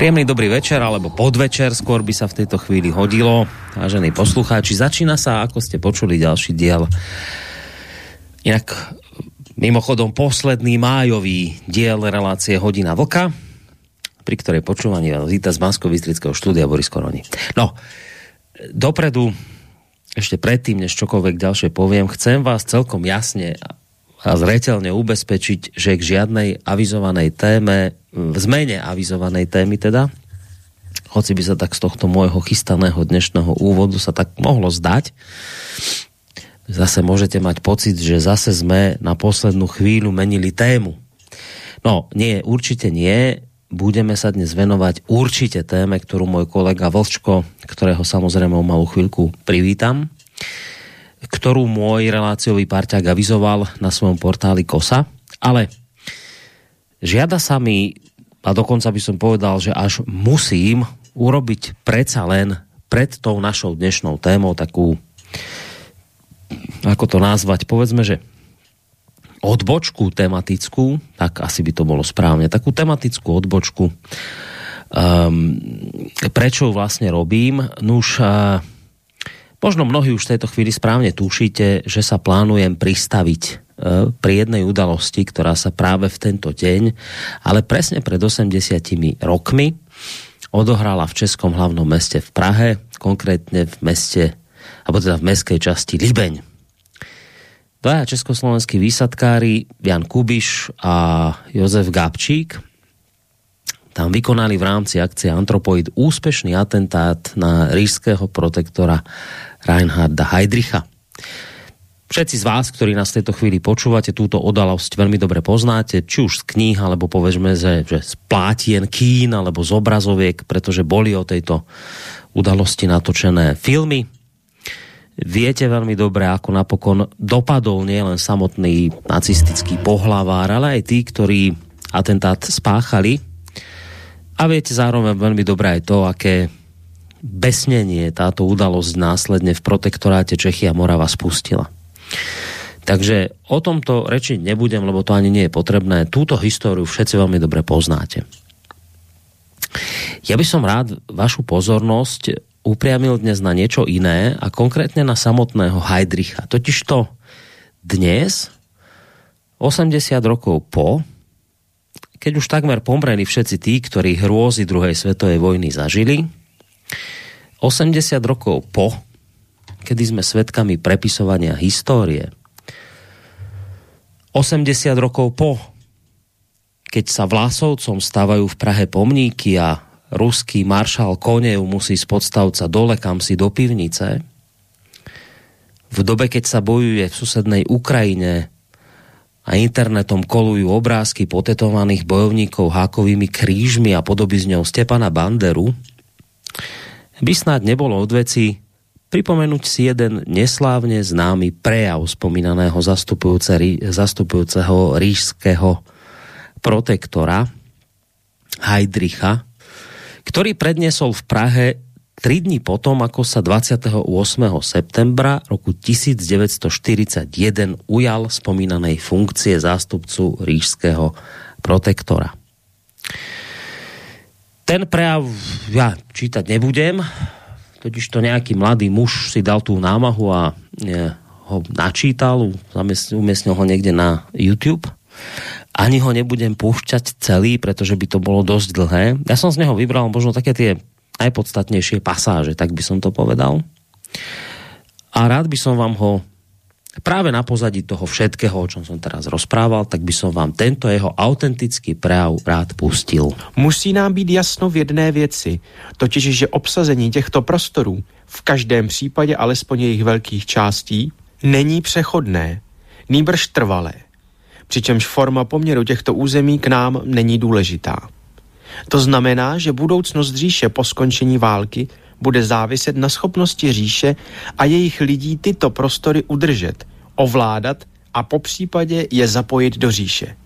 Príjemný dobrý večer, alebo podvečer, skôr by sa v tejto chvíli hodilo. Vážení poslucháči, začína sa, ako ste počuli, ďalší diel. Inak mimochodom posledný májový diel relácie Hodina Vlka, pri ktorej počúvaní vás víta z bansko štúdia Boris Koroni. No, dopredu, ešte predtým, než čokoľvek ďalšie poviem, chcem vás celkom jasne a zretelne ubezpečiť, že k žiadnej avizovanej téme, v zmene avizovanej témy teda, hoci by sa tak z tohto môjho chystaného dnešného úvodu sa tak mohlo zdať, zase môžete mať pocit, že zase sme na poslednú chvíľu menili tému. No, nie, určite nie. Budeme sa dnes venovať určite téme, ktorú môj kolega Vlčko, ktorého samozrejme o malú chvíľku privítam, ktorú môj reláciový parťák avizoval na svojom portáli KOSA, ale žiada sa mi, a dokonca by som povedal, že až musím urobiť predsa len pred tou našou dnešnou témou takú, ako to nazvať, povedzme, že odbočku tematickú, tak asi by to bolo správne, takú tematickú odbočku, um, prečo vlastne robím. Nuž, uh, Možno mnohí už v tejto chvíli správne tušíte, že sa plánujem pristaviť e, pri jednej udalosti, ktorá sa práve v tento deň, ale presne pred 80 rokmi odohrala v Českom hlavnom meste v Prahe, konkrétne v meste, alebo teda v mestskej časti Libeň. Dvaja československí výsadkári, Jan Kubiš a Jozef Gabčík, tam vykonali v rámci akcie Antropoid úspešný atentát na rížského protektora Reinharda Heydricha. Všetci z vás, ktorí nás v tejto chvíli počúvate, túto odalosť veľmi dobre poznáte, či už z kníh, alebo povedzme, že, že z plátien, kín, alebo z obrazoviek, pretože boli o tejto udalosti natočené filmy. Viete veľmi dobre, ako napokon dopadol nielen samotný nacistický pohlavár, ale aj tí, ktorí atentát spáchali. A viete zároveň veľmi dobre aj to, aké besnenie táto udalosť následne v protektoráte Čechy a Morava spustila. Takže o tomto rečiť nebudem, lebo to ani nie je potrebné. Túto históriu všetci veľmi dobre poznáte. Ja by som rád vašu pozornosť upriamil dnes na niečo iné a konkrétne na samotného Heidricha. Totižto dnes, 80 rokov po, keď už takmer pomreli všetci tí, ktorí hrôzy druhej svetovej vojny zažili, 80 rokov po, kedy sme svedkami prepisovania histórie, 80 rokov po, keď sa Vlasovcom stavajú v Prahe pomníky a ruský maršál Konev musí z podstavca dole kam si do pivnice, v dobe, keď sa bojuje v susednej Ukrajine a internetom kolujú obrázky potetovaných bojovníkov hákovými krížmi a podoby z ňou Stepana Banderu, by snad nebolo od veci pripomenúť si jeden neslávne známy prejav spomínaného zastupujúceho rížského protektora Heidricha, ktorý predniesol v Prahe tri dní potom, ako sa 28. septembra roku 1941 ujal spomínanej funkcie zástupcu rížského protektora. Ten prejav ja čítať nebudem, totiž to nejaký mladý muž si dal tú námahu a je, ho načítal, umiestnil ho niekde na YouTube. Ani ho nebudem púšťať celý, pretože by to bolo dosť dlhé. Ja som z neho vybral možno také tie najpodstatnejšie pasáže, tak by som to povedal. A rád by som vám ho Práve na pozadí toho všetkého, o čom som teraz rozprával, tak by som vám tento jeho autentický prejav rád pustil. Musí nám být jasno v jedné věci, totiž, že obsazení těchto prostorů, v každém případě alespoň jejich velkých částí, není přechodné, nýbrž trvalé. Přičemž forma poměru těchto území k nám není důležitá. To znamená, že budoucnost říše po skončení války bude záviset na schopnosti říše a jejich lidí tyto prostory udržet, ovládat a po případě je zapojit do říše.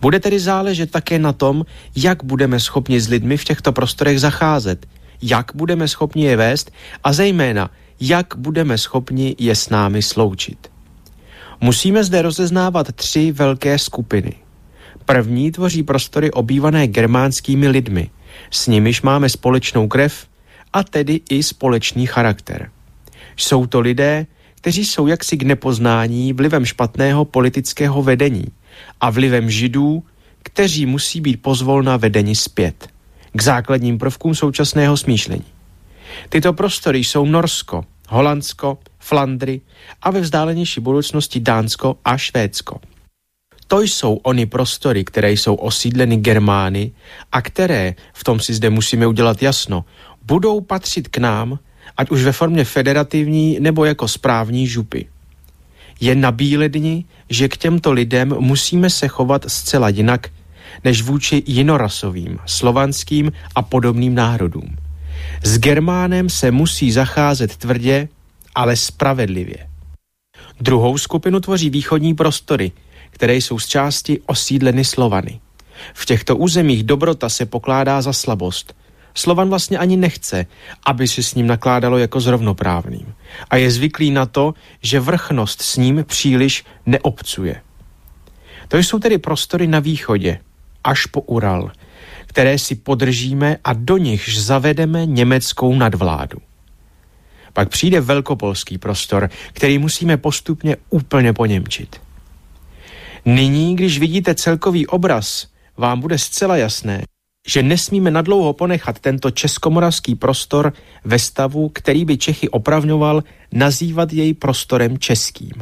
Bude tedy záležet také na tom, jak budeme schopni s lidmi v těchto prostorech zacházet, jak budeme schopni je vést a zejména, jak budeme schopni je s námi sloučit. Musíme zde rozeznávat tři velké skupiny. První tvoří prostory obývané germánskými lidmi, s nimiž máme společnou krev a tedy i společný charakter. Jsou to lidé, kteří jsou jaksi k nepoznání vlivem špatného politického vedení a vlivem židů, kteří musí být pozvolna vedeni zpět k základním prvkům současného smýšlení. Tyto prostory jsou Norsko, Holandsko, Flandry a ve vzdálenější budoucnosti Dánsko a Švédsko. To jsou ony prostory, které jsou osídleny Germány a které, v tom si zde musíme udělat jasno, budou patřit k nám, ať už ve formě federativní nebo jako správní župy. Je na dni, že k těmto lidem musíme se chovat zcela jinak, než vůči jinorasovým, slovanským a podobným národům. S Germánem se musí zacházet tvrdě, ale spravedlivě. Druhou skupinu tvoří východní prostory, které jsou z části osídleny Slovany. V těchto územích dobrota se pokládá za slabost. Slovan vlastně ani nechce, aby se s ním nakládalo jako s rovnoprávným. A je zvyklý na to, že vrchnost s ním příliš neobcuje. To jsou tedy prostory na východě, až po Ural, které si podržíme a do nichž zavedeme německou nadvládu. Pak přijde velkopolský prostor, který musíme postupně úplně poněmčit. Nyní, když vidíte celkový obraz, vám bude zcela jasné, že nesmíme nadlouho ponechat tento českomoravský prostor ve stavu, který by Čechy opravňoval nazývat jej prostorem českým.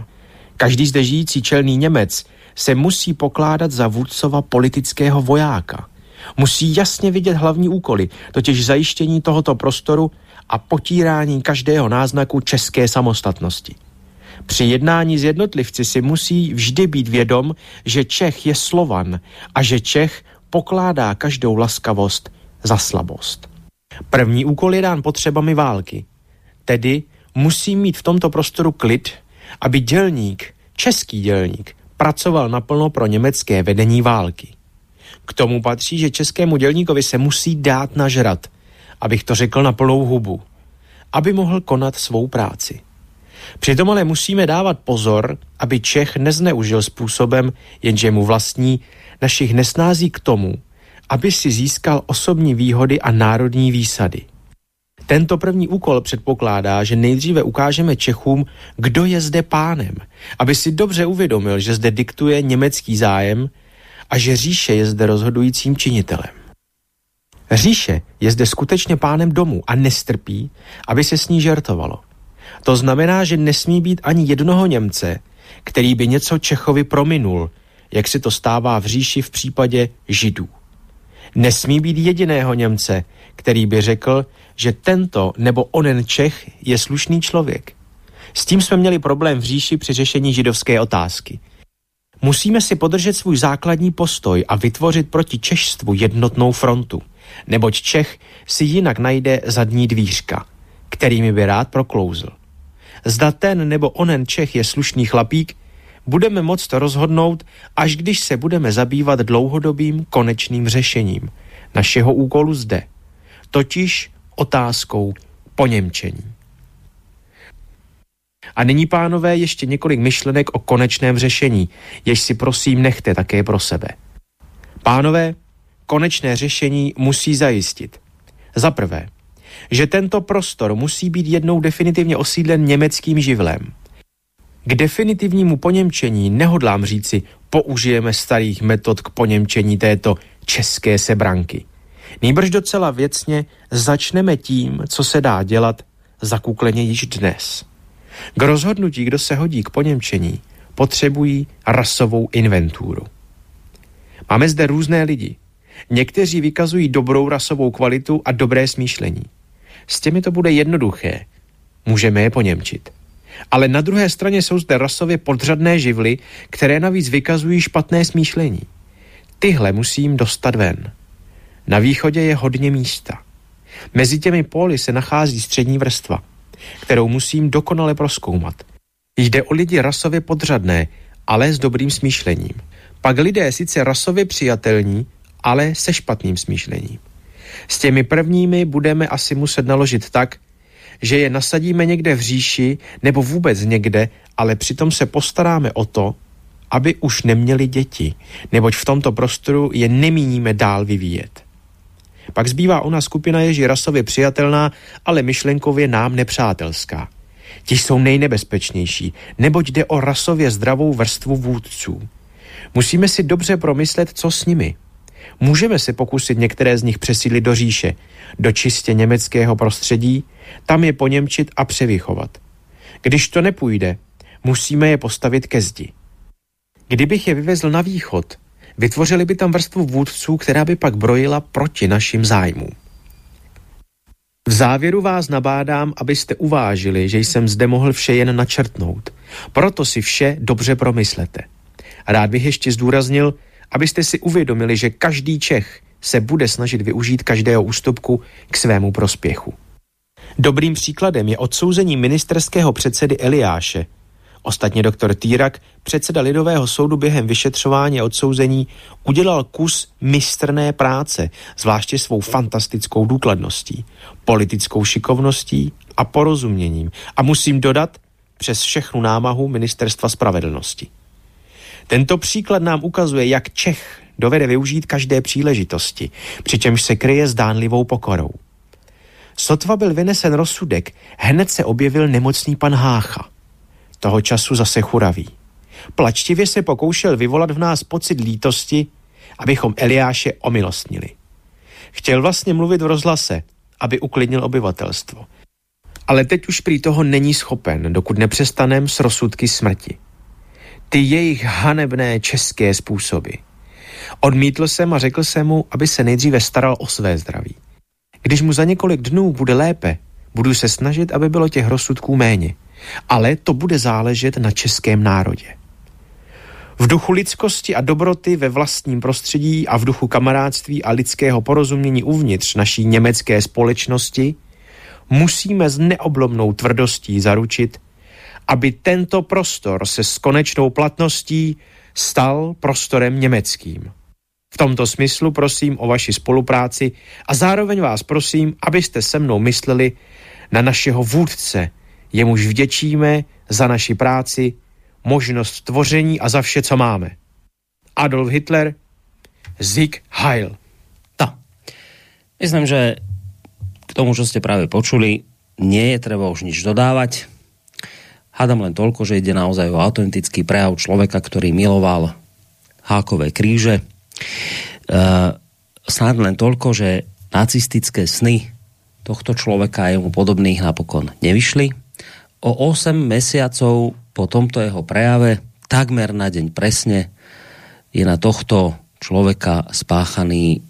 Každý zde žijící čelný Němec se musí pokládat za vůdcova politického vojáka. Musí jasně vidět hlavní úkoly, totiž zajištění tohoto prostoru a potírání každého náznaku české samostatnosti. Při jednání s jednotlivci si musí vždy být vědom, že Čech je Slovan a že Čech pokládá každou laskavost za slabost. První úkol je dán potřebami války. Tedy musí mít v tomto prostoru klid, aby dělník, český dělník, pracoval naplno pro německé vedení války. K tomu patří, že českému dělníkovi se musí dát nažrat, abych to řekl na plnou hubu, aby mohl konat svou práci. Přitom ale musíme dávat pozor, aby Čech nezneužil způsobem, jenže mu vlastní, našich nesnází k tomu, aby si získal osobní výhody a národní výsady. Tento první úkol předpokládá, že nejdříve ukážeme Čechům, kdo je zde pánem, aby si dobře uvědomil, že zde diktuje německý zájem a že říše je zde rozhodujícím činitelem. Říše je zde skutečně pánem domu a nestrpí, aby se s ní žertovalo. To znamená, že nesmí být ani jednoho Němce, který by něco Čechovi prominul, jak se to stává v říši v případě Židů. Nesmí být jediného Němce, který by řekl, že tento nebo onen Čech je slušný člověk. S tím jsme měli problém v říši při řešení židovské otázky. Musíme si podržet svůj základní postoj a vytvořit proti češstvu jednotnou frontu, neboť Čech si jinak najde zadní dvířka, kterými by rád proklouzl. Zda ten nebo onen Čech je slušný chlapík, budeme moct rozhodnout, až když se budeme zabývat dlouhodobým konečným řešením našeho úkolu zde, totiž otázkou poněmčení. A nyní, pánové, ještě několik myšlenek o konečném řešení, jež si prosím nechte také pro sebe. Pánové, konečné řešení musí zajistit. Za prvé, že tento prostor musí být jednou definitivně osídlen německým živlem. K definitivnímu poněmčení nehodlám říci, použijeme starých metod k poněmčení této české sebranky. Nýbrž docela věcně začneme tím, co se dá dělat zakukleně již dnes. K rozhodnutí, kdo se hodí k poněmčení, potřebují rasovou inventuru. Máme zde různé lidi. Někteří vykazují dobrou rasovou kvalitu a dobré smýšlení. S těmi to bude jednoduché. Můžeme je poněmčit. Ale na druhé straně jsou zde rasově podřadné živly, které navíc vykazují špatné smýšlení. Tyhle musím dostat ven. Na východě je hodně místa. Mezi těmi póly se nachází střední vrstva, kterou musím dokonale proskoumat. Jde o lidi rasově podřadné, ale s dobrým smýšlením. Pak lidé sice rasově přijatelní, ale se špatným smýšlením. S těmi prvními budeme asi muset naložit tak, že je nasadíme někde v říši nebo vůbec někde, ale přitom se postaráme o to, aby už neměli děti, neboť v tomto prostoru je nemíníme dál vyvíjet. Pak zbývá ona skupina ježi rasově přijatelná, ale myšlenkově nám nepřátelská. Ti jsou nejnebezpečnější, neboť jde o rasově zdravou vrstvu vůdců. Musíme si dobře promyslet, co s nimi. Můžeme se pokusit některé z nich přesílit do říše, do čistě německého prostředí, tam je poněmčit a převychovat. Když to nepůjde, musíme je postavit ke zdi. Kdybych je vyvezl na východ, vytvořili by tam vrstvu vůdců, která by pak brojila proti našim zájmům. V závěru vás nabádám, abyste uvážili, že jsem zde mohl vše jen načrtnout. Proto si vše dobře promyslete. Rád bych ještě zdůraznil, abyste si uvědomili, že každý Čech se bude snažit využít každého ústupku k svému prospěchu. Dobrým příkladem je odsouzení ministerského předsedy Eliáše. Ostatně doktor Týrak, předseda Lidového soudu během vyšetřování a odsouzení, udělal kus mistrné práce, zvláště svou fantastickou důkladností, politickou šikovností a porozuměním. A musím dodat, přes všechnu námahu Ministerstva spravedlnosti. Tento příklad nám ukazuje, jak Čech dovede využít každé příležitosti, přičemž se kryje zdánlivou pokorou. Sotva byl vynesen rozsudek, hned se objevil nemocný pan Hácha. Toho času zase churavý. Plačtivě se pokoušel vyvolat v nás pocit lítosti, abychom Eliáše omilostnili. Chtěl vlastně mluvit v rozhlase, aby uklidnil obyvatelstvo. Ale teď už prý toho není schopen, dokud nepřestanem s rozsudky smrti. Ty jejich hanebné české způsoby. Odmítl jsem a řekl jsem mu, aby se nejdříve staral o své zdraví. Když mu za několik dnů bude lépe, budu se snažit, aby bylo těch rozsudků méně. Ale to bude záležet na českém národě. V duchu lidskosti a dobroty ve vlastním prostředí a v duchu kamarádství a lidského porozumění uvnitř naší německé společnosti musíme s neoblomnou tvrdostí zaručit, aby tento prostor se s konečnou platností stal prostorem německým. V tomto smyslu prosím o vaši spolupráci a zároveň vás prosím, abyste se mnou mysleli na našeho vůdce, jemuž vděčíme za naši práci, možnost tvoření a za vše, co máme. Adolf Hitler, Sieg Heil. Tak. Myslím, že k tomu, čo ste práve počuli, nie je treba už nič dodávať. Hádam len toľko, že ide naozaj o autentický prejav človeka, ktorý miloval hákové kríže, Uh, snad len toľko, že nacistické sny tohto človeka a jemu podobných napokon nevyšli. O 8 mesiacov po tomto jeho prejave, takmer na deň presne, je na tohto človeka spáchaný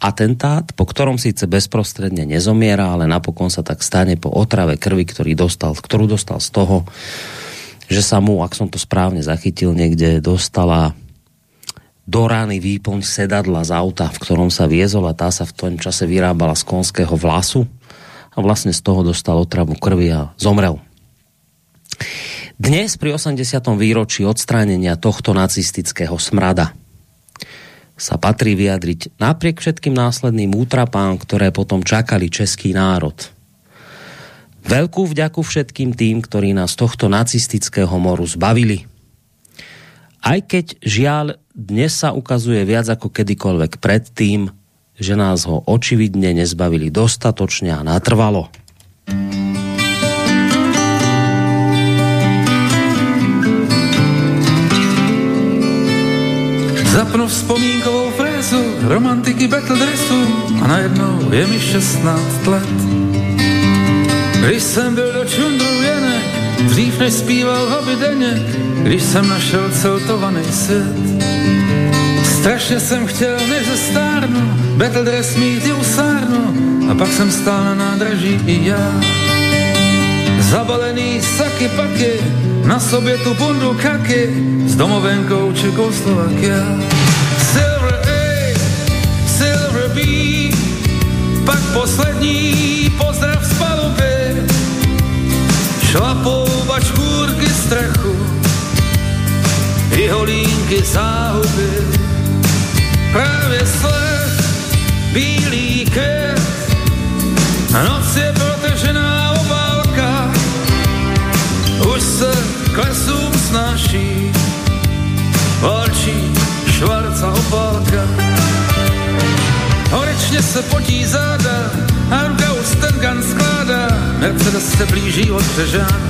atentát, po ktorom síce bezprostredne nezomiera, ale napokon sa tak stane po otrave krvi, ktorý dostal, ktorú dostal z toho, že sa mu, ak som to správne zachytil, niekde dostala do rány výplň sedadla z auta, v ktorom sa viezol a tá sa v tom čase vyrábala z konského vlasu a vlastne z toho dostal otravu krvi a zomrel. Dnes pri 80. výročí odstránenia tohto nacistického smrada sa patrí vyjadriť napriek všetkým následným útrapám, ktoré potom čakali český národ. Veľkú vďaku všetkým tým, ktorí nás tohto nacistického moru zbavili. Aj keď žiaľ dnes sa ukazuje viac ako kedykoľvek predtým, že nás ho očividne nezbavili dostatočne a natrvalo. Zapnu vzpomínkovou frézu, romantiky battle dressu a najednou je mi 16 let. Když jsem byl do čundru jenek, dřív než zpíval hobby denně, když jsem našel celtovaný svět. Strašně jsem chtěl, než zestárnu, battle dress mít i usárnu, a pak jsem stál na nádraží i já. Zabalený saky paky, na sobě tu bundu kaky, s domovenkou Čekoslovakia. Silver A, Silver B, pak poslední dní pozdrav z paluby, šlapou bačkůrky strachu, i holínky záhuby. Právě sled, bílý květ, noc je klesům snáší, valčí švarca opálka. Horečně se potí záda a ruka už ten skládá, Mercedes se blíží od Břežán.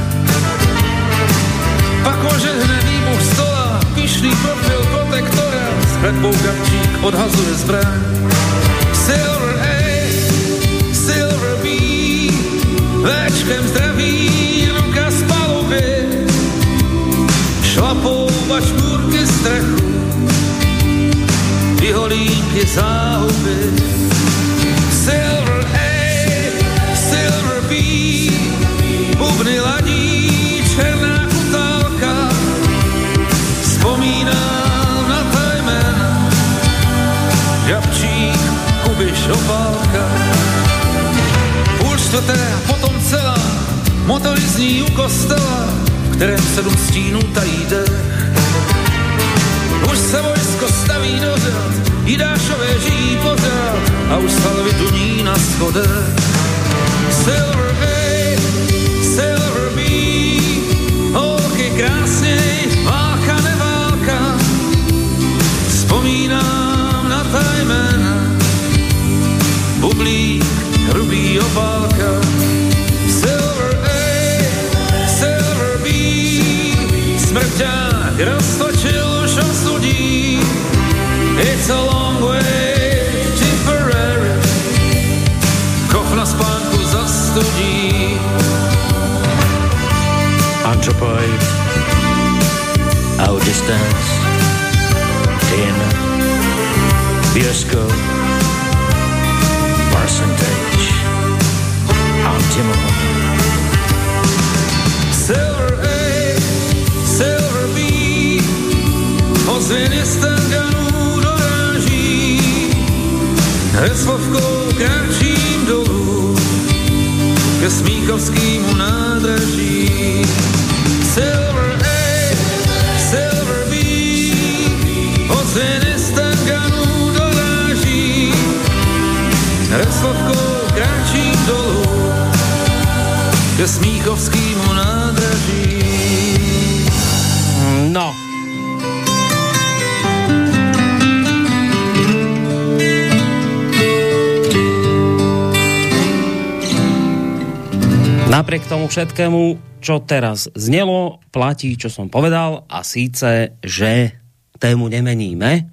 Pak ožehne výbuch stola, pyšný profil protektora, s kletbou gabčík odhazuje zbraň. Silver A, Silver B, Večkem zdraví, ruka z paluby, šlapou bačkůrky strachu, vyholínky záhuby. Silver A, Silver B, bubny ladí, černá kutálka, vzpomínám na ta jména, Žabčík, Kubiš, Opálka. Půl čtvrté potom celá, motory zní u kostela, kterém sedm stínů tají. Už se vojsko staví do řad, Jidášové žijí pořád a už salvy tuní na schodech. Silver A, Silver B, holky krásněj, válka neválka. Vzpomínám na ta jména, bublík, hrubý opálka. Smrťák roztočil už osudí. It's a long way to Ferrari, koch na spánku zastudí. Anthropoid, Our Distance, Dinner, Bioscope, Percentage, Antimony. Silver ozvěny stanganů doráží, heslovkou kráčím dolů, ke Smíchovskému nádraží. Silver A, Silver B, ozvěny stanganů doráží, heslovkou kráčím dolů, ke Smíchovskému nádraží. Napriek tomu všetkému, čo teraz znelo, platí, čo som povedal a síce, že tému nemeníme.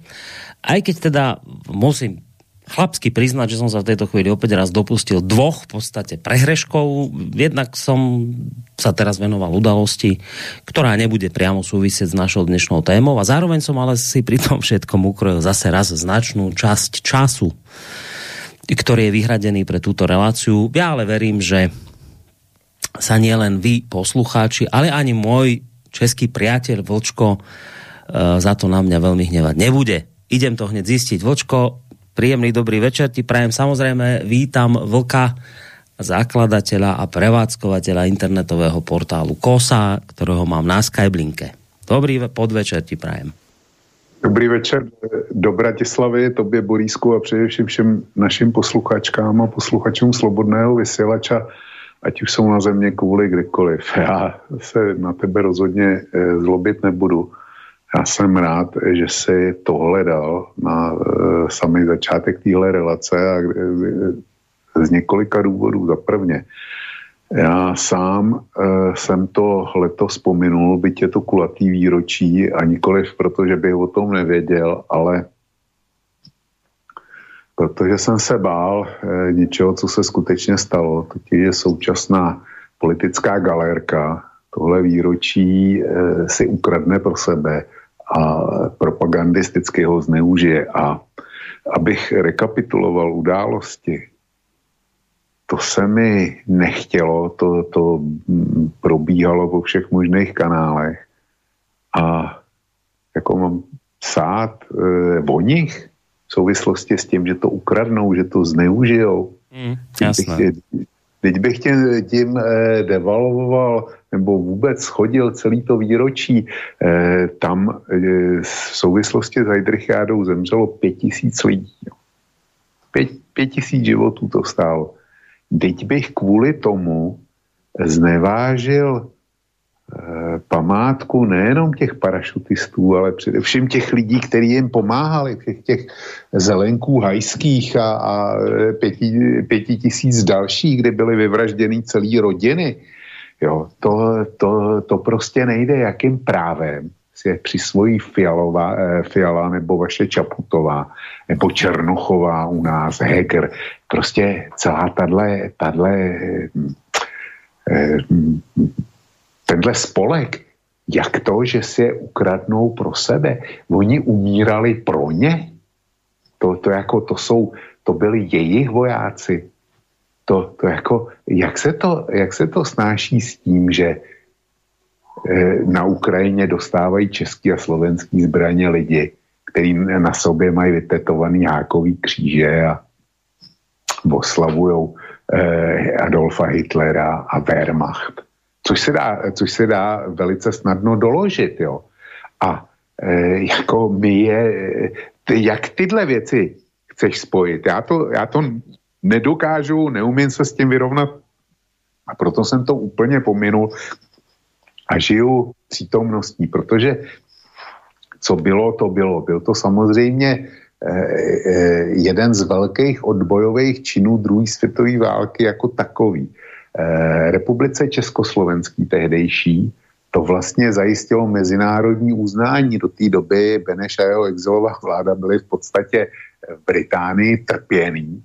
Aj keď teda musím chlapsky priznať, že som sa v tejto chvíli opäť raz dopustil dvoch v podstate prehreškov. Jednak som sa teraz venoval udalosti, ktorá nebude priamo súvisieť s našou dnešnou témou a zároveň som ale si pri tom všetkom ukrojil zase raz značnú časť času, ktorý je vyhradený pre túto reláciu. Ja ale verím, že sa nielen vy, poslucháči, ale ani môj český priateľ Vlčko e, za to na mňa veľmi hnevať nebude. Idem to hneď zistiť. Vlčko, príjemný dobrý večer ti prajem. Samozrejme vítam Vlka, zakladateľa a prevádzkovateľa internetového portálu KOSA, ktorého mám na Skyblinke. Dobrý podvečer ti prajem. Dobrý večer do Bratislavy, tobě Borísku a především všem našim posluchačkám a posluchačům Slobodného vysílača ať už jsou na země kvůli kdekoliv. Já se na tebe rozhodně eh, zlobit nebudu. Já jsem rád, že si tohle dal na uh, samý začátek téhle relace a uh, z několika důvodů. Za prvně, já sám jsem to letos vzpomenul, byť je to kulatý výročí a nikoliv protože bych o tom nevěděl, ale protože jsem se bál e, něčeho, co se skutečně stalo, totiž je současná politická galérka tohle výročí e, si ukradne pro sebe a propagandisticky ho zneužije. A abych rekapituloval události, to se mi nechtělo, to, to probíhalo po všech možných kanálech. A jako mám psát e, o nich, v souvislosti s tím, že to ukradnou, že to zneužijou. Mm, jasné. Teď bych tě, tím eh, devalvoval nebo vůbec schodil celý to výročí. Eh, tam eh, v souvislosti s Heidrichádou zemřelo pět tisíc lidí. Pět, pět tisíc životů to stálo. Teď bych kvůli tomu znevážil památku nejenom těch parašutistů, ale především těch lidí, kteří jim pomáhali, těch, těch zelenků hajských a, a pěti, pěti tisíc dalších, kde byly vyvražděny celé rodiny. Jo, to, to, to prostě nejde, jakým právem si přisvojí Fialová, eh, Fiala nebo vaše Čaputová nebo Černochová u nás, Heger. Prostě celá tahle, tahle eh, tenhle spolek, jak to, že si je ukradnou pro sebe? Oni umírali pro ně? To, to jako, to jsou, to byli jejich vojáci. To, to jako, jak se to, jak se to snáší s tím, že e, na Ukrajině dostávají český a slovenský zbraně lidi, kteří na sobě mají vytetovaný hákový kříže a oslavují e, Adolfa Hitlera a Wehrmacht což se dá, což se dá velice snadno doložit, jo. A e, jako my je, ty, jak tyhle věci chceš spojit? Já to, já to nedokážu, neumím se s tím vyrovnat a proto jsem to úplně pominul a žiju přítomností, protože co bylo, to bylo. Byl to samozřejmě e, e, jeden z velkých odbojových činů druhé světové války jako takový. Eh, republice Československý tehdejší to vlastně zajistilo mezinárodní uznání. Do té doby Beneš a jeho exilová vláda byly v podstatě v Británii trpěný,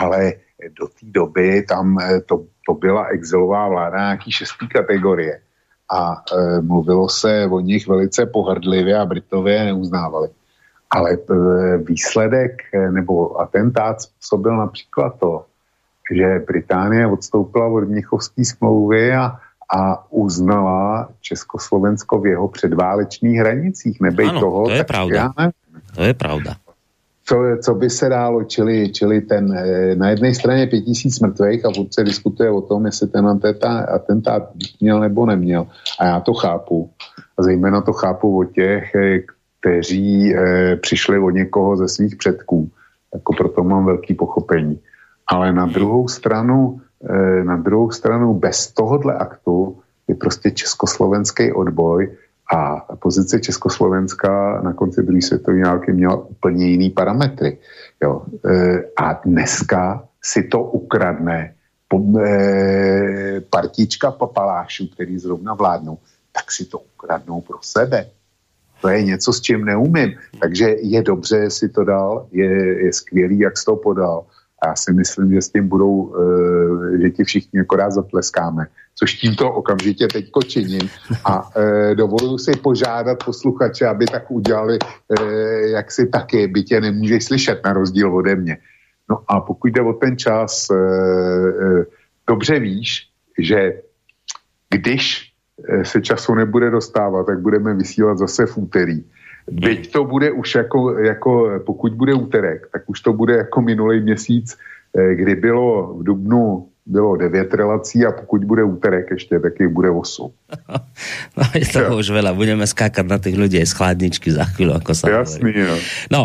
ale do té doby tam eh, to, to byla exilová vláda nějaký šestý kategorie a e, mluvilo se o nich velice pohrdlivě a Britové neuznávali. Ale e, výsledek e, nebo atentát způsobil například to, že Británie odstoupila od Mnichovské smlouvy a, a uznala Československo v jeho předválečných hranicích. Nebej ano, toho, to je pravda. To je pravda. Co, co by se dalo, čili, čili ten, eh, na jedné straně pět tisíc mrtvých a vůbec se diskutuje o tom, jestli ten atentát, atentát měl nebo neměl. A já to chápu. A zejména to chápu o těch, eh, kteří eh, přišli od někoho ze svých předků. Jako proto mám velký pochopení. Ale na druhou stranu, eh, na druhou stranu bez tohohle aktu je prostě československý odboj a pozice Československa na konci druhé světové války měla úplně jiný parametry. Jo. Eh, a dneska si to ukradne eh, partička papalášů, který zrovna vládnou, tak si to ukradnou pro sebe. To je něco, s čím neumím. Takže je dobře, si to dal, je, je skvělý, jak jsi to podal. A já si myslím, že s tím budou, eh, že ti všichni akorát zatleskáme. Což tímto okamžitě teď činím. A e, dovoluji si požádat posluchače, aby tak udělali, e, jak si taky, by tě nemůžeš slyšet na rozdíl ode mě. No a pokud jde o ten čas, dobře víš, že když se času nebude dostávat, tak budeme vysílat zase v úterý. Byť to bude už jako, jako, pokud bude úterek, tak už to bude jako minulý měsíc, eh, kdy bylo v Dubnu bylo devět relací a pokud bude úterek ještě, tak jich bude 8. no je toho už veľa, budeme skákať na tých ľudí z chladničky za chvíľu, ako sa Jasný, hovorí. no. No,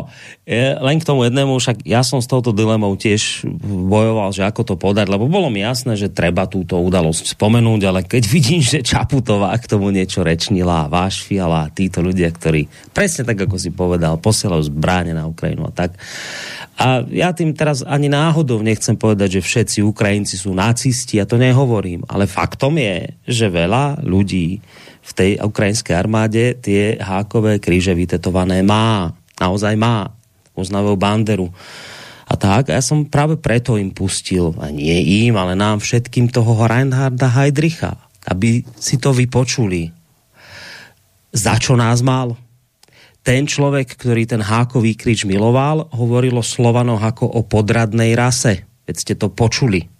len k tomu jednému, však ja som s touto dilemou tiež bojoval, že ako to podať, lebo bolo mi jasné, že treba túto udalosť spomenúť, ale keď vidím, že Čaputová k tomu niečo rečnila, váš Fiala, títo ľudia, ktorí presne tak, ako si povedal, posielajú zbráne na Ukrajinu a tak, a ja tým teraz ani náhodou nechcem povedať, že všetci Ukrajinci sú nacisti, ja to nehovorím, ale faktom je, že veľa ľudí v tej ukrajinskej armáde tie hákové kríže vytetované má. Naozaj má. Uznávajú banderu. A tak, a ja som práve preto im pustil, a nie im, ale nám všetkým toho Reinharda Heidricha, aby si to vypočuli. Za čo nás mal? Ten človek, ktorý ten hákový kríč miloval, hovoril o Slovanoch ako o podradnej rase. Veď ste to počuli.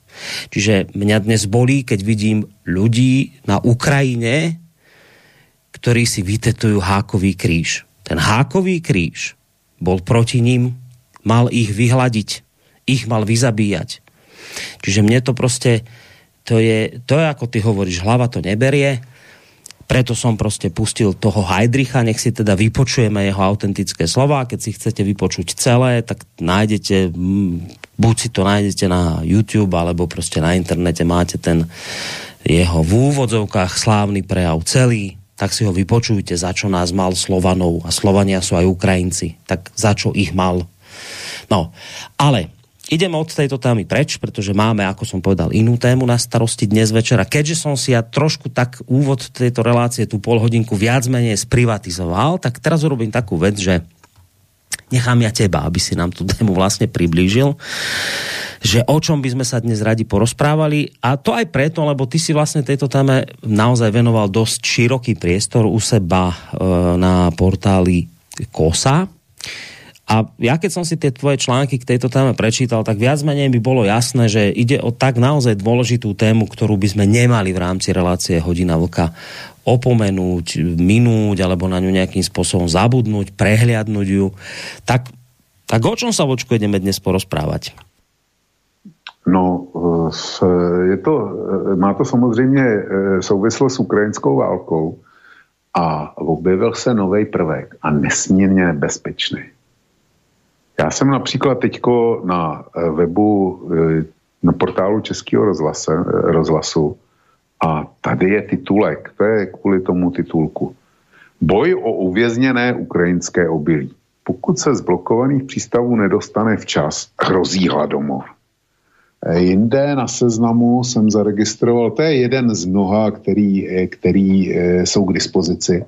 Čiže mňa dnes bolí, keď vidím ľudí na Ukrajine, ktorí si vytetujú hákový kríž. Ten hákový kríž bol proti ním, mal ich vyhladiť, ich mal vyzabíjať. Čiže mne to prostě, to je, to je ako ty hovoríš, hlava to neberie, preto som prostě pustil toho Heidricha, nech si teda vypočujeme jeho autentické slova. Keď si chcete vypočuť celé, tak nájdete, buď si to nájdete na YouTube, alebo prostě na internete máte ten jeho v úvodzovkách slávny prejav celý, tak si ho vypočujte, za čo nás mal Slovanov a Slovania sú aj Ukrajinci, tak za čo ich mal. No, ale ideme od tejto témy preč, pretože máme, ako som povedal, inú tému na starosti dnes večera. Keďže som si ja trošku tak úvod tejto relácie, tú pol hodinku viac menej sprivatizoval, tak teraz urobím takú vec, že nechám ja teba, aby si nám tu tému vlastne priblížil, že o čom by sme sa dnes radi porozprávali a to aj preto, lebo ty si vlastne tejto téme naozaj venoval dosť široký priestor u seba e, na portáli KOSA, a ja keď som si tie tvoje články k tejto téme prečítal, tak viac menej by bolo jasné, že ide o tak naozaj dôležitú tému, ktorú by sme nemali v rámci relácie Hodina Vlka opomenúť, minúť, alebo na ňu nejakým spôsobom zabudnúť, prehliadnúť ju. Tak, tak o čom sa vočku ideme dnes porozprávať? No, je to, má to samozřejmě e, souvislost s ukrajinskou válkou a objevil se nový prvek a nesmírně nebezpečný. Já jsem například teďko na eh, webu, eh, na portálu Českého rozhlase, eh, rozhlasu a tady je titulek, to je kvůli tomu titulku. Boj o uvězněné ukrajinské obilí. Pokud se z blokovaných přístavů nedostane včas, hrozí hladomor. Jinde na seznamu jsem zaregistroval, to je jeden z mnoha, který, který jsou k dispozici.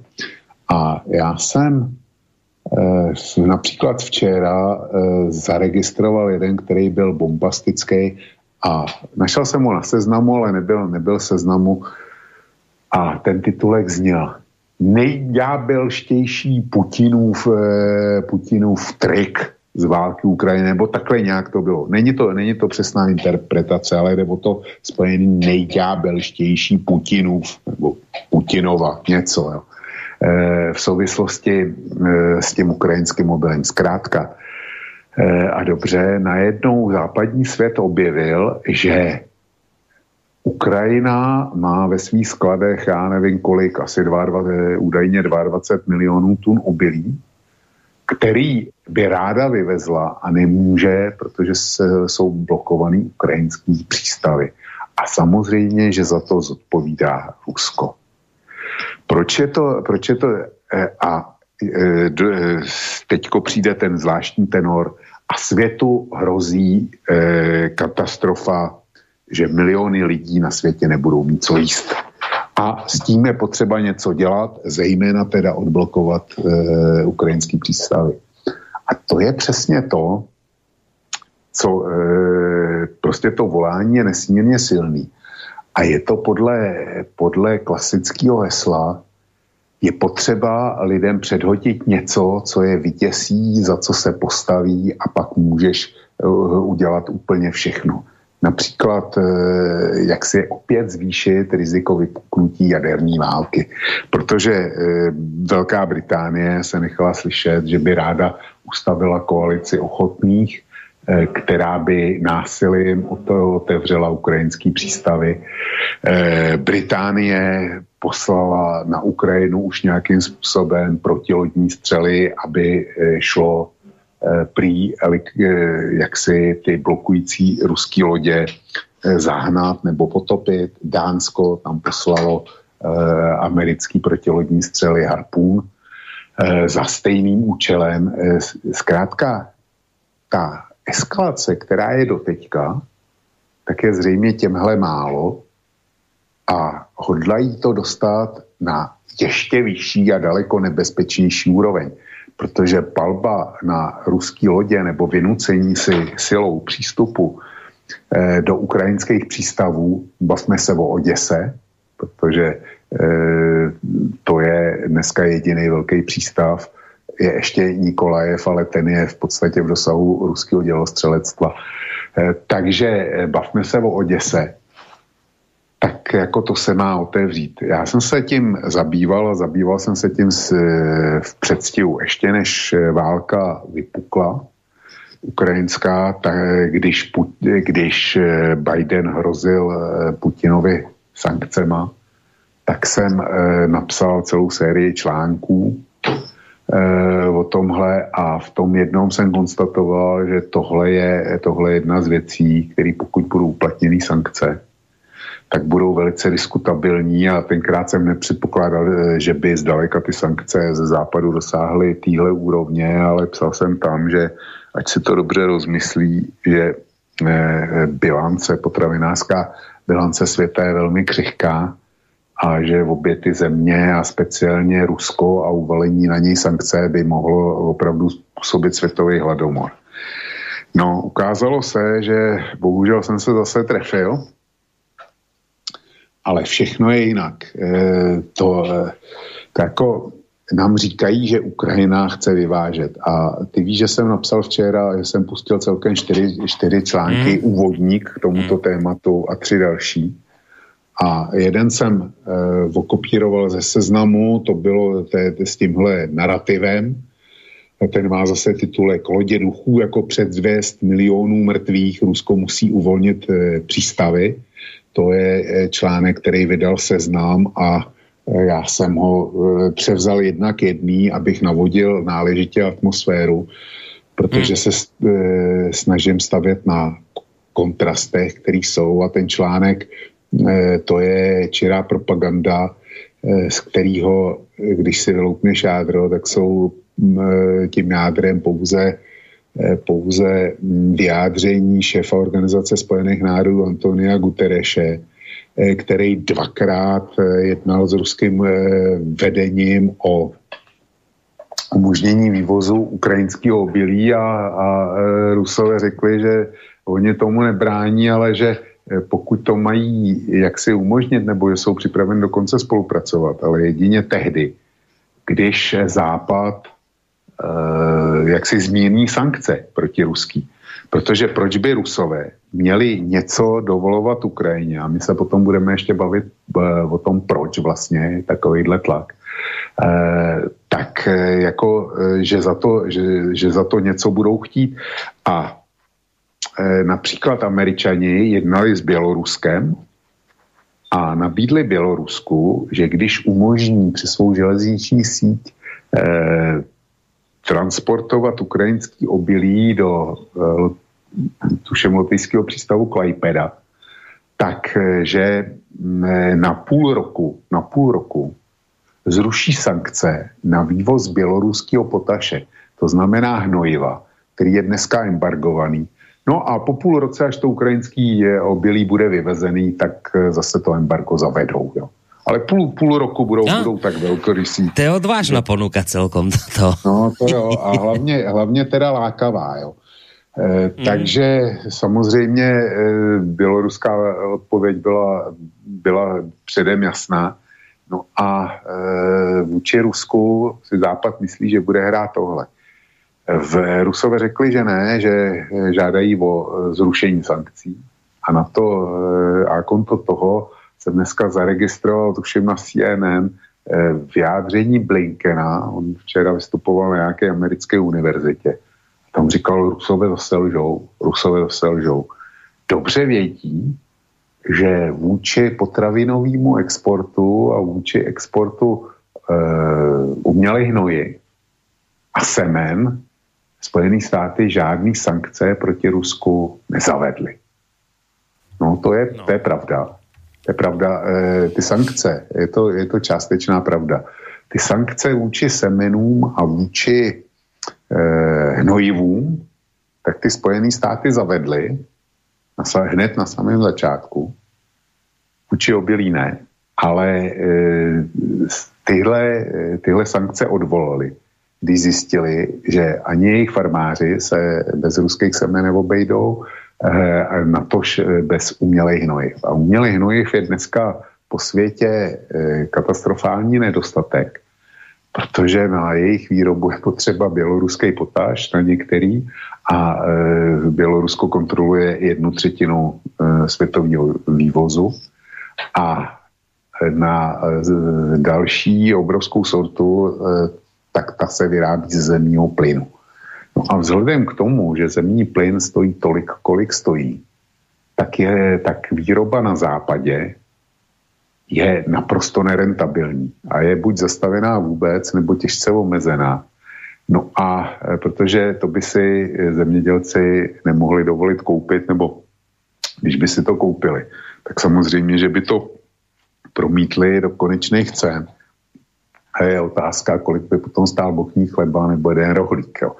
A já jsem například včera eh, zaregistroval jeden, který byl bombastický a našel jsem ho na seznamu, ale nebyl, nebyl seznamu a ten titulek zněl nejďábelštější Putinův, eh, Putinův trik z války Ukrajiny, nebo takhle nějak to bylo. Není to, není to přesná interpretace, ale jde o to spojený nejďábelštější Putinův, nebo Putinova, něco. Jo. Eh, v souvislosti eh, s tím ukrajinským mobilem. Zkrátka, eh, a dobře, najednou západní svět objevil, že Ukrajina má ve svých skladech, já nevím kolik, asi 22, údajně 22 milionů tun obilí, který by ráda vyvezla a nemůže, protože se, jsou blokovaný ukrajinský přístavy. A samozřejmě, že za to zodpovídá Rusko. Proč je to, proč je to eh, a eh, eh, teďko přijde ten zvláštní tenor a světu hrozí katastrofa, že miliony lidí na světě nebudou mít co jíst. A s tím je potřeba něco dělat, zejména teda odblokovat e, ukrajinský přístavy. A to je přesně to, co e, prostě to volání je nesmírně silný. A je to podle, podle klasického hesla, je potřeba lidem předhodit něco, co je vytěsí, za co se postaví a pak můžeš uh, udělat úplně všechno. Například, uh, jak si opět zvýšit riziko vypuknutí jaderní války. Protože uh, Velká Británie se nechala slyšet, že by ráda ustavila koalici ochotných Eh, která by násilím otevřela ukrajinský přístavy. Eh, Británie poslala na Ukrajinu už nějakým způsobem protilodní střely, aby eh, šlo prý jak si ty blokující ruský lodě zahnat nebo potopit. Dánsko tam poslalo americký protilodní střely Harpoon za stejným účelem. Zkrátka, ta eskalace, která je doteďka, tak je zřejmě těmhle málo a hodlají to dostat na ještě vyšší a daleko nebezpečnější úroveň. Protože palba na ruský lodě nebo vynucení si silou přístupu eh, do ukrajinských přístavů, bavme se o Oděse, protože eh, to je dneska jediný velký přístav, je ještě Nikolajev, ale ten je v podstatě v dosahu ruského dělostřelectva. Eh, takže eh, bavme se o Oděse. Tak jako to se má otevřít. Já jsem se tím zabýval a zabýval jsem se tím s, eh, v předstihu ještě než válka vypukla. ukrajinská, tak když, když Biden hrozil Putinovi sankcema, tak jsem napsal celou sérii článků o tomhle a v tom jednom jsem konstatoval, že tohle je, tohle je jedna z věcí, které pokud budou uplatněny sankce, tak budou velice diskutabilní a tenkrát jsem nepředpokládal, že by zdaleka ty sankce ze západu dosáhly týhle úrovně, ale psal jsem tam, že ať si to dobře rozmyslí, že eh, bilance, potravinářská bilance světa je velmi křihká a že obě ty země a speciálně Rusko a uvalení na něj sankce by mohlo opravdu způsobit světový hladomor. No, ukázalo se, že bohužel jsem se zase trefil, ale všechno je jinak. E, to, e, to jako nám říkají, že Ukrajina chce vyvážet. A ty víš, že jsem napsal včera, že jsem pustil celkem čtyři, čtyři články, mm. úvodník k tomuto mm. tématu a tři další. A jeden jsem e, okopíroval ze seznamu, to bylo té, té, s tímhle narrativem, ten má zase titulek Lodě duchů jako předzvěst milionů mrtvých, Rusko musí uvolnit e, přístavy. To je e, článek, který vydal seznam a já jsem ho eh, převzal jednak jedný, abych navodil náležitě atmosféru, protože hmm. se eh, snažím stavět na kontrastech, které jsou a ten článek to je čirá propaganda, z kterého, když si vyloupneš jádro, tak jsou tím jádrem pouze pouze hm, vyjádření šéfa Organizace spojených národů Antonia Gutereše, Eh, který dvakrát eh, jednal s ruským eh, vedením o umožnění vývozu ukrajinského obilí a, a Rusové řekli, že oni tomu nebrání, ale že pokud to mají jaksi umožnit, nebo jsou připraveni dokonce spolupracovat, ale jedině tehdy, když Západ eh, jaksi zmírní sankce proti ruský. Protože proč by Rusové měli něco dovolovat Ukrajině a my se potom budeme ještě bavit eh, o tom, proč vlastně takovýhle tlak, eh, tak eh, jako, že za, to, že, že za to něco budou chtít. A například američani jednali s Běloruskem a nabídli Bělorusku, že když umožní přes svou železniční síť transportovat ukrajinský obilí do tuším lotyšského přístavu Klajpeda, takže eh, mm, na půl roku, na půl roku zruší sankce na vývoz běloruského potaše, to znamená hnojiva, který je dneska embargovaný. No a po půl roce, až to ukrajinský eh, obilí bude vyvezený, tak eh, zase to embargo zavedou. Jo. Ale půl, půl roku budou, no, budou tak velkorysí. To je odvážná ponuka celkom. To. No to jo, a hlavně, hlavně teda lákavá, jo. Mm. Takže samozřejmě eh, běloruská odpověď byla, byla předem jasná. No a eh, vůči Rusku si Západ myslí, že bude hrát tohle. V Rusové řekli, že ne, že žádají o zrušení sankcí. A na to a konto toho jsem dneska zaregistroval, tuším na CNN, vyjádření Blinkena. On včera vystupoval na nějaké americké univerzitě tam říkal, Rusové zase lžou, Rusové zase lžou. Dobře vědí, že vůči potravinovému exportu a vůči exportu e, umělých hnoji a semen Spojené státy žádný sankce proti Rusku nezavedly. No to je, no. to je pravda. To je pravda. E, ty sankce, je to, je to částečná pravda. Ty sankce vůči semenům a vůči eh, hnojivům, tak ty Spojené státy zavedly na, hned na samém začátku, vůči obilí ne, ale eh, tyhle, tyhle sankce odvolali, když zjistili, že ani jejich farmáři se bez ruských semen neobejdou, eh, na tož eh, bez umělej hnojiv. A umělej hnojiv je dneska po světě eh, katastrofální nedostatek protože na jejich výrobu je potřeba běloruský potáž na některý a Bělorusko kontroluje jednu třetinu světového vývozu a na další obrovskou sortu, tak ta se vyrábí z zemního plynu. No a vzhledem k tomu, že zemní plyn stojí tolik, kolik stojí, tak, je, tak výroba na západě je naprosto nerentabilní a je buď zastavená vůbec, nebo těžce omezená. No a e, protože to by si zemědělci nemohli dovolit koupit, nebo když by si to koupili, tak samozřejmě, že by to promítli do konečných cen. A je otázka, kolik by potom stál bochní chleba nebo jeden rohlík. Jo.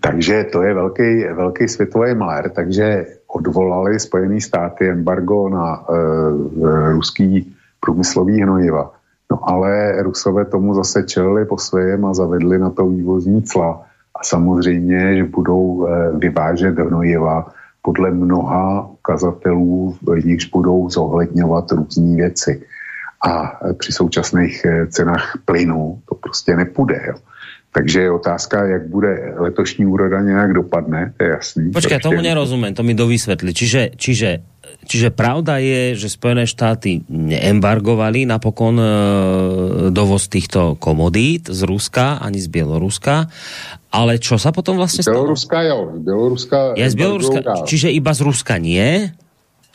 Takže to je velký, velký světový malér, takže odvolali Spojené státy embargo na uh, ruský průmyslový hnojiva. No ale Rusové tomu zase čelili po svém a zavedli na to vývozní cla. A samozřejmě, že budou uh, vyvážet hnojiva podle mnoha ukazatelů, v nichž budou zohledňovat různé věci. A při současných cenách plynu to prostě nepůjde. Jo. Takže je otázka, jak bude letošní úroda nějak dopadne, to je jasný. Počkej, tomu nerozumím, to mi dovysvetli. Čiže, čiže, čiže pravda je, že Spojené štáty neembargovali napokon e, dovoz týchto komodít z Ruska, ani z Bieloruska, ale čo sa potom vlastne stalo? Bieloruska, jo. Bieloruska, je z Bieloruska, čiže iba z Ruska nie,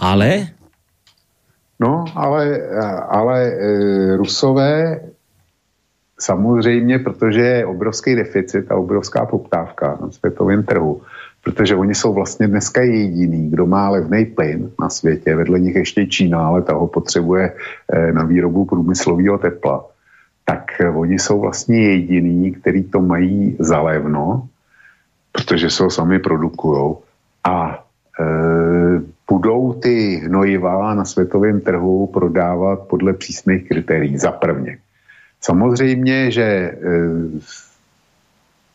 ale... No, ale, ale e, Rusové Samozřejmě, protože je obrovský deficit a obrovská poptávka na světovém trhu, protože oni jsou vlastně dneska jediný, kdo má levný plyn na světě, vedle nich ještě Čína, ale ta ho potřebuje eh, na výrobu průmyslového tepla, tak eh, oni jsou vlastně jediný, který to mají za levno, protože se ho sami produkují a e, budou ty hnojiva na světovém trhu prodávat podle přísných kritérií za prvně. Samozřejmě, že eh,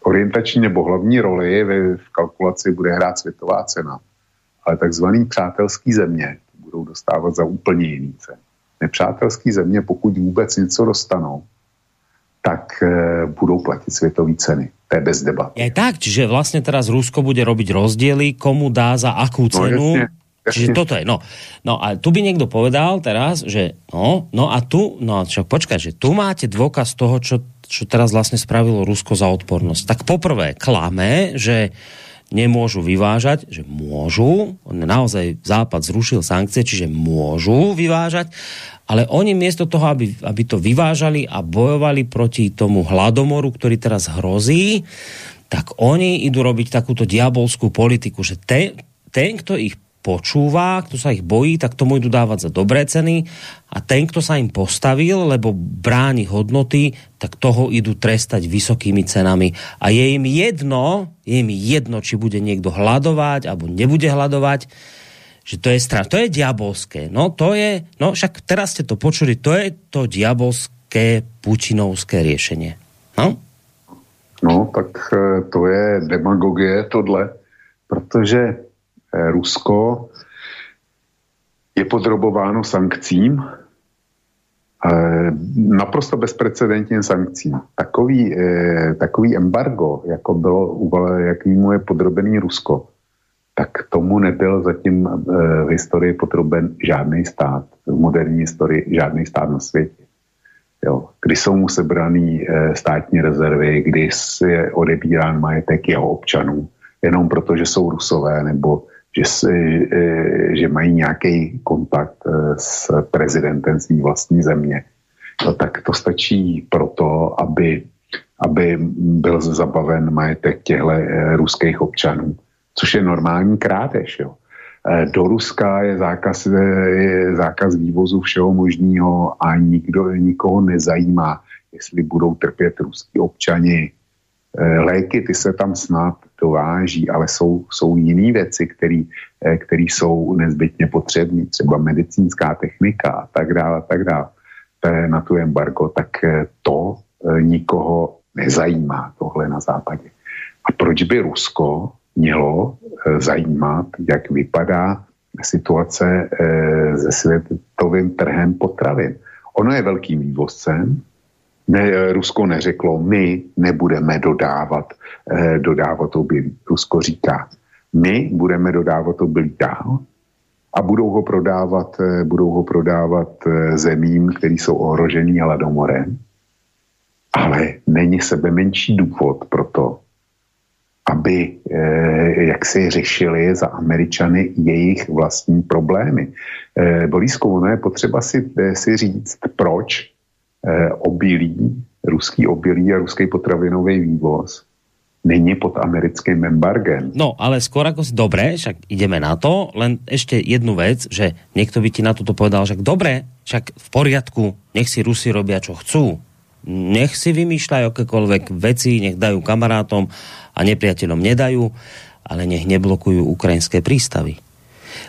orientační nebo hlavní roli v kalkulaci bude hrát světová cena, ale takzvaný přátelský země budou dostávat za úplně jiný cen. Nepřátelský země, pokud vůbec něco dostanou, tak e, budou platit světové ceny. To je bez debaty. Je tak, čiže vlastně teraz Rusko bude robiť rozdiely, komu dá za akú no, cenu. No, Čiže toto je, no. No a tu by niekto povedal teraz, že no, no a tu, no a čo, počkaj, že tu máte dôkaz toho, čo, čo teraz vlastne spravilo Rusko za odpornosť. Tak poprvé klame, že nemôžu vyvážať, že môžu, naozaj Západ zrušil sankcie, čiže môžu vyvážať, ale oni miesto toho, aby, aby to vyvážali a bojovali proti tomu hladomoru, ktorý teraz hrozí, tak oni idú robiť takúto diabolskú politiku, že ten, ten kto ich počúva, kto sa ich bojí, tak tomu idú dávať za dobré ceny a ten, kto sa im postavil, lebo bráni hodnoty, tak toho idú trestať vysokými cenami. A je im jedno, je im jedno, či bude niekto hľadovať alebo nebude hľadovať, že to je strach, to je diabolské. No to je, no však teraz ste to počuli, to je to diabolské pučinovské riešenie. No? No, tak eh, to je demagogie tohle, protože Rusko je podrobováno sankcím, eh, naprosto bezprecedentním sankcím. Takový, eh, takový embargo, jako bylo, jaký mu je podrobený Rusko, tak tomu nebyl zatím v historii podroben žádný stát, v moderní historii žádný stát na světě. Jo. Kdy jsou mu sebraný státní rezervy, kdy je odebírán majetek jeho občanů, jenom proto, že jsou rusové, nebo že, si, e, že mají nějaký kontakt e, s prezidentem své vlastní země, no, tak to stačí proto, aby, aby byl zabaven majetek těchto e, ruských občanů, což je normální krádež. Jo. Do Ruska je zákaz, je zákaz vývozu všeho možného a nikdo, nikoho nezajímá, jestli budou trpět ruský občani léky, ty se tam snad dováží, ale jsou, jsou jiné věci, které eh, jsou nezbytně potřebné, třeba medicínská technika a tak dále, a tak dále. Na tu embargo, tak eh, to nikoho nezajímá, tohle na západě. A proč by Rusko mělo zajímat, jak vypadá situace se světovým trhem potravin? Ono je velkým vývozcem, ne, Rusko neřeklo, my nebudeme dodávat, eh, dodávat obilí. Rusko říká, my budeme dodávat obilí dál a budou ho prodávat, eh, budou ho prodávat eh, zemím, které jsou ohrožený hladomorem, ale není sebe menší důvod pro to, aby eh, jak si řešili za Američany jejich vlastní problémy. Eh, Borisku, ono je potřeba si, eh, si říct, proč eh, obilí, ruský obilí a ruský potravinový vývoz není pod americkým embargem. No, ale skôr ako si, dobre, však ideme na to, len ešte jednu vec, že niekto by ti na toto povedal, že dobre, však v poriadku, nech si Rusi robia, čo chcú. Nech si vymýšľajú akékoľvek veci, nech dajú kamarátom a nepriateľom nedajú, ale nech neblokujú ukrajinské prístavy.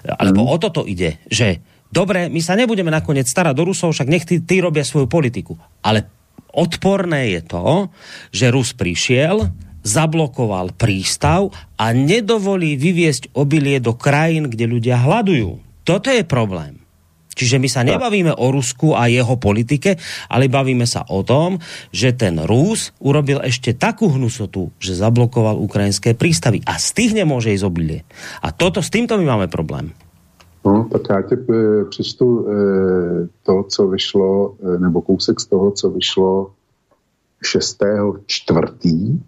Alebo mm. o toto ide, že dobre, my sa nebudeme nakoniec starať do Rusov, však nech tí, tí robia svoju politiku. Ale odporné je to, že Rus prišiel, zablokoval prístav a nedovolí vyviesť obilie do krajín, kde ľudia hladujú. Toto je problém. Čiže my sa nebavíme o Rusku a jeho politike, ale bavíme sa o tom, že ten Rus urobil ešte takú hnusotu, že zablokoval ukrajinské prístavy a z tých nemôže ísť obilie. A toto, s týmto my máme problém. No, tak já tě e, přečtu e, to, co vyšlo, e, nebo kousek z toho, co vyšlo 6. čtvrtý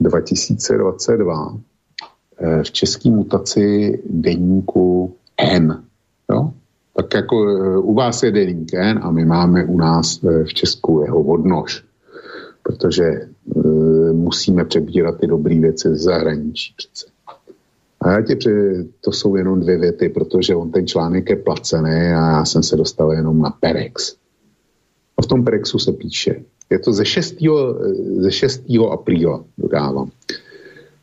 2022 eh, v české mutaci deníku N. Jo? Tak jako eh, u vás je deník N a my máme u nás eh, v Česku jeho odnož, protože musíme přebírat ty dobré věci z zahraničí přece. A já tě, to jsou jenom dvě věty, protože on ten článek je placený a já jsem se dostal jenom na Perex. A v tom Perexu se píše, je to ze 6. Ze 6. apríla, dodávám.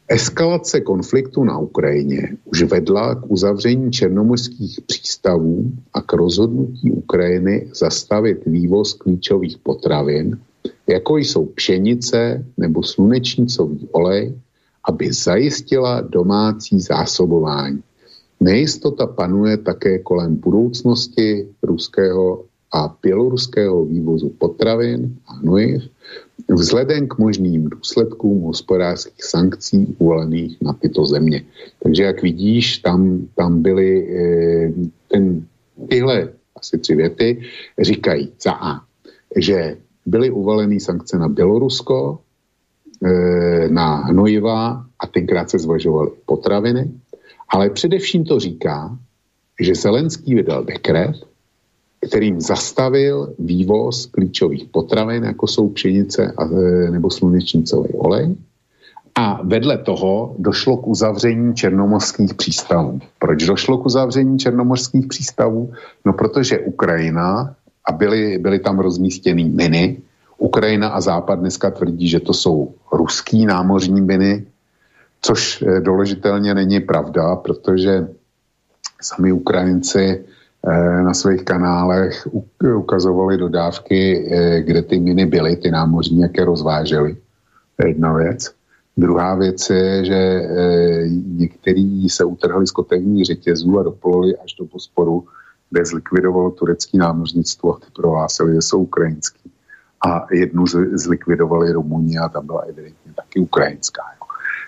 Eskalace konfliktu na Ukrajině už vedla k uzavření černomorských přístavů a k rozhodnutí Ukrajiny zastavit vývoz klíčových potravin, jako jsou pšenice nebo slunečnicový olej, aby zajistila domácí zásobování. Nejistota panuje také kolem budoucnosti ruského a běloruského vývozu potravin a hnojiv vzhledem k možným důsledkům hospodářských sankcí uvolených na tyto země. Takže jak vidíš, tam, tam byly e, ten, tyhle asi tři věty, říkají za A, že byly uvaleny sankce na Bělorusko, na hnojiva a tenkrát se zvažovaly potraviny, ale především to říká, že Zelenský vydal dekret, kterým zastavil vývoz klíčových potravin, jako jsou pšenice a, e, nebo slunečnicový olej. A vedle toho došlo k uzavření černomorských přístavů. Proč došlo k uzavření černomorských přístavů? No protože Ukrajina, a byly, byly tam rozmístěny miny, Ukrajina a Západ dneska tvrdí, že to jsou ruský námořní miny, což e, doložitelně není pravda, protože sami Ukrajinci Eh, na svých kanálech ukazovali dodávky, eh, kde ty miny byly, ty námořní, jaké rozvážely. To je jedna věc. Druhá věc je, že eh, některý se utrhli z kotevních řetězů a dopluli až do posporu, kde zlikvidovalo turecký námořnictvo a ty prohlásili, že jsou ukrajinský. A jednu zlikvidovali Rumuni a tam byla evidentně taky ukrajinská. Jo.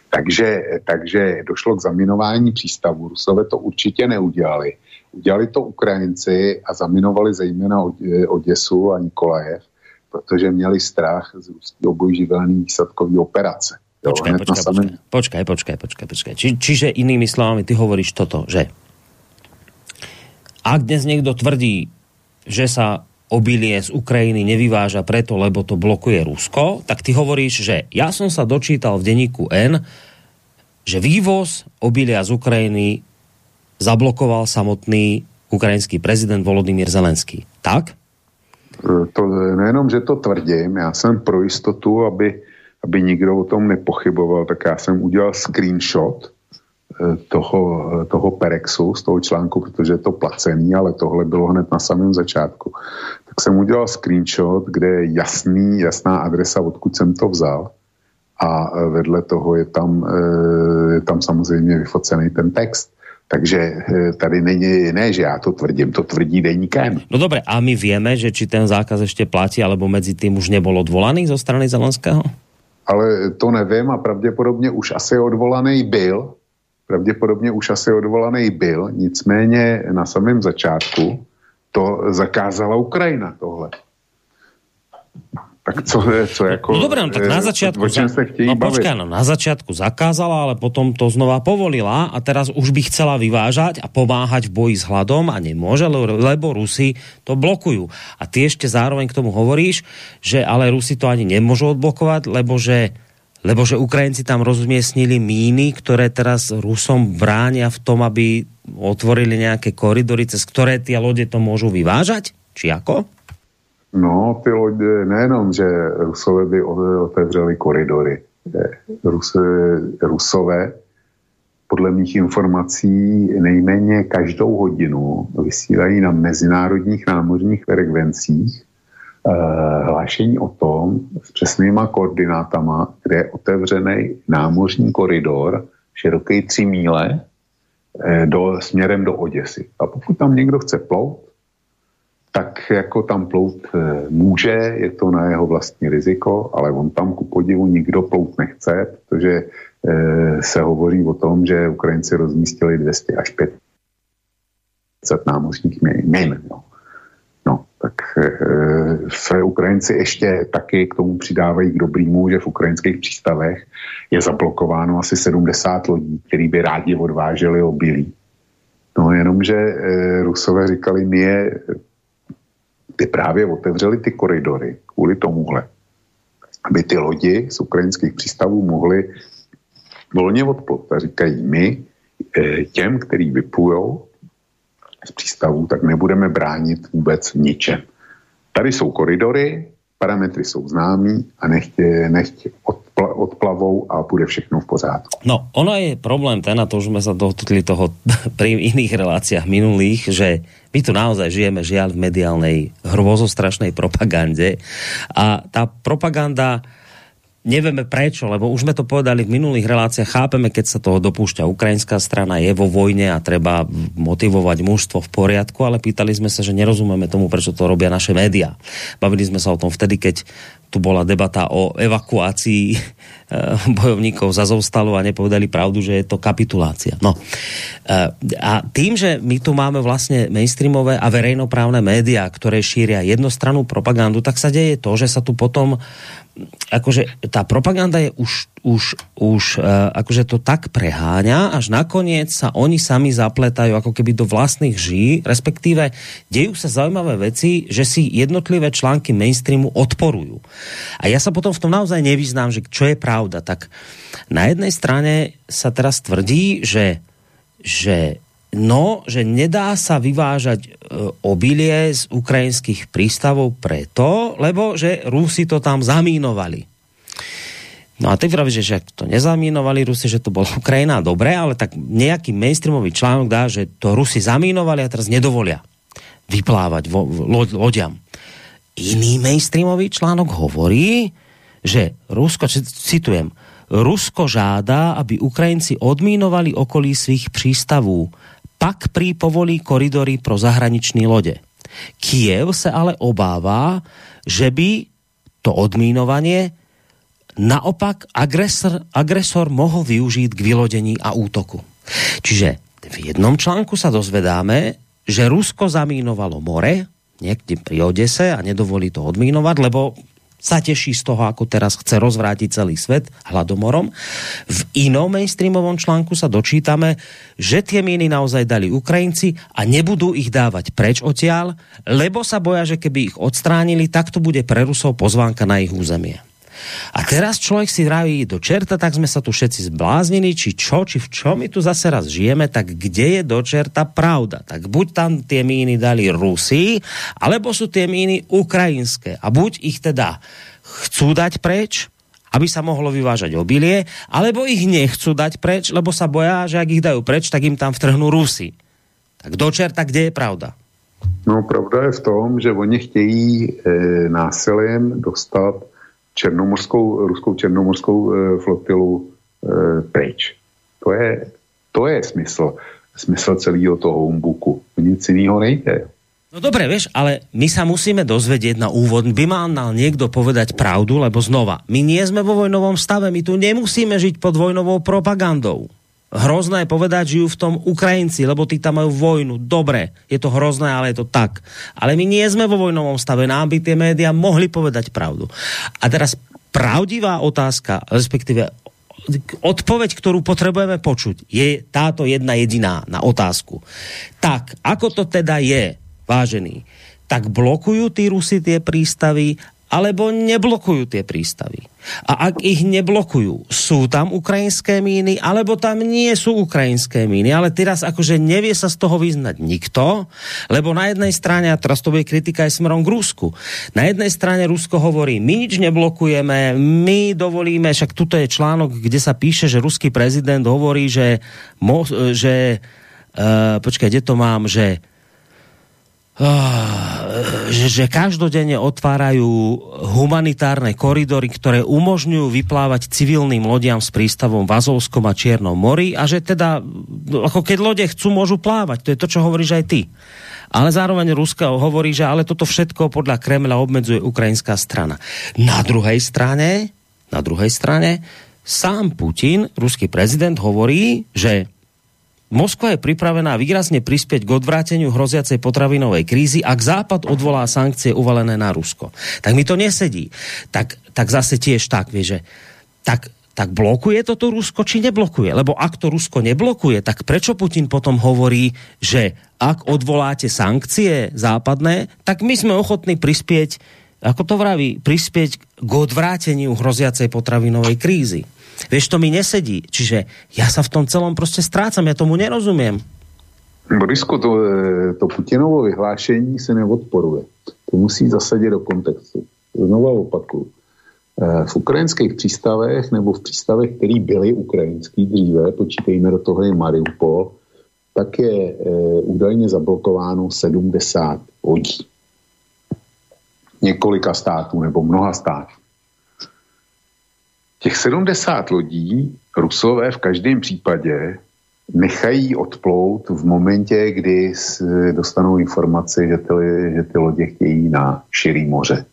Takže, takže došlo k zaminování přístavu. Rusové to určitě neudělali. Udělali to Ukrajinci a zaminovali zejména Oděsu a Nikolajev, protože měli strach z ruského obojživelné výsadkové operace. Počkaj, počkaj, počkaj, počkaj, počkaj, počkaj, počkaj. Či, čiže inými slovami, ty hovoríš toto, že ak dnes niekto tvrdí, že sa obilie z Ukrajiny nevyváža preto, lebo to blokuje Rusko, tak ty hovoríš, že ja som sa dočítal v denníku N, že vývoz obilia z Ukrajiny zablokoval samotný ukrajinský prezident Volodymyr Zelenský. Tak? To nejenom, že to tvrdím, já jsem pro jistotu, aby, aby nikdo o tom nepochyboval, tak já jsem udělal screenshot eh, toho, toho Perexu z toho článku, protože je to placený, ale tohle bylo hned na samém začátku. Tak jsem udělal screenshot, kde je jasný, jasná adresa, odkud jsem to vzal a eh, vedle toho je tam, je tam samozřejmě vyfocený ten text. Takže eh, tady není ne, že já to tvrdím, to tvrdí denníkem. No dobré, a my víme, že či ten zákaz ještě platí, alebo mezi tím už nebol odvolaný zo strany Zelenského? Ale to nevím a pravděpodobně už asi odvolaný byl. Pravděpodobně už asi odvolaný byl, nicméně na samém začátku to zakázala Ukrajina tohle. tak co, co jako... No dobré, no tak na začiatku... O čem se chtějí no počkaj, no na začiatku zakázala, ale potom to znova povolila a teraz už by chcela vyvážať a pomáhať v boji s hladom a nemôže, lebo, lebo Rusi to blokujú. A ty ešte zároveň k tomu hovoríš, že ale Rusi to ani nemôžu odblokovať, lebo že lebo že Ukrajinci tam rozmiestnili míny, ktoré teraz Rusom bránia v tom, aby otvorili nejaké koridory, cez ktoré tie lode to môžu vyvážať? Či ako? No, ty lodě, nejenom, že Rusové by otevřeli koridory. Rus, Rusové podle mých informací nejméně každou hodinu vysílají na mezinárodních námořních frekvencích eh, hlášení o tom s přesnýma koordinátama, kde je otevřený námořní koridor široký 3 míle eh, do, směrem do Oděsy. A pokud tam někdo chce plout, tak jako tam plout eh, může, je to na jeho vlastní riziko, ale on tam ku podivu nikdo plout nechce, protože eh, se hovoří o tom, že Ukrajinci rozmístili 200 až 500 námořních min. Tak eh, v Ukrajinci ještě taky k tomu přidávají k dobrýmu, že v ukrajinských přístavech je zablokováno asi 70 lodí, který by rádi odváželi obilí. No jenom, že Rusové říkali, my je ty právě otevřeli ty koridory kvůli tomuhle, aby ty lodi z ukrajinských přístavů mohly volně odplout. A říkají, my těm, který vyplujou z přístavů, tak nebudeme bránit vůbec ničem. Tady jsou koridory, parametry jsou známí a nechtě, nechtě odpla, odplavou a bude všechno v pořádku. No, ono je problém ten, a to už sme sa dotkli toho pri iných reláciách minulých, že my tu naozaj žijeme žiaľ v mediálnej hrôzostrašnej propagande a tá propaganda nevieme prečo, lebo už sme to povedali v minulých reláciách, chápeme, keď sa toho dopúšťa ukrajinská strana, je vo vojne a treba motivovať mužstvo v poriadku, ale pýtali sme sa, že nerozumíme tomu, prečo to robia naše média. Bavili sme sa o tom vtedy, keď tu bola debata o evakuácii bojovníkov za Zovstalu a nepovedali pravdu, že je to kapitulácia. No. A tým, že my tu máme vlastne mainstreamové a verejnoprávne médiá, ktoré šíria jednostrannú propagandu, tak sa deje to, že sa tu potom akože tá propaganda je už, už, už uh, akože to tak preháňa, až nakoniec sa oni sami zapletajú ako keby do vlastných ží, respektíve dejú sa zaujímavé veci, že si jednotlivé články mainstreamu odporujú. A ja sa potom v tom naozaj nevyznám, že čo je pravda. Tak na jednej strane sa teraz tvrdí, že, že No, že nedá sa vyvážať e, obilie z ukrajinských prístavov preto, lebo že Rusi to tam zamínovali. No a ty pravíš, že však to nezamínovali Rusi, že to bola Ukrajina, dobre, ale tak nejaký mainstreamový článok dá, že to Rusi zamínovali a teraz nedovolia vyplávať vo, vo, lo, loďam. Iný mainstreamový článok hovorí, že Rusko, citujem, Rusko žádá, aby Ukrajinci odmínovali okolí svých přístavů pak prý povolí koridory pro zahraniční lode. Kiev se ale obává, že by to odmínovanie naopak agresor, agresor mohl využít k vylodení a útoku. Čiže v jednom článku sa dozvedáme, že Rusko zamínovalo more niekde pri Odese a nedovolí to odmínovať, lebo sa teší z toho, ako teraz chce rozvrátiť celý svet hladomorom. V inom mainstreamovom článku sa dočítame, že tie míny naozaj dali Ukrajinci a nebudú ich dávať preč odtiaľ, lebo sa boja, že keby ich odstránili, tak to bude pre Rusov pozvánka na ich územie. A teraz človek si vraví do čerta, tak sme sa tu všetci zbláznili, či čo, či v čom my tu zase raz žijeme, tak kde je do čerta pravda? Tak buď tam tie míny dali Rusi, alebo sú tie míny ukrajinské. A buď ich teda chcú dať preč, aby sa mohlo vyvážať obilie, alebo ich nechcú dať preč, lebo sa boja, že ak ich dajú preč, tak im tam vtrhnú Rusi. Tak do čerta, kde je pravda? No pravda je v tom, že oni chtějí e, násilím dostat černomorskou, ruskou černomorskou e, flotilu e, pryč. To je, to je smysl, smysl celého toho humbuku. Nic jiného nejde. No dobre, vieš, ale my sa musíme dozvedieť na úvod, by mal niekto povedať pravdu, lebo znova, my nie sme vo vojnovom stave, my tu nemusíme žiť pod vojnovou propagandou. Hrozné povedať, žijú v tom Ukrajinci, lebo tí tam majú vojnu. Dobre, je to hrozné, ale je to tak. Ale my nie sme vo vojnovom stave, nám by tie médiá mohli povedať pravdu. A teraz pravdivá otázka, respektíve odpoveď, ktorú potrebujeme počuť, je táto jedna jediná na otázku. Tak, ako to teda je, vážený, tak blokujú tí Rusy tie prístavy alebo neblokujú tie prístavy. A ak ich neblokujú, sú tam ukrajinské míny, alebo tam nie sú ukrajinské míny. Ale teraz akože nevie sa z toho vyznať nikto, lebo na jednej strane, a teraz to bude kritika aj smerom k Rusku, na jednej strane Rusko hovorí, my nič neblokujeme, my dovolíme, však tuto je článok, kde sa píše, že ruský prezident hovorí, že, mo, že uh, počkaj, kde to mám, že že, že každodenne otvárajú humanitárne koridory, ktoré umožňujú vyplávať civilným lodiam s prístavom v Azovskom a Čiernom mori a že teda, ako keď lode chcú, môžu plávať. To je to, čo hovoríš aj ty. Ale zároveň Ruska hovorí, že ale toto všetko podľa Kremla obmedzuje ukrajinská strana. Na druhej strane, na druhej strane, sám Putin, ruský prezident, hovorí, že Moskva je pripravená výrazne prispieť k odvráteniu hroziacej potravinovej krízy, ak Západ odvolá sankcie uvalené na Rusko. Tak mi to nesedí. Tak, tak zase tiež tak, vie, že tak, tak blokuje toto Rusko, či neblokuje? Lebo ak to Rusko neblokuje, tak prečo Putin potom hovorí, že ak odvoláte sankcie západné, tak my sme ochotní prispieť, ako to vraví, prispieť k odvráteniu hroziacej potravinovej krízy. Vieš, to mi nesedí. Čiže ja sa v tom celom prostě strácam, ja tomu nerozumiem. Borisku, to, eh, to Putinovo vyhlášení se neodporuje. To musí zasadit do kontextu. Znovu opakuju. Eh, v ukrajinských přístavech nebo v přístavech, které byly ukrajinský dříve, počítejme do toho i Mariupol, tak je e, údajně zablokováno 70 lodí. Několika států nebo mnoha států. Těch 70 lodí Rusové v každém případě nechají odplout v momentě, kdy dostanou informaci, že ty, že ty lodě chtějí na širý moře.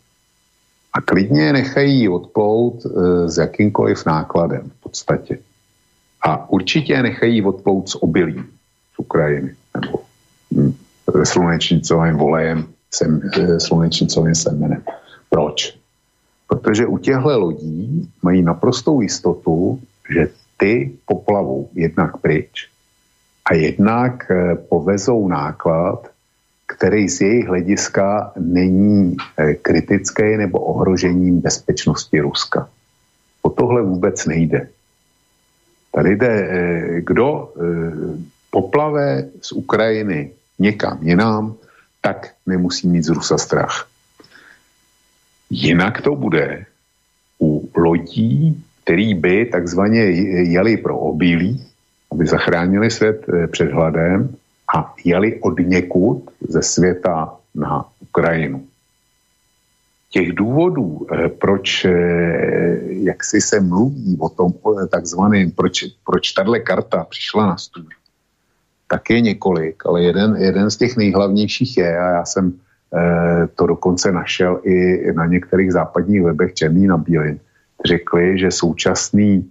A klidně nechají odplout e, s jakýmkoliv nákladem v podstatě. A určitě nechají odplout s obilím z Ukrajiny nebo hm, slunečnicovým volejem, sem, e, slunečnicovým semenem. Proč? Protože u těchto lodí mají naprostou jistotu, že ty poplavou jednak pryč a jednak eh, povezou náklad, který z jejich hlediska není eh, kritický nebo ohrožením bezpečnosti Ruska. O tohle vůbec nejde. Tady jde, eh, kdo poplave z Ukrajiny někam jinam, tak nemusí mít z Rusa strach. Jinak to bude u lodí, který by takzvaně jeli pro obilí, aby zachránili svět eh, před hladem a jeli od někud ze světa na Ukrajinu. Těch důvodů, eh, proč eh, jak si se mluví o tom takzvaném, proč, proč tahle karta přišla na stůl, tak je několik, ale jeden, jeden z těch nejhlavnějších je, a já jsem to dokonce našel i na některých západních webech černý na bílý. Řekli, že současný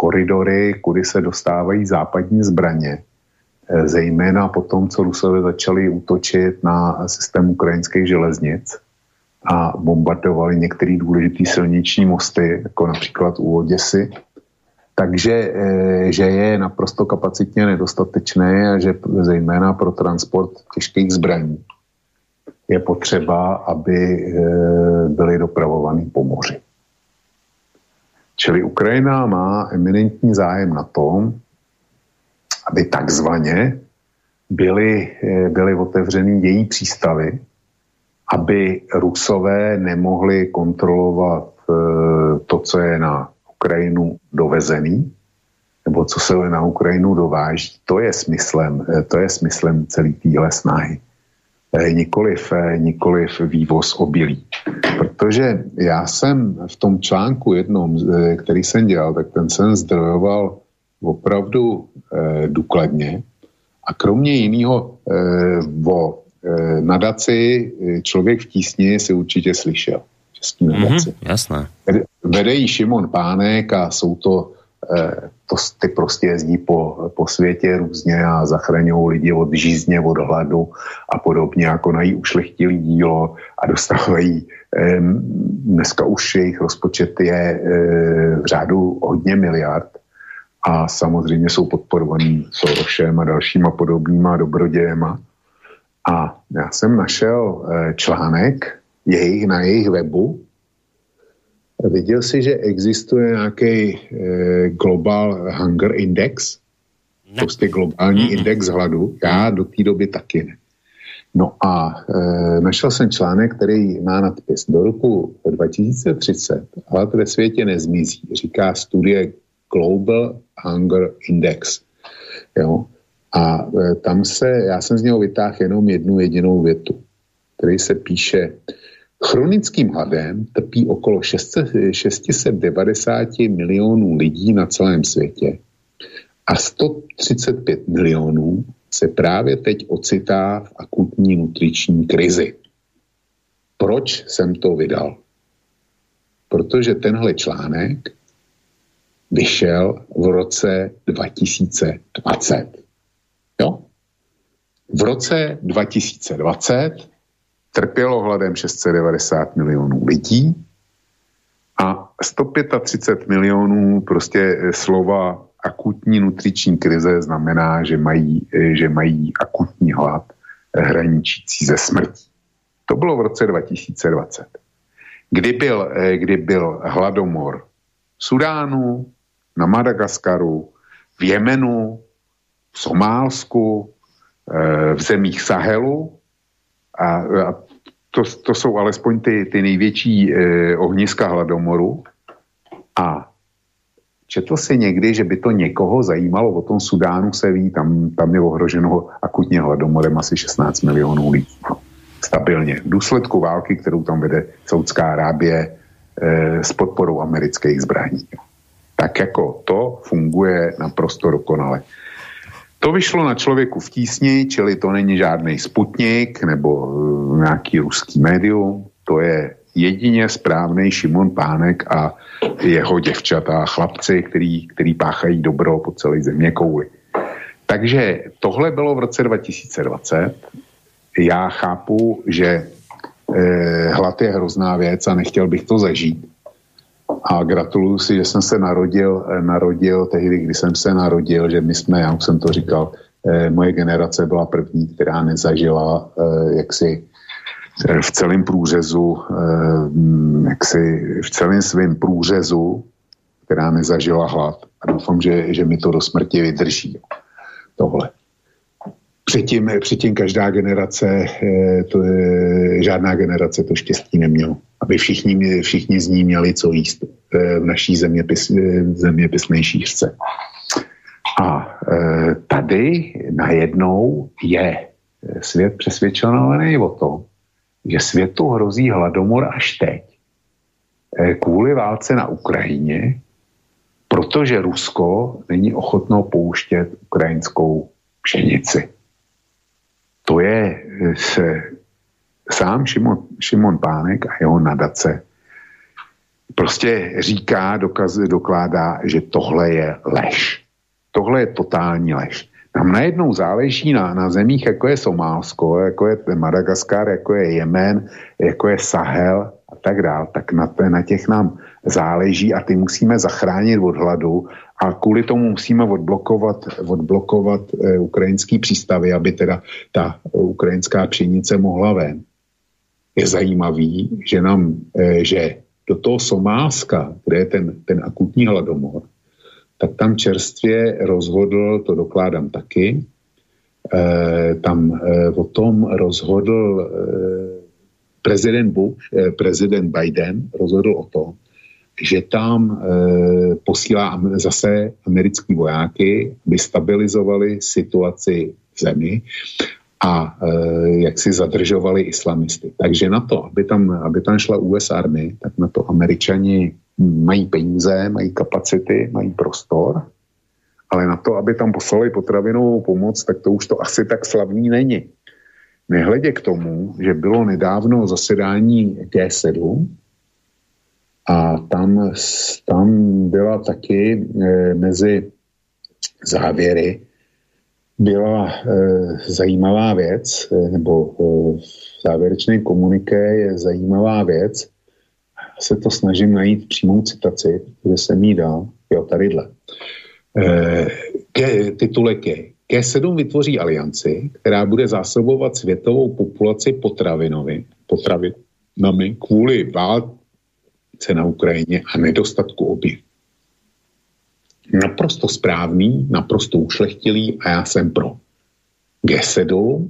koridory, kudy se dostávají západní zbraně, eh, zejména po tom, co Rusové začali útočit na systém ukrajinských železnic a bombardovali některé důležité silniční mosty, jako například u Oděsy, takže eh, že je naprosto kapacitně nedostatečné a že zejména pro transport těžkých zbraní je potřeba, aby eh, byly dopravovaný po moři. Čili Ukrajina má eminentní zájem na tom, aby takzvaně byly, eh, byly otevřeny její přístavy, aby Rusové nemohli kontrolovat eh, to, co je na Ukrajinu dovezený, nebo co se na Ukrajinu dováží. To je smyslem, to je smyslem celé téhle snahy. Eh, nikoliv, eh, nikoliv vývoz obilí. Protože já jsem v tom článku jednom, eh, který jsem dělal, tak ten jsem zdrojoval opravdu eh, důkladně a kromě jiného eh, o eh, nadaci Člověk v tísni si určitě slyšel. Český mhm, nadaci. Mm-hmm, jasné. Vede, vede ji Šimon Pánek a jsou to to, ty prostě jezdí po, po světě různě a zachraňují lidi od žízně, od hladu a podobně, jako nají ušlechtilý dílo a dostávají dneska už jejich rozpočet je v řádu hodně miliard a samozřejmě jsou podporovaný Sorosem a dalšíma podobnýma dobrodějema. A já jsem našel článek jejich, na jejich webu, Viděl jsi, že existuje nějaký eh, Global Hunger Index? Ne. Prostě globální index hladu. Já do té doby taky ne. No a e, našel jsem článek, který má nadpis. Do roku 2030 hlad ve světě nezmizí, říká studie Global Hunger Index. Jo? A e, tam se, já jsem z něho vytáhl jenom jednu jedinou větu, který se píše, Chronickým hladem trpí okolo 690 milionů lidí na celém světě a 135 milionů se právě teď ocitá v akutní nutriční krizi. Proč jsem to vydal? Protože tenhle článek vyšel v roce 2020. Jo? V roce 2020 trpělo hladem 690 milionů lidí a 135 milionů prostě slova akutní nutriční krize znamená, že mají, že mají akutní hlad hraničící ze smrtí. To bylo v roce 2020. Kdy byl, kdy byl hladomor v Sudánu, na Madagaskaru, v Jemenu, v Somálsku, eh, v zemích Sahelu, a, a to, to jsou alespoň ty, ty největší eh, ohniska hladomoru. A četl si někdy, že by to někoho zajímalo, o tom Sudánu se ví, tam, tam je ohroženo akutně hladomorem asi 16 milionů lidí. Stabilně. V důsledku války, kterou tam vede Saudská Arábie eh, s podporou amerických zbraní. Tak jako to funguje naprosto dokonale. To vyšlo na člověku v tísni, čili to není žádný sputnik nebo uh, nějaký ruský médium, to je jedině správný Šimon Pánek a jeho děvčata, chlapci, který, který páchají dobro po celé země kouli. Takže tohle bylo v roce 2020. Já chápu, že eh, hlad je hrozná věc a nechtěl bych to zažít. A gratuluju si, že jsem se narodil, eh, narodil tehdy, kdy jsem se narodil, že my jsme, já už jsem to říkal, eh, moje generace byla první, která nezažila eh, jaksi v celém průřezu, jaksi v celém svém průřezu, která nezažila hlad. A doufám, že, že mi to do smrti vydrží. Tohle. Předtím, předtím každá generace, to je, žádná generace to štěstí neměla aby všichni, všichni z ní měli co jíst eh, v naší zeměpis, eh, zeměpisné šířce. A eh, tady najednou je svět přesvědčený o tom, že světu hrozí hladomor až teď, kvůli válce na Ukrajině, protože Rusko není ochotno pouštět ukrajinskou pšenici. To je sám Šimon, Šimon Pánek a jeho nadace prostě říká, dokaz, dokládá, že tohle je lež. Tohle je totální lež. Nám najednou záleží na, na zemích, jako je Somálsko, jako je Madagaskar, jako je Jemen, jako je Sahel a tak dále, tak na, na těch nám záleží a ty musíme zachránit od hladu a kvůli tomu musíme odblokovat, odblokovat e, ukrajinský přístavy, aby teda ta ukrajinská pšenice mohla ven. Je zajímavý, že nám, eh, že do toho Somálska, kde je ten, ten akutní hladomor, tak tam čerstvě rozhodl, to dokládám taky, eh, tam eh, o tom rozhodl eh, prezident Bush, eh, prezident Biden rozhodl o tom, že tam eh, posílá zase americký vojáky, aby stabilizovali situaci v zemi a e, jak si zadržovali islamisty. Takže na to, aby tam, aby tam šla US Army, tak na to američani mají peníze, mají kapacity, mají prostor, ale na to, aby tam poslali potravinovou pomoc, tak to už to asi tak slavný není. Nehledě k tomu, že bylo nedávno zasedání G7 A tam, tam byla taky e, mezi závěry byla e, zajímavá věc, e, nebo v závěrečné komuniké je zajímavá věc. Já se to snažím najít přímou citaci, kde jsem jí dal, jo, tadyhle. Ke, titulek je G7 vytvoří alianci, která bude zásobovat světovou populaci potravinovi, potravinami kvůli válce na Ukrajině a nedostatku oběh. Naprosto správný, naprosto ušlechtilý a já jsem pro. G7,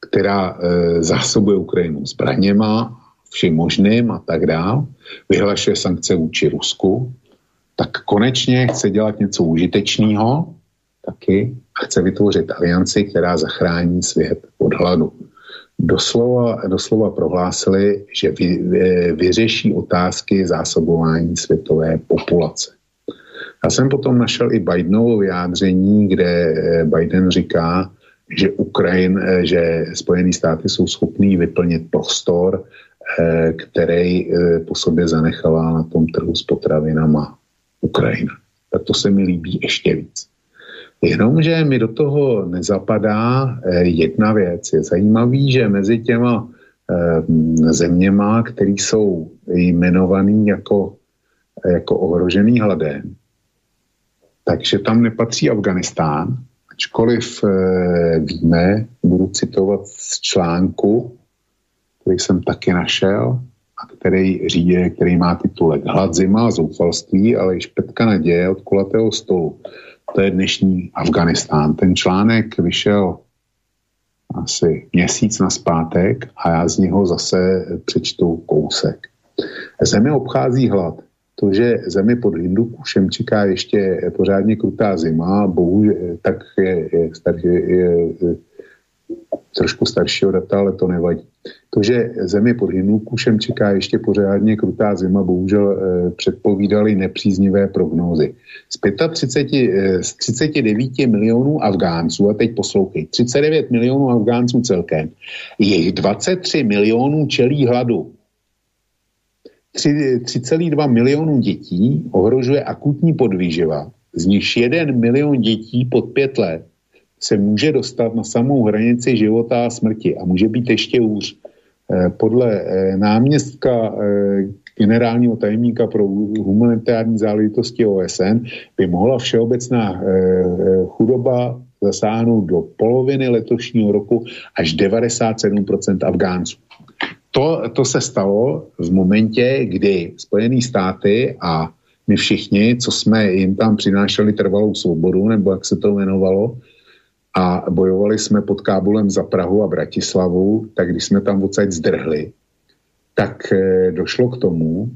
která e, zásobuje Ukrajinu zbraněma, vším možným a tak dále, vyhlašuje sankce vůči Rusku, tak konečně chce dělat něco užitečného taky a chce vytvořit alianci, která zachrání svět od hladu. Doslova, doslova prohlásili, že vy, vy, vyřeší otázky zásobování světové populace. Já jsem potom našel i Bidenovo vyjádření, kde eh, Biden říká, že Ukrajin, eh, že Spojené státy jsou schopný vyplnit prostor, eh, který po sobě zanechala na tom trhu s potravinama Ukrajina. Tak to se mi líbí ještě víc. Jenomže mi do toho nezapadá jedna věc. Je zajímavý, že mezi těma zeměma, které jsou jmenovaný jako, jako ohrožený hladem, takže tam nepatří Afganistán, ačkoliv e, víme, budu citovat z článku, který jsem taky našel, a který říje, který má titulek Hlad, zima a zoufalství, ale i špetka naděje od kulatého stolu. To je dnešní Afganistán. Ten článek vyšel asi měsíc na zpátek a já z něho zase přečtu kousek. Zemi obchází hlad to, že zemi pod Hindukušem čeká ještě pořádně krutá zima, bohužel, tak je, je, je, je trošku staršího data, ale to nevadí. To, že zemi pod Hindukušem čeká ještě pořádně krutá zima, bohužel eh, předpovídali nepříznivé prognózy. Z, 35, eh, z 39 milionů Afgánců, a teď poslouchej, 39 milionů Afgánců celkem, jejich 23 milionů čelí hladu. 3,2 milionů dětí ohrožuje akutní podvýživa, z nichž 1 milion dětí pod 5 let se může dostat na samou hranici života a smrti a může být ještě hůř. Eh, podle eh, náměstka eh, generálního tajemníka pro humanitární záležitosti OSN by mohla všeobecná chudoba zasáhnout do poloviny letošního roku až 97% Afgánců to, to se stalo v momentě, kdy Spojené státy a my všichni, co jsme jim tam přinášeli trvalou svobodu, nebo jak se to jmenovalo, a bojovali jsme pod Kábulem za Prahu a Bratislavu, tak když jsme tam odsaď zdrhli, tak e, došlo k tomu,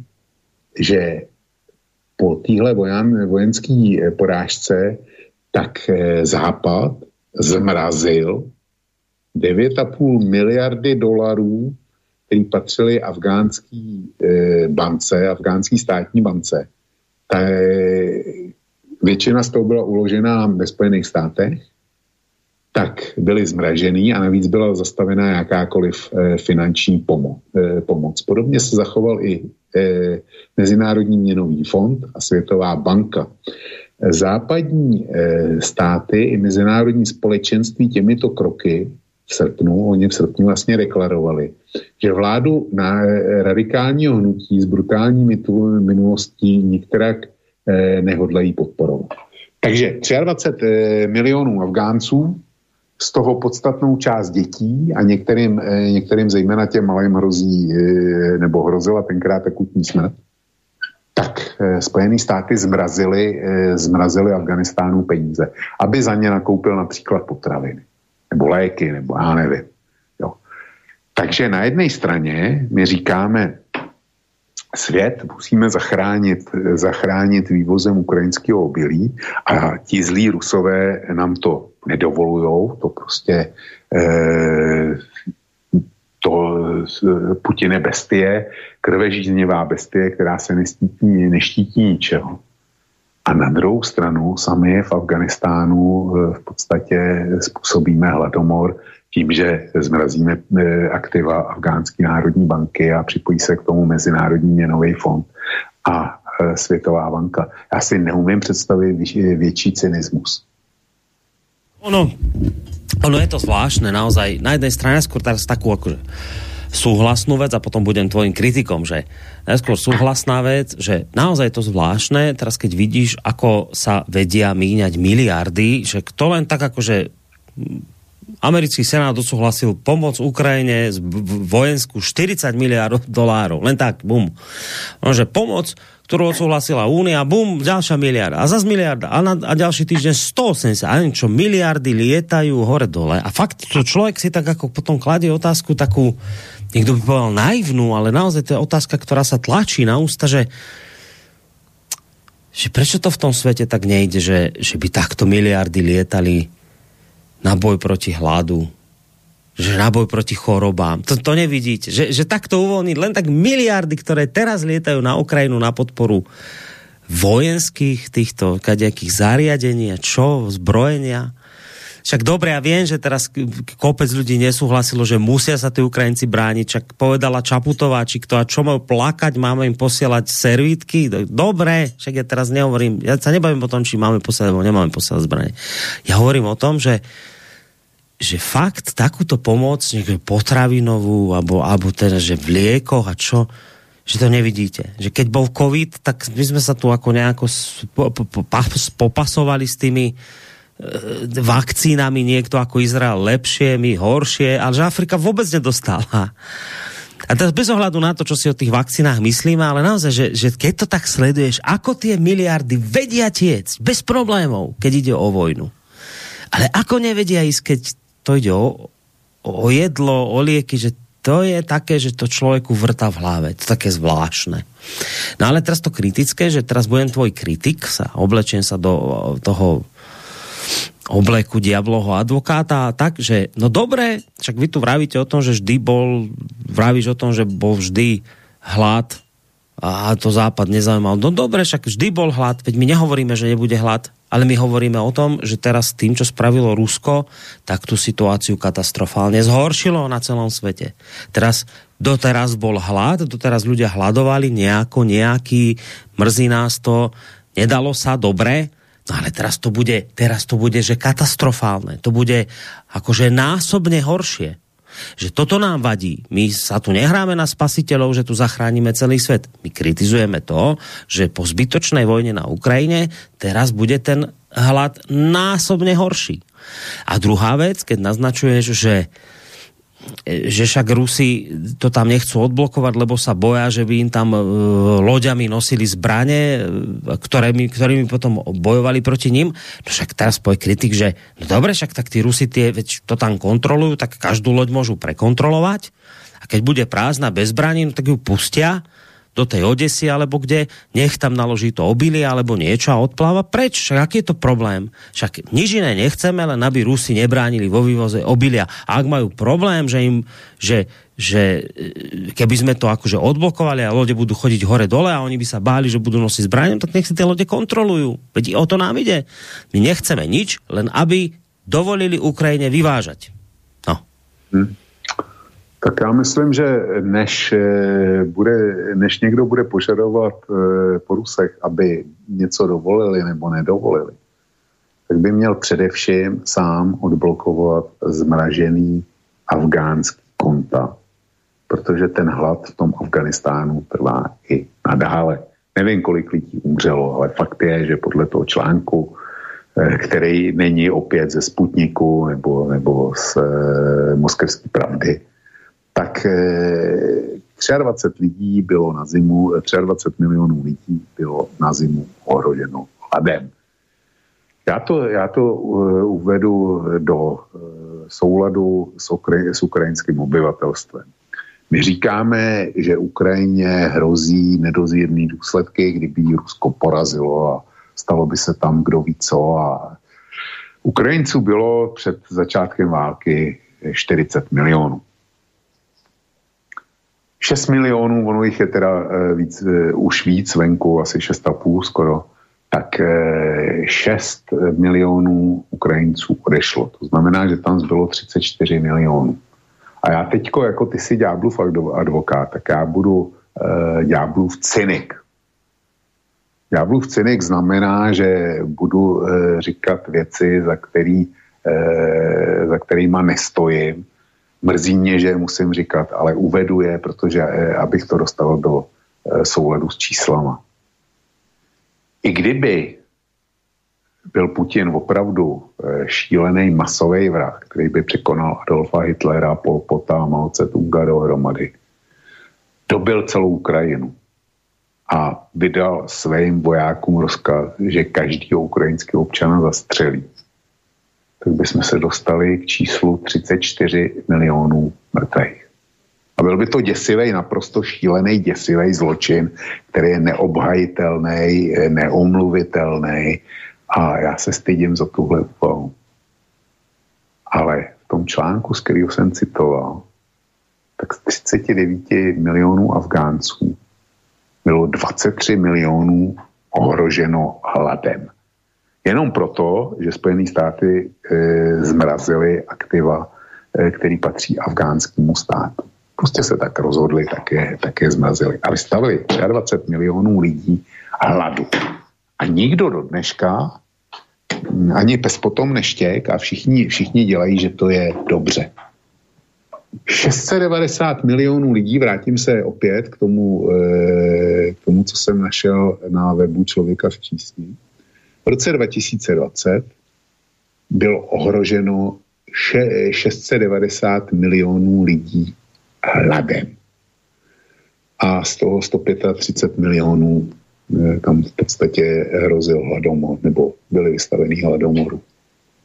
že po téhle vojenské eh, porážce tak e, Západ zmrazil 9,5 miliardy dolarů který patřili afgánský bance, afgánský státní bance, ta, většina z toho byla uložena ve Spojených státech, tak byly zmražený a navíc byla zastavena jakákoliv e, finanční pomo, e, pomoc. Podobně se zachoval i e, Mezinárodní měnový fond a Světová banka. Západní státy i mezinárodní společenství těmito kroky v srpnu, oni v srpnu vlastně deklarovali, že vládu na eh, radikálního hnutí s brutální minulostí nikterak eh, nehodlají podporovat. Takže 23 eh, milionů Afgánců, z toho podstatnou část dětí a některým, eh, některým zejména těm malým hrozí eh, nebo hrozila tenkrát akutní smrt, tak eh, Spojené státy zmrazily, zmrazily Afganistánu peníze, aby za ně nakoupil například potraviny nebo léky, nebo já nevím. Jo. Takže na jedné straně my říkáme, svět musíme zachránit, zachránit vývozem ukrajinského obilí a ti zlí rusové nám to nedovolujou, to prostě eh, to Putin je bestie, krvežíznivá bestie, která se neštítí, neštítí ničeho. A na druhou stranu sami v Afganistánu eh, v podstatě způsobíme hladomor, tím, že zmrazíme eh, aktiva Afgánské národní banky a připojí se k tomu Mezinárodní měnový fond a eh, Světová banka. Já si neumím představit větší cynismus. Ono, ono je to zvláštne naozaj. Na jednej strane skôr teraz takú akože súhlasnú vec a potom budem tvojim kritikom, že najskôr súhlasná vec, že naozaj je to zvláštne, teraz keď vidíš, ako sa vedia míňať miliardy, že to len tak akože americký senát odsúhlasil pomoc Ukrajine z vojensku 40 miliard dolárov. Len tak, bum. Že pomoc, ktorú odsúhlasila Únia, bum, ďalšia miliarda. A zase miliarda. A, na, a ďalší týždeň 180. A čo, miliardy lietajú hore-dole. A fakt, to človek si tak ako potom kladie otázku takú, niekto by povedal naivnú, ale naozaj to je otázka, ktorá sa tlačí na ústa, že že prečo to v tom svete tak nejde, že, že by takto miliardy lietali na boj proti hladu, že na boj proti chorobám. To, to nevidíte. Že, že takto uvoľniť len tak miliardy, ktoré teraz lietajú na Ukrajinu na podporu vojenských týchto kadejakých zariadení a čo, zbrojenia. Však dobre, ja viem, že teraz kopec ľudí nesúhlasilo, že musia sa tí Ukrajinci brániť. Však povedala Čaputová, či kto a čo majú plakať, máme im posielať servítky. Dobre, však ja teraz nehovorím, ja sa nebavím o tom, či máme posielať, alebo nemáme posielať zbranie. Ja hovorím o tom, že že fakt takúto pomoc, potravinovú, alebo, alebo teda, že v liekoch a čo, že to nevidíte. Že keď bol COVID, tak my sme sa tu ako nejako popasovali s tými e, vakcínami, niekto ako Izrael lepšie, my horšie, ale že Afrika vôbec nedostala. A teraz bez ohľadu na to, čo si o tých vakcínách myslíme, ale naozaj, že, že keď to tak sleduješ, ako tie miliardy vedia tiec bez problémov, keď ide o vojnu. Ale ako nevedia ísť, keď to ide o, o jedlo, o lieky, že to je také, že to človeku vrta v hlave. To také zvláštne. No ale teraz to kritické, že teraz budem tvoj kritik, sa oblečím sa do toho obleku diabloho advokáta tak, že no dobre, však vy tu vravíte o tom, že vždy bol, vravíš o tom, že bol vždy hlad a to západ nezaujímal. No dobre, však vždy bol hlad, veď my nehovoríme, že nebude hlad ale my hovoríme o tom, že teraz tým, čo spravilo Rusko, tak tú situáciu katastrofálne zhoršilo na celom svete. Teraz doteraz bol hlad, doteraz ľudia hladovali nejako, nejaký, mrzí nás to, nedalo sa dobre, no ale teraz to bude, teraz to bude, že katastrofálne. To bude akože násobne horšie že toto nám vadí. My sa tu nehráme na spasiteľov, že tu zachránime celý svet. My kritizujeme to, že po zbytočnej vojne na Ukrajine teraz bude ten hlad násobne horší. A druhá vec, keď naznačuješ, že že však Rusi to tam nechcú odblokovať, lebo sa boja, že by im tam e, loďami nosili zbranie, e, ktorými, ktorými potom bojovali proti ním. No však teraz povie kritik, že no dobre, však tak tí Rusi tie, to tam kontrolujú, tak každú loď môžu prekontrolovať a keď bude prázdna bez zbraní, no tak ju pustia do tej Odesy alebo kde, nech tam naloží to obilie alebo niečo a odpláva preč. Však aký je to problém? Však nič iné nechceme, len aby Rusi nebránili vo vývoze obilia. A ak majú problém, že im, že, že e, keby sme to akože odblokovali a lode budú chodiť hore-dole a oni by sa báli, že budú nosiť zbraním, tak nech si tie lode kontrolujú. Veď o to nám ide. My nechceme nič, len aby dovolili Ukrajine vyvážať. No. Hmm. Tak já myslím, že než, eh, bude, než někdo bude požadovat eh, po Rusech, aby něco dovolili nebo nedovolili, tak by měl především sám odblokovat zmražený afgánský konta, protože ten hlad v tom Afganistánu trvá i nadále. Nevím, kolik lidí umřelo, ale fakt je, že podle toho článku, eh, který není opět ze Sputniku nebo, nebo z Moskevské pravdy, tak 23 eh, lidí bylo na zimu, 23 eh, milionů lidí bylo na zimu ohroženo hladem. Já to, já to eh, uvedu do souladu s, ukra- s ukrajinským obyvatelstvem. My říkáme, že Ukrajině hrozí nedozírné důsledky, kdyby Rusko porazilo a stalo by se tam kdo ví co. A Ukrajinců bylo před začátkem války 40 milionů. 6 milionů, ono jich je teda uh, víc, uh, už víc venku, asi 6,5 skoro, tak 6 milionů Ukrajinců odešlo. To znamená, že tam zbylo 34 milionů. A já teďko, jako ty si ďáblův advokát, tak já budu ďáblův cynik. Ďáblův cynik znamená, že budu říkat věci, za, který, za kterýma nestojím. Mrzí mě, že musím říkat, ale uvedu je, protože e, abych to dostal do e, souladu s číslama. I kdyby byl Putin opravdu eh, šílený masový vrah, který by překonal Adolfa Hitlera, Pol Pota, Mao Tse-tunga dohromady. Dobil celou Ukrajinu a vydal svým vojákům rozkaz, že každý ukrajinský občana zastřelí. Tak bychom se dostali k číslu 34 milionů mrtvých. A byl by to děsivý, naprosto šílený, děsivý zločin, který je neobhajitelný, neomluvitelný, a já se stydím za tuhle úvahu. Ale v tom článku, z kterého jsem citoval, tak z 39 milionů Afgánců bylo 23 milionů ohroženo hladem. Jenom proto, že Spojené státy e, zmrazily aktiva, e, který patří afgánskému státu. Prostě se tak rozhodli, tak je, tak je zmrazili. A vystavili 23 milionů lidí hladu. A nikdo do dneška, ani pes potom neštěk a všichni, všichni dělají, že to je dobře. 690 milionů lidí, vrátím se opět k tomu, eh, k tomu, co jsem našel na webu Člověka v přísní. V roce 2020 bylo ohroženo 690 milionů lidí hladem. A z toho 135 milionů Eh, tam v podstatě hrozil hladomor, nebo byli vystavený hladomoru.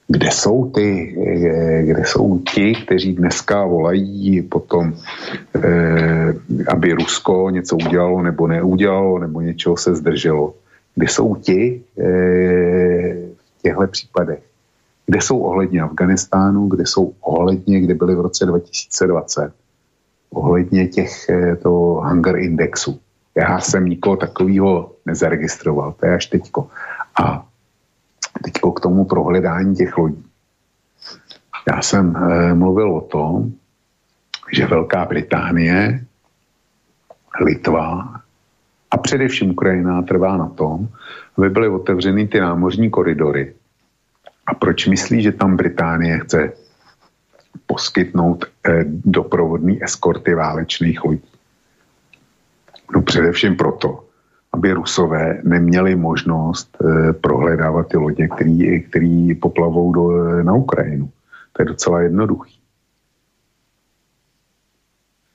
Kde jsou ty, eh, kde jsou ti, kteří dneska volají potom, eh, aby Rusko něco udělalo nebo neudělalo, nebo něčeho se zdrželo. Kde jsou ti v těchto případech? Kde jsou ohledně Afganistánu, kde jsou ohledně, kde byly v roce 2020, ohledně těch toho Hunger Indexu. Já jsem nikoho takového nezaregistroval, to je až teďko. A teďko k tomu prohledání těch lodí. Já jsem e, mluvil o tom, že Velká Británie, Litva a především Ukrajina trvá na tom, aby byly otevřeny ty námořní koridory. A proč myslí, že tam Británie chce poskytnout e, doprovodný eskorty válečných lodí? No především proto, aby Rusové neměli možnost e, prohledávat ty lodě, který poplavou do, na Ukrajinu. To je docela jednoduchý.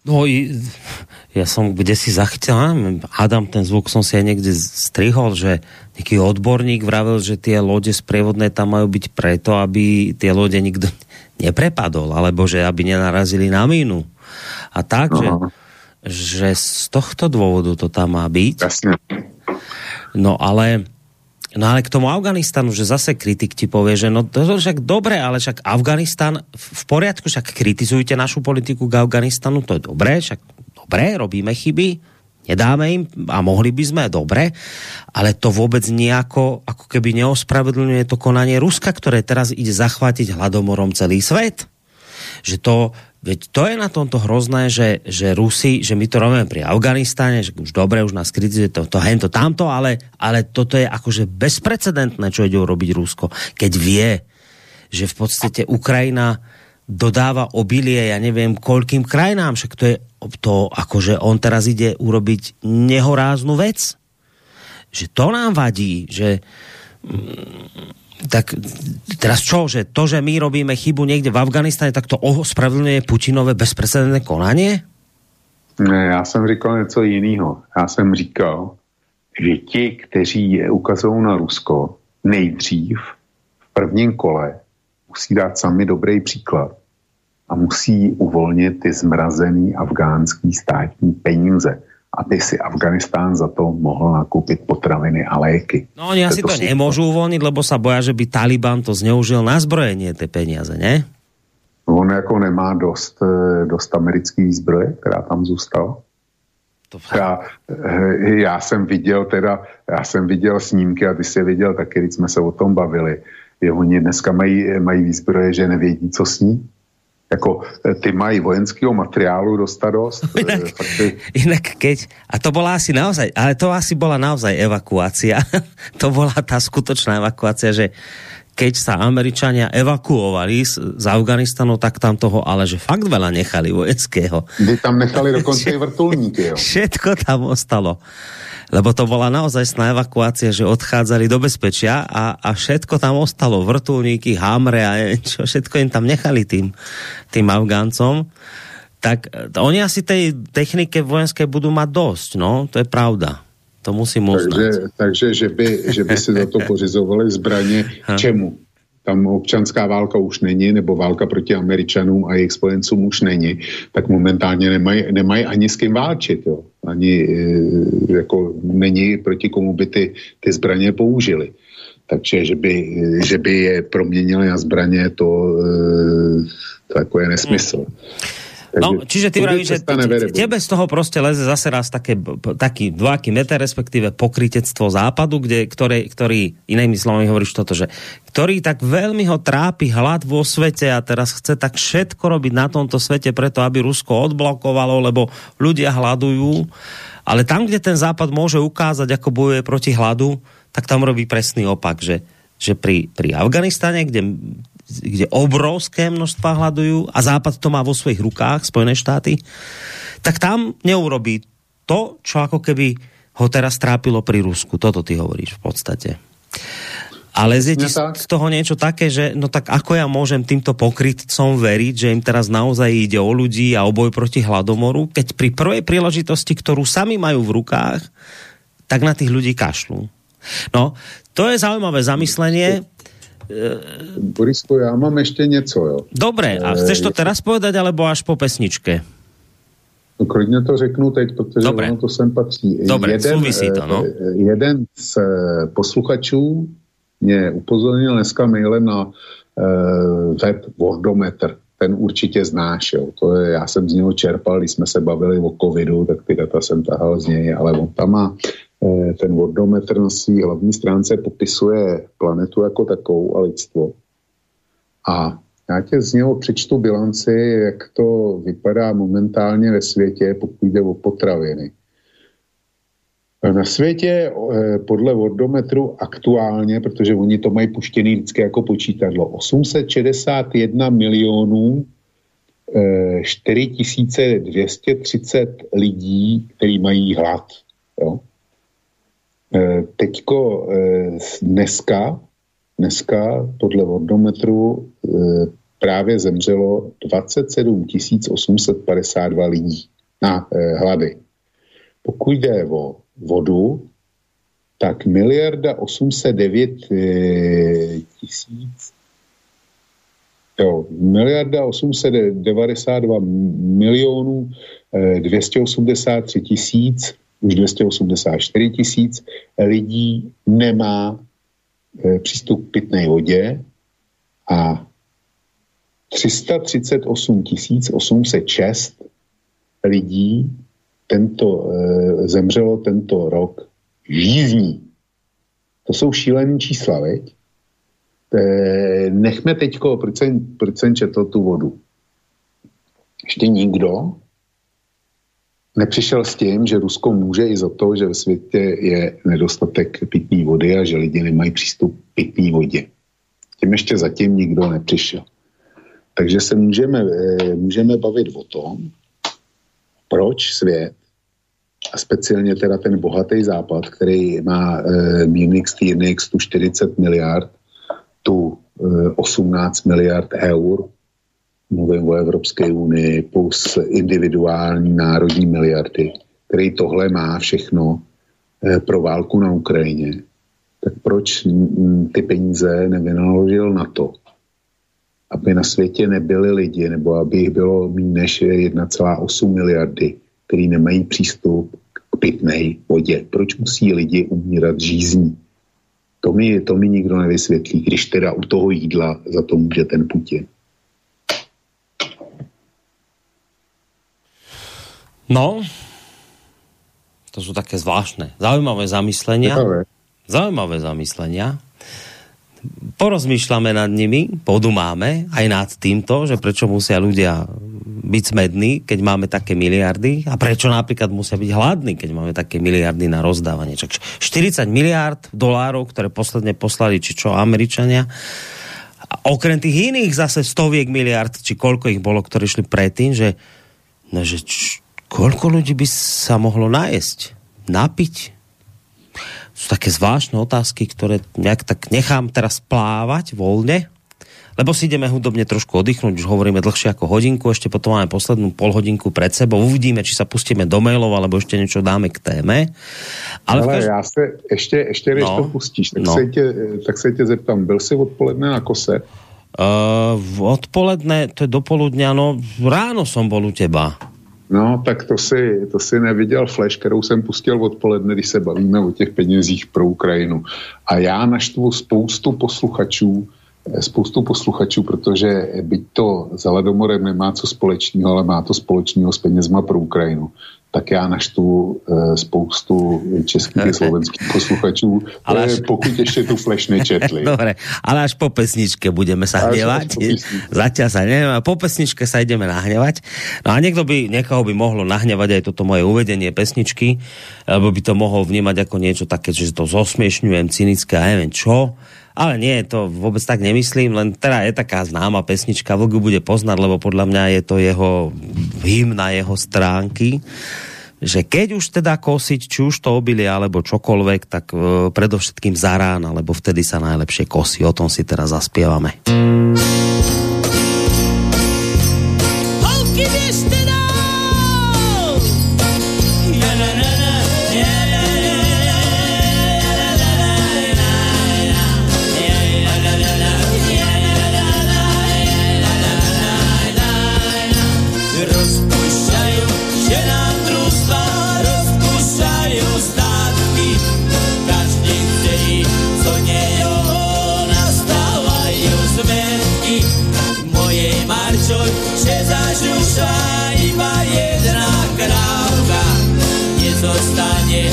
No, ja som kde si zachytil, Adam, ten zvuk som si aj niekde strihol, že nejaký odborník vravel, že tie lode sprievodné tam majú byť preto, aby tie lode nikto neprepadol, alebo že aby nenarazili na mínu. A tak, že že z tohto dôvodu to tam má byť. Jasne. No ale No ale k tomu Afganistanu, že zase kritik ti povie, že no to je však dobre, ale však Afganistan v poriadku, však kritizujte našu politiku k Afganistanu, to je dobré, však dobré, robíme chyby, nedáme im a mohli by sme, dobre, ale to vôbec nejako ako keby neospravedlňuje to konanie Ruska, ktoré teraz ide zachvátiť hladomorom celý svet. Že to, Veď to je na tomto hrozné, že, že Rusi, že my to robíme pri Afganistáne, že už dobre, už nás kritizuje to, to hento, tamto, ale, ale toto je akože bezprecedentné, čo ide urobiť Rusko, keď vie, že v podstate Ukrajina dodáva obilie, ja neviem, koľkým krajinám, však to je to, akože on teraz ide urobiť nehoráznu vec. Že to nám vadí, že tak teraz čo, že to, že my robíme chybu někde v Afganistane, tak to ospravedlňuje Putinové bezprecedentné konanie? Ne, já jsem říkal něco jiného. Já jsem říkal, že ti, kteří ukazují na Rusko, nejdřív v prvním kole musí dát sami dobrý příklad a musí uvolnit ty zmrazený afgánský státní peníze aby si Afganistán za to mohl nakoupit potraviny a léky. No oni asi to si... nemôžu uvolniť, lebo sa boja, že by Taliban to zneužil na zbrojenie ty peniaze, ne? On jako nemá dost, eh, dost americký zbroje, která tam zůstala. To... Já, eh, já jsem viděl teda, já jsem viděl snímky a ty jsi viděl taky, když jsme se o tom bavili. Je, oni dneska mají, mají výzbroje, že nevědí, co sní. Jako eh, ty mají vojenského materiálu dostat dost. Eh, inak, inak keď, a to bola asi naozaj, ale to asi bola naozaj evakuácia. to bola tá skutočná evakuácia, že keď sa Američania evakuovali z, z Afganistanu, tak tam toho ale že fakt veľa nechali vojenského. Kdy tam nechali dokonce i vrtulníky, jo. Všetko tam ostalo. Lebo to bola naozaj sná evakuácia, že odchádzali do bezpečia a, a všetko tam ostalo. Vrtulníky, hamre a čo, všetko im tam nechali tým, tým Afgáncom. Tak e, oni asi tej technike vojenské budú mať dosť, no, to je pravda. To musím uznat. Takže, takže že, by, že by si za to pořizovali zbraně k čemu? Tam občanská válka už není, nebo válka proti Američanům a jejich spojencům už není, tak momentálně nemají, nemají ani s kým válčit. Jo. Ani e, jako není proti komu by ty, ty zbraně použili. Takže, že by, že by je proměnili na zbraně, to, e, to jako je nesmysl. Hmm. No, čiže ty vravíš, že tebe z toho prostě leze zase raz také, taký dvojaký meter, respektíve pokrytectvo západu, kde, ktoré, ktorý, inými slovami hovoríš toto, že ktorý tak veľmi ho trápi hlad vo svete a teraz chce tak všetko robiť na tomto svete preto, aby Rusko odblokovalo, lebo ľudia hladujú. Ale tam, kde ten západ môže ukázať, ako bojuje proti hladu, tak tam robí presný opak, že že pri, pri Afganistane, kde kde obrovské množstva hľadujú a Západ to má vo svojich rukách, Spojené štáty, tak tam neurobí to, čo ako keby ho teraz trápilo pri Rusku. Toto ty hovoríš v podstate. Ale je ti z toho niečo také, že no tak ako ja môžem týmto pokrytcom veriť, že im teraz naozaj ide o ľudí a o boj proti hladomoru, keď pri prvej príležitosti, ktorú sami majú v rukách, tak na tých ľudí kašľú. No, to je zaujímavé zamyslenie. Borisku, já mám ještě něco, jo. Dobré, a chceš to eh, teraz povedať, alebo až po pesničke? No, klidně to řeknu teď, protože Dobre. ono to sem patří. Dobre, jeden, to, no. Eh, jeden z eh, posluchačů mě upozornil dneska mailem na uh, web Wordometer. Ten určitě znáš, jo. To je, já jsem z něho čerpal, když jsme se bavili o covidu, tak ty data jsem tahal z něj, ale on tam má Eh, ten Worldometer na své hlavní stránce popisuje planetu jako takovou a lidstvo. A já tě z něho přečtu bilanci, jak to vypadá momentálně ve světě, pokud jde o potraviny. Na světě eh, podle Wordometru aktuálně, protože oni to mají puštěný vždycky jako počítadlo, 861 milionů 4230 eh, lidí, kteří mají hlad. Jo? Eh, teďko eh, dneska, dneska podle vodometru eh, právě zemřelo 27 852 lidí na hlady. Pokud jde o vodu, tak miliarda 809 tisíc Jo, miliarda 892 milionů 283 tisíc už 284 tisíc lidí nemá e, přístup k pitné vodě a 338 806 lidí tento, e, zemřelo tento rok žízní. To jsou šílený čísla, veď? E, nechme teďko, proč jsem, proč jsem četl tu vodu. Ještě nikdo nepřišel s tím, že Rusko může i za to, že ve světě je nedostatek pitné vody a že lidi nemají přístup k pitné vodě. Tím ještě zatím nikdo nepřišel. Takže se můžeme, eh, můžeme bavit o tom, proč svět, a speciálně teda ten bohatý západ, který má eh, Munich Styrnix tu 40 miliard, tu eh, 18 miliard eur mluvím o Evropské unii, plus individuální národní miliardy, který tohle má všechno eh, pro válku na Ukrajině, tak proč ty peníze nevynaložil na to, aby na světě nebyly lidi, nebo aby jich bylo méně než 1,8 miliardy, který nemají přístup k pitné vodě. Proč musí lidi umírat žízní? To mi, to mi nikdo nevysvětlí, když teda u toho jídla za to může ten Putin. No, to sú také zvláštne, zaujímavé zamyslenia. Zaujímavé. Zaujímavé zamyslenia. Porozmýšľame nad nimi, podumáme aj nad týmto, že prečo musia ľudia byť smední, keď máme také miliardy a prečo napríklad musia byť hladní, keď máme také miliardy na rozdávanie. Čak 40 miliard dolárov, ktoré posledne poslali, či čo, Američania, a okrem tých iných zase stoviek miliard, či koľko ich bolo, ktorí šli predtým, že, no, že č, koľko ľudí by sa mohlo najesť, napiť, sú také zvláštne otázky, ktoré nejak tak nechám teraz plávať voľne, lebo si ideme hudobne trošku oddychnúť, už hovoríme dlhšie ako hodinku, ešte potom máme poslednú pol hodinku pred sebou, uvidíme, či sa pustíme do mailov, alebo ešte niečo dáme k téme. Ale, Ale každý... já se, ještě, ještě než no, to pustíš, tak, no. se tě, tak se tě zeptám, byl jsi odpoledne na kose? Uh, odpoledne, to je dopoludňa, no ráno som bol u teba. No, tak to si, to si neviděl flash, kterou jsem pustil odpoledne, když se bavíme o těch penězích pro Ukrajinu. A já naštvu spoustu posluchačů, eh, spoustu posluchačů, protože byť to za Ledomorem nemá co společného, ale má to společného s penězma pro Ukrajinu tak já naštvu e, spoustu českých a slovenských posluchačů, ale až... pokud ještě tu flash nečetli. Dobre, ale až po pesničke budeme sa hnevať. Zatiaľ sa neviem, po pesničke sa ideme nahnevať. No a niekto by, niekoho by mohlo nahnevať aj toto moje uvedenie pesničky, lebo by to mohol vnímať ako niečo také, že to zosmiešňujem, cynické a neviem čo. Ale nie, to vôbec tak nemyslím, len teda je taká známa pesnička, Vlgu bude poznať, lebo podľa mňa je to jeho hymn na jeho stránky že keď už teda kosiť, či už to obilie alebo čokoľvek, tak e, predovšetkým za rána, lebo vtedy sa najlepšie kosí. O tom si teraz zaspievame. większość się zasiusza i ma jedna krawka. Nie zostanie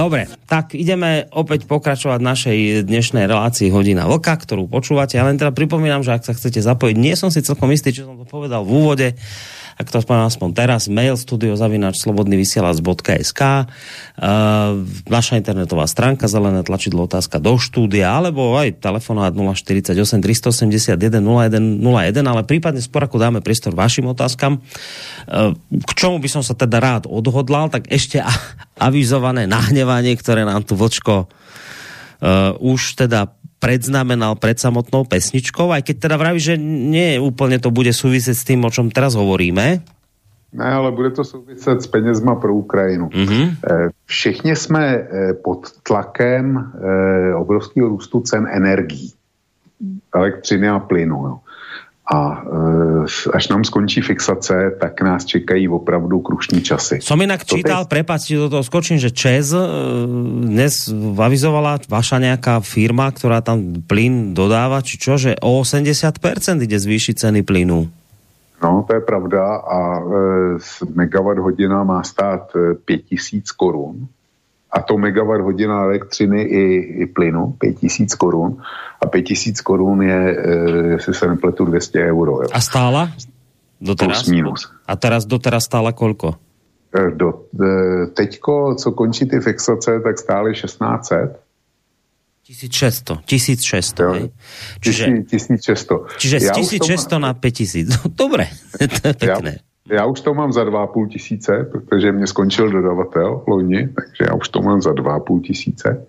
Dobre, tak ideme opäť pokračovať našej dnešnej relácii Hodina Vlka, ktorú počúvate. Ja len teda pripomínam, že ak sa chcete zapojiť, nie som si celkom istý, čo som to povedal v úvode, ak to aspoň, aspoň teraz, mail studiozavinač.slobodnyvysielac.sk uh, naša internetová stránka, zelené tlačidlo otázka do štúdia, alebo aj telefonát 048 381 0101, ale prípadne skôr ako dáme priestor vašim otázkam, uh, k čomu by som sa teda rád odhodlal, tak ešte avizované nahnevanie, ktoré nám tu vočko uh, už teda predznamenal pred samotnou pesničkou, aj keď teda vraví, že nie úplne to bude súvisieť s tým, o čom teraz hovoríme. Ne, ale bude to souviset s penězma pro Ukrajinu. Mm-hmm. Všichni jsme eh, pod tlakem eh, obrovského růstu cen energií, elektřiny a plynu. Jo. A e, až nám skončí fixace, tak nás čekají opravdu krušní časy. Som inak čítal, teď... prepáčte, do toho skočím, že Čes e, dnes avizovala vaša nejaká firma, ktorá tam plyn dodáva, či čo, že o 80% ide zvýšiť ceny plynu. No, to je pravda a e, megawatt hodina má stát 5000 korun a to megawatt hodina elektřiny i, i plynu, 5000 korun. A 5000 korun je, e, jestli se nepletu, 200 euro. Jo. A stála? Doteraz? Plus minus. A teraz doteraz stála kolko? E, do, e, teďko, co končí ty fixace, tak stály 1600. 1600, 1600, jo. Čiže, 1600. Čiže z 1600 na 5000. Dobre, to je pekné. Ja, já už to mám za 2,5 tisíce, protože mě skončil dodavatel loni, takže já už to mám za 2,5 tisíce.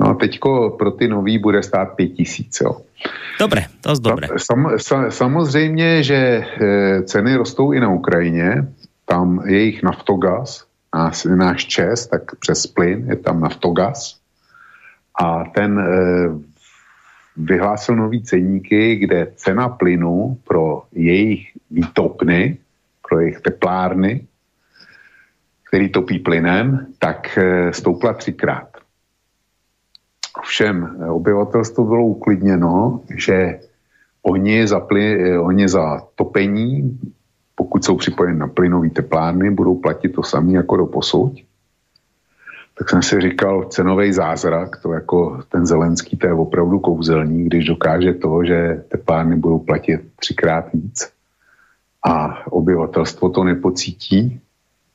No a teďko pro ty nový bude stát 5 tisíc. Jo. Dobré, to je dobré. Sam, sam, samozřejmě, že e, ceny rostou i na Ukrajině, tam je jejich naftogaz, náš, náš ČES, tak přes plyn je tam naftogaz a ten e, vyhlásil nový ceníky, kde cena plynu pro jejich výtopny pro jejich teplárny, který topí plynem, tak eh, stoupla třikrát. Ovšem eh, obyvatelstvo bylo uklidněno, že oni za, ply, eh, oni za topení, pokud jsou připojeni na plynové teplárny, budou platit to samé jako do posud. Tak jsem si říkal, cenový zázrak, to jako ten Zelenský, to je opravdu kouzelný, když dokáže to, že teplárny budou platit třikrát víc a obyvatelstvo to nepocítí.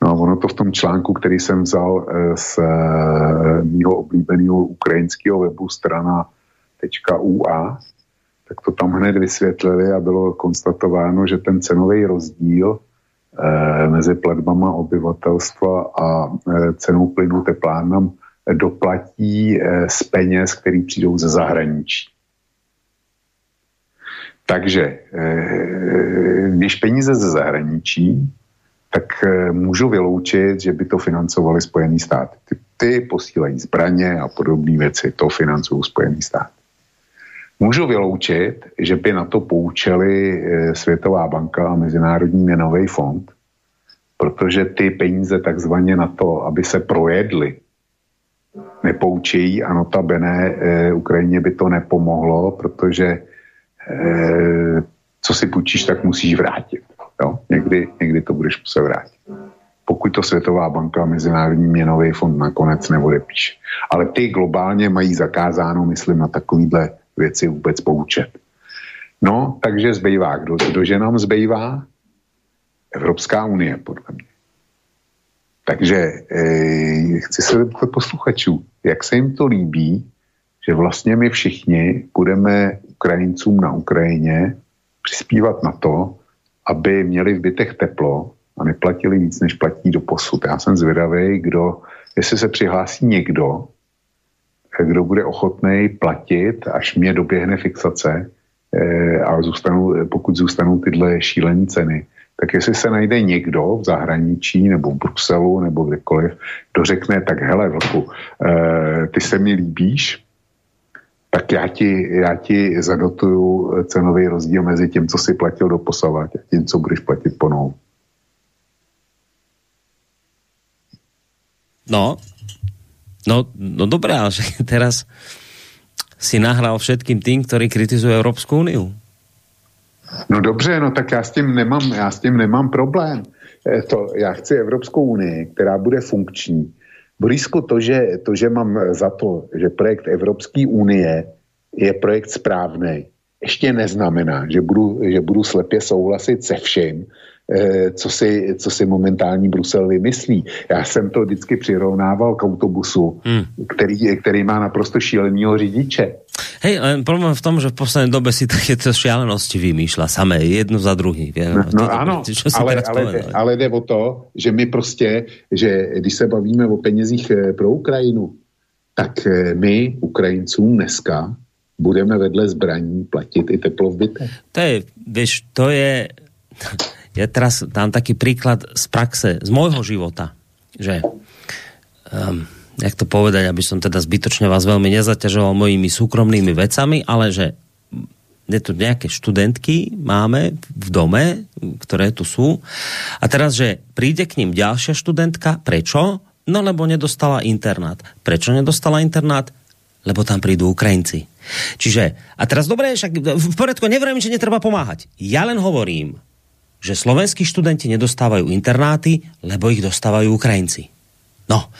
No a ono to v tom článku, který jsem vzal eh, z eh, mýho oblíbeného ukrajinského webu strana.ua, tak to tam hned vysvětlili a bylo konstatováno, že ten cenový rozdíl eh, mezi platbama obyvatelstva a cenou plynu teplárnám doplatí z peněz, který přijdou ze zahraničí. Takže eh, když peníze ze zahraničí, tak eh, můžu vyloučit, že by to financovali Spojený státy. Ty, ty posílají zbraně a podobné věci, to financují Spojený státy. Můžu vyloučit, že by na to poučili eh, Světová banka a Mezinárodní měnový fond, protože ty peníze takzvaně na to, aby se projedly, nepoučejí a notabene Ukrajině by to nepomohlo, protože co si půjčíš, tak musíš vrátit. Jo? Někdy, někdy to budeš muset vrátit. Pokud to Světová banka a Mezinárodní měnový fond nakonec neodepíše. Ale ty globálně mají zakázáno, myslím, na takovýhle věci vůbec poučet. No, takže zbývá. Kdo, kdože nám zbývá? Evropská unie, podle mě. Takže e, chci se zeptat posluchačů, jak se jim to líbí, že vlastně my všichni budeme Ukrajincům na Ukrajině přispívat na to, aby měli v bytech teplo a neplatili víc, než platí do posud. Já jsem zvědavý, kdo, jestli se přihlásí někdo, kdo bude ochotný platit, až mě doběhne fixace eh, a zůstanou, pokud zůstanou tyhle šílené ceny, tak jestli se najde někdo v zahraničí nebo v Bruselu nebo kdekoliv, kdo řekne, tak hele, vlku, eh, ty se mi líbíš, tak já ti, já ti zadotuju cenový rozdíl mezi tím, co si platil do posavat a tím, co budeš platit ponou. No, no, no dobré, ale teraz si nahral všetkým tým, ktorí kritizují Evropskou uniu. No dobře, no tak já s tím nemám, já s tím nemám problém. To, já chci Evropskou unii, která bude funkční Borisku, to že, to, že mám za to, že projekt Evropské unie je projekt správný, ještě neznamená, že budu, že budu slepě souhlasit se vším, eh, co si, co si momentální Brusel vymyslí. Já jsem to vždycky přirovnával k autobusu, hmm. který, který má naprosto šílenýho řidiče. Hej, len problém v tom, že v poslednej dobe si takéto šialenosti vymýšľa samé, jednu za druhý. No, no ano, ale, ale, jde, ale jde o to, že my prostě, že když se bavíme o penězích eh, pro Ukrajinu, tak eh, my Ukrajincům dneska budeme vedle zbraní platit i teplo v bytech. To je, vieš, to je, ja teraz dám taký príklad z praxe, z môjho života, že um, jak to povedať, aby som teda zbytočne vás veľmi nezaťažoval mojimi súkromnými vecami, ale že je tu nejaké študentky máme v dome, ktoré tu sú. A teraz, že príde k ním ďalšia študentka, prečo? No lebo nedostala internát. Prečo nedostala internát? Lebo tam prídu Ukrajinci. Čiže, a teraz dobre, však v poriadku, nevrajím, že netreba pomáhať. Ja len hovorím, že slovenskí študenti nedostávajú internáty, lebo ich dostávajú Ukrajinci. No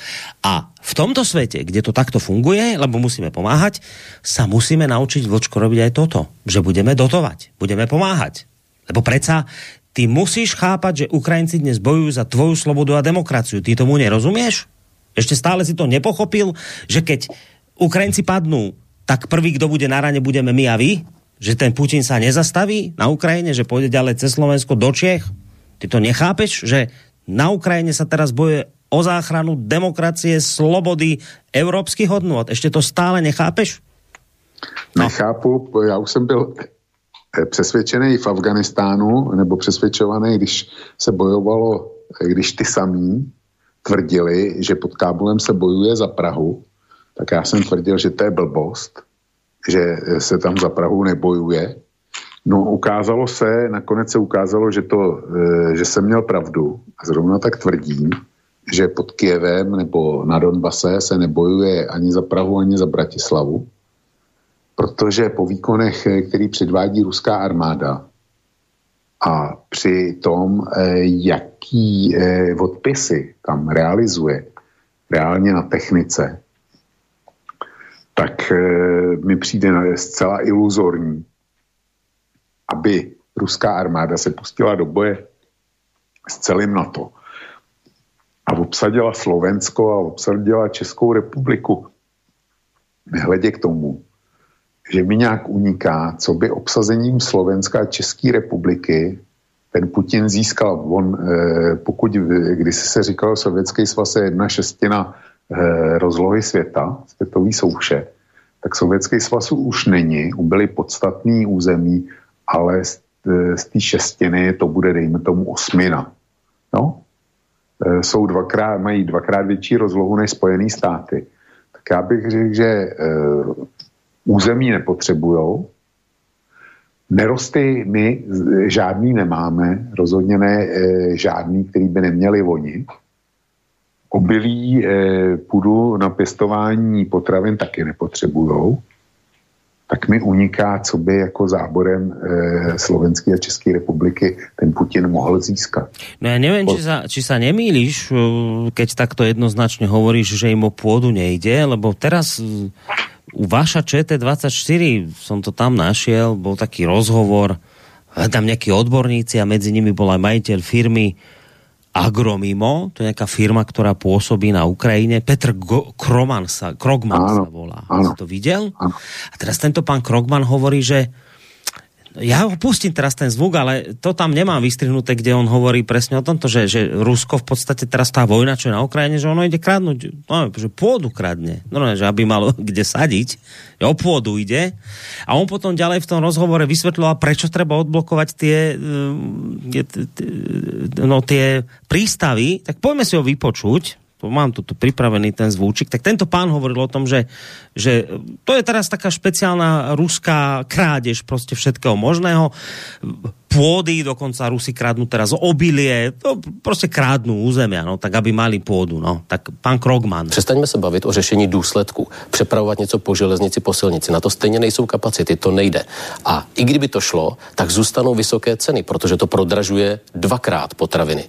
a v tomto svete, kde to takto funguje, lebo musíme pomáhať, sa musíme naučiť vočko robiť aj toto, že budeme dotovať, budeme pomáhať. Lebo predsa ty musíš chápať, že Ukrajinci dnes bojujú za tvoju slobodu a demokraciu. Ty tomu nerozumieš? Ešte stále si to nepochopil, že keď Ukrajinci padnú, tak prvý, kdo bude na rane, budeme my a vy? Že ten Putin sa nezastaví na Ukrajine, že pôjde ďalej cez Slovensko do Čech? Ty to nechápeš, že na Ukrajine sa teraz boje o záchranu demokracie, slobody, evropských hodnot. Ještě to stále nechápeš? No. Nechápu, já už jsem byl eh, přesvědčený v Afganistánu, nebo přesvědčovaný, když se bojovalo, eh, když ty samí tvrdili, že pod Kábulem se bojuje za Prahu, tak já jsem tvrdil, že to je blbost, že se tam za Prahu nebojuje. No ukázalo se, nakonec se ukázalo, že, to, že jsem měl pravdu a zrovna tak tvrdím, že pod Kievem nebo na Donbase se nebojuje ani za Prahu, ani za Bratislavu, protože po výkonech, který předvádí ruská armáda a při tom, eh, jaký odpisy tam realizuje reálně na technice, tak eh, mi přijde zcela iluzorní, aby ruská armáda se pustila do boje s celým NATO a obsadila Slovensko a obsadila Českou republiku. Nehledě k tomu, že mi nějak uniká, co by obsazením Slovenska a České republiky ten Putin získal. On, eh, pokud když se říkalo, Sovětský svaz je jedna šestina eh, rozlohy světa, světový souše, tak Sovětský svaz už není, ubyly podstatný území, ale z, z té šestiny to bude, dejme tomu, osmina. No, Eh, jsou dvakrát, mají dvakrát větší rozlohu než Spojené státy. Tak já bych řekl, že území nepotřebujou, nerosty my žádný nemáme, rozhodně ne žádný, který by neměli oni. Obilí uh, půdu na pěstování potravin taky nepotřebujou tak mi uniká, co by jako záborem e, Slovenské a České republiky ten Putin mohl získat. No ja neviem, či sa, či sa nemýliš, eh, keď takto jednoznačne hovoríš, že im o pôdu nejde, lebo teraz u vaša ČT24, som to tam našiel, bol taký rozhovor, tam nejakí odborníci a medzi nimi bol aj majiteľ firmy Agromimo, to je nejaká firma, ktorá pôsobí na Ukrajine. Petr Go- Kroman sa, Krogman áno, sa volá. Áno. Si to videl? Áno. A teraz tento pán Krogman hovorí, že ja ho pustím teraz ten zvuk, ale to tam nemám vystrihnuté, kde on hovorí presne o tomto, že, že Rusko v podstate teraz tá vojna, čo je na Ukrajine, že ono ide kradnúť, no, že pôdu kradne, no, že aby malo kde sadiť, o pôdu ide. A on potom ďalej v tom rozhovore vysvetľoval, prečo treba odblokovať tie, tie, no, tie prístavy, tak poďme si ho vypočuť, mám tu, pripravený ten zvúčik, tak tento pán hovoril o tom, že, že to je teraz taká špeciálna ruská krádež prostě všetkého možného. Pôdy, dokonca Rusi kradnú teraz obilie, to prostě krádnu územia, no, tak aby mali pôdu. No. Tak pán Krogman. Přestaňme se bavit o řešení důsledků. Přepravovat něco po železnici, po silnici. Na to stejně nejsou kapacity, to nejde. A i kdyby to šlo, tak zůstanou vysoké ceny, protože to prodražuje dvakrát potraviny.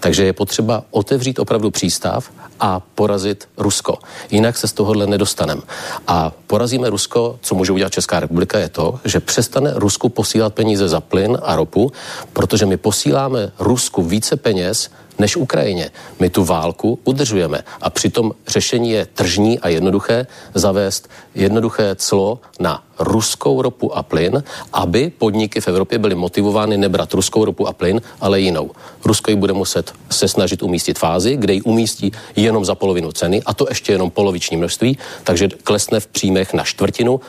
Takže je potřeba otevřít opravdu přístav a porazit Rusko. Jinak se z tohohle nedostaneme. A porazíme Rusko, co může udělat Česká republika, je to, že přestane Rusku posílat peníze za plyn a ropu, protože my posíláme Rusku více peněz, než Ukrajině. My tu válku udržujeme a přitom řešení je tržní a jednoduché zavést jednoduché clo na ruskou ropu a plyn, aby podniky v Evropě byly motivovány nebrat ruskou ropu a plyn, ale jinou. Rusko ji bude muset se snažit umístit fázi, kde ji umístí jenom za polovinu ceny, a to ještě jenom poloviční množství, takže klesne v příjmech na čtvrtinu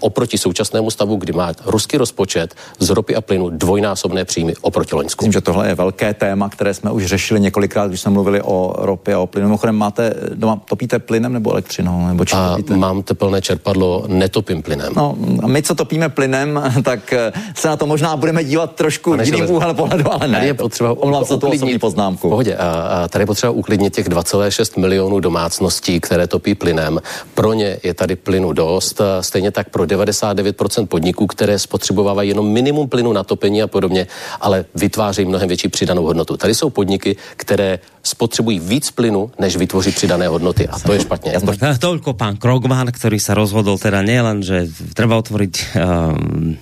oproti současnému stavu, kdy má ruský rozpočet z ropy a plynu dvojnásobné příjmy oproti Loňsku. Myslím, že tohle je velké téma, které jsme už řešili několikrát, když jsme mluvili o ropě a o plynu. Mimochodem, máte doma, topíte plynem nebo elektřinou? Nebo čím A topíte? mám teplné čerpadlo, netopím plynem. No, a my, co topíme plynem, tak eh, se na to možná budeme dívat trošku Pane jiným úhel pohledu, ale ne. Tady je potřeba Omlouvám se za tu osobní poznámku. pohodě. A, a tady je potřeba uklidnit těch 2,6 milionů domácností, které topí plynem. Pro ně je tady plynu dost. Stejně tak pro 99% podniků, které spotřebovávají jenom minimum plynu na topení a podobně, ale vytvářejí mnohem větší přidanou hodnotu. Tady jsou podniky, které spotřebují víc plynu, než vytvoří přidané hodnoty. A to je špatně. Toľko pán Krogman, ktorý sa rozhodol teda nielen, že treba otvoriť um,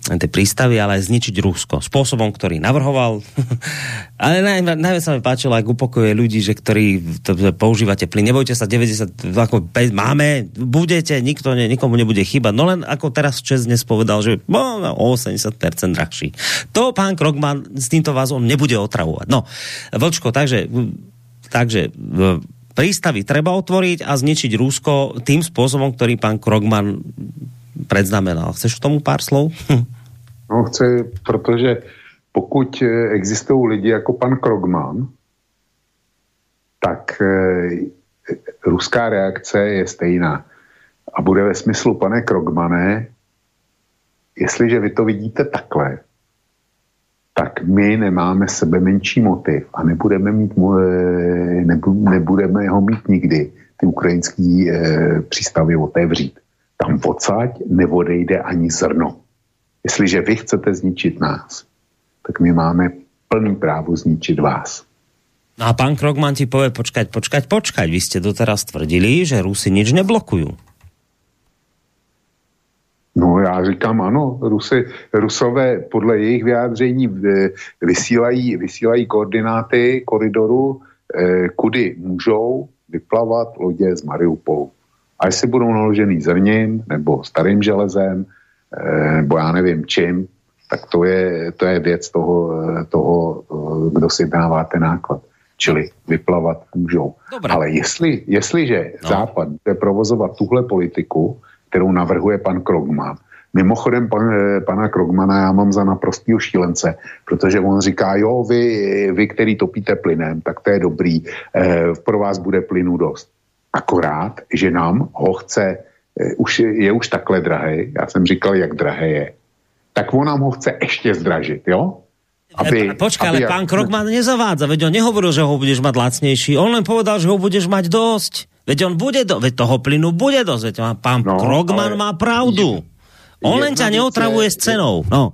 tie prístavy, ale aj zničiť Rusko. Spôsobom, ktorý navrhoval. ale naj, najviac sa mi páčilo, ak upokojuje ľudí, že ktorí to, to používate plyn. Nebojte sa, 90, ako 5 máme, budete, nikto, ne, nikomu nebude chýbať. No len ako teraz Čes dnes povedal, že no, no, o 80% drahší. To pán Krogman, s týmto vás on nebude otravovať. No, Vlčko, takže Takže prístavy treba otvoriť a zničiť Rusko tým spôsobom, ktorý pán Krogman predznamenal. Chceš k tomu pár slov? No chci, protože pokud eh, existují lidi jako pan Krogman, tak eh, ruská reakce je stejná. A bude ve smyslu, pane Krogmané, jestliže vy to vidíte takhle, tak my nemáme sebe menší motiv a nebudeme, mít, eh, nebu, nebudeme ho mít nikdy, ty ukrajinský eh, přístavy otevřít. Tam odsaď neodejde ani zrno. Jestliže vy chcete zničit nás, tak my máme plný právo zničit vás. No a pán Krogman ti povie, počkať, počkať, počkať. Vy ste doteraz tvrdili, že Rusi nič neblokujú. No já říkám ano, Rusy, Rusové podle jejich vyjádření eh, vysílají, vysílají koordináty koridoru, eh, kudy můžou vyplavat lodě z Mariupolu. A jestli budou naložený zrním nebo starým železem, eh, nebo já nevím čím, tak to je, to je věc toho, eh, toho, eh, kdo si dává ten náklad. Čili vyplavat můžou. Dobré. Ale jestli, jestliže No. Západ bude provozovat tuhle politiku, kterou navrhuje pan Krogman, Mimochodem, pan, pana Krogmana já mám za naprostýho šílence, protože on říká, jo, vy, vy který topíte plynem, tak to je dobrý, eh, pro vás bude plynu dost. Akorát, že nám ho chce, eh, už je, je už takhle drahý, já jsem říkal, jak drahé je, tak on nám ho chce ještě zdražit, jo? Aby, Počkaj, ale aby- pán Krogman nezavádza, veď on nehovoril, že ho budeš mať lacnejší, on len povedal, že ho budeš mať dosť. Veď on bude, do, veď toho plynu bude dosť, veď pán no, Krogman ale- má pravdu. On len ťa neotravuje je- s cenou. No.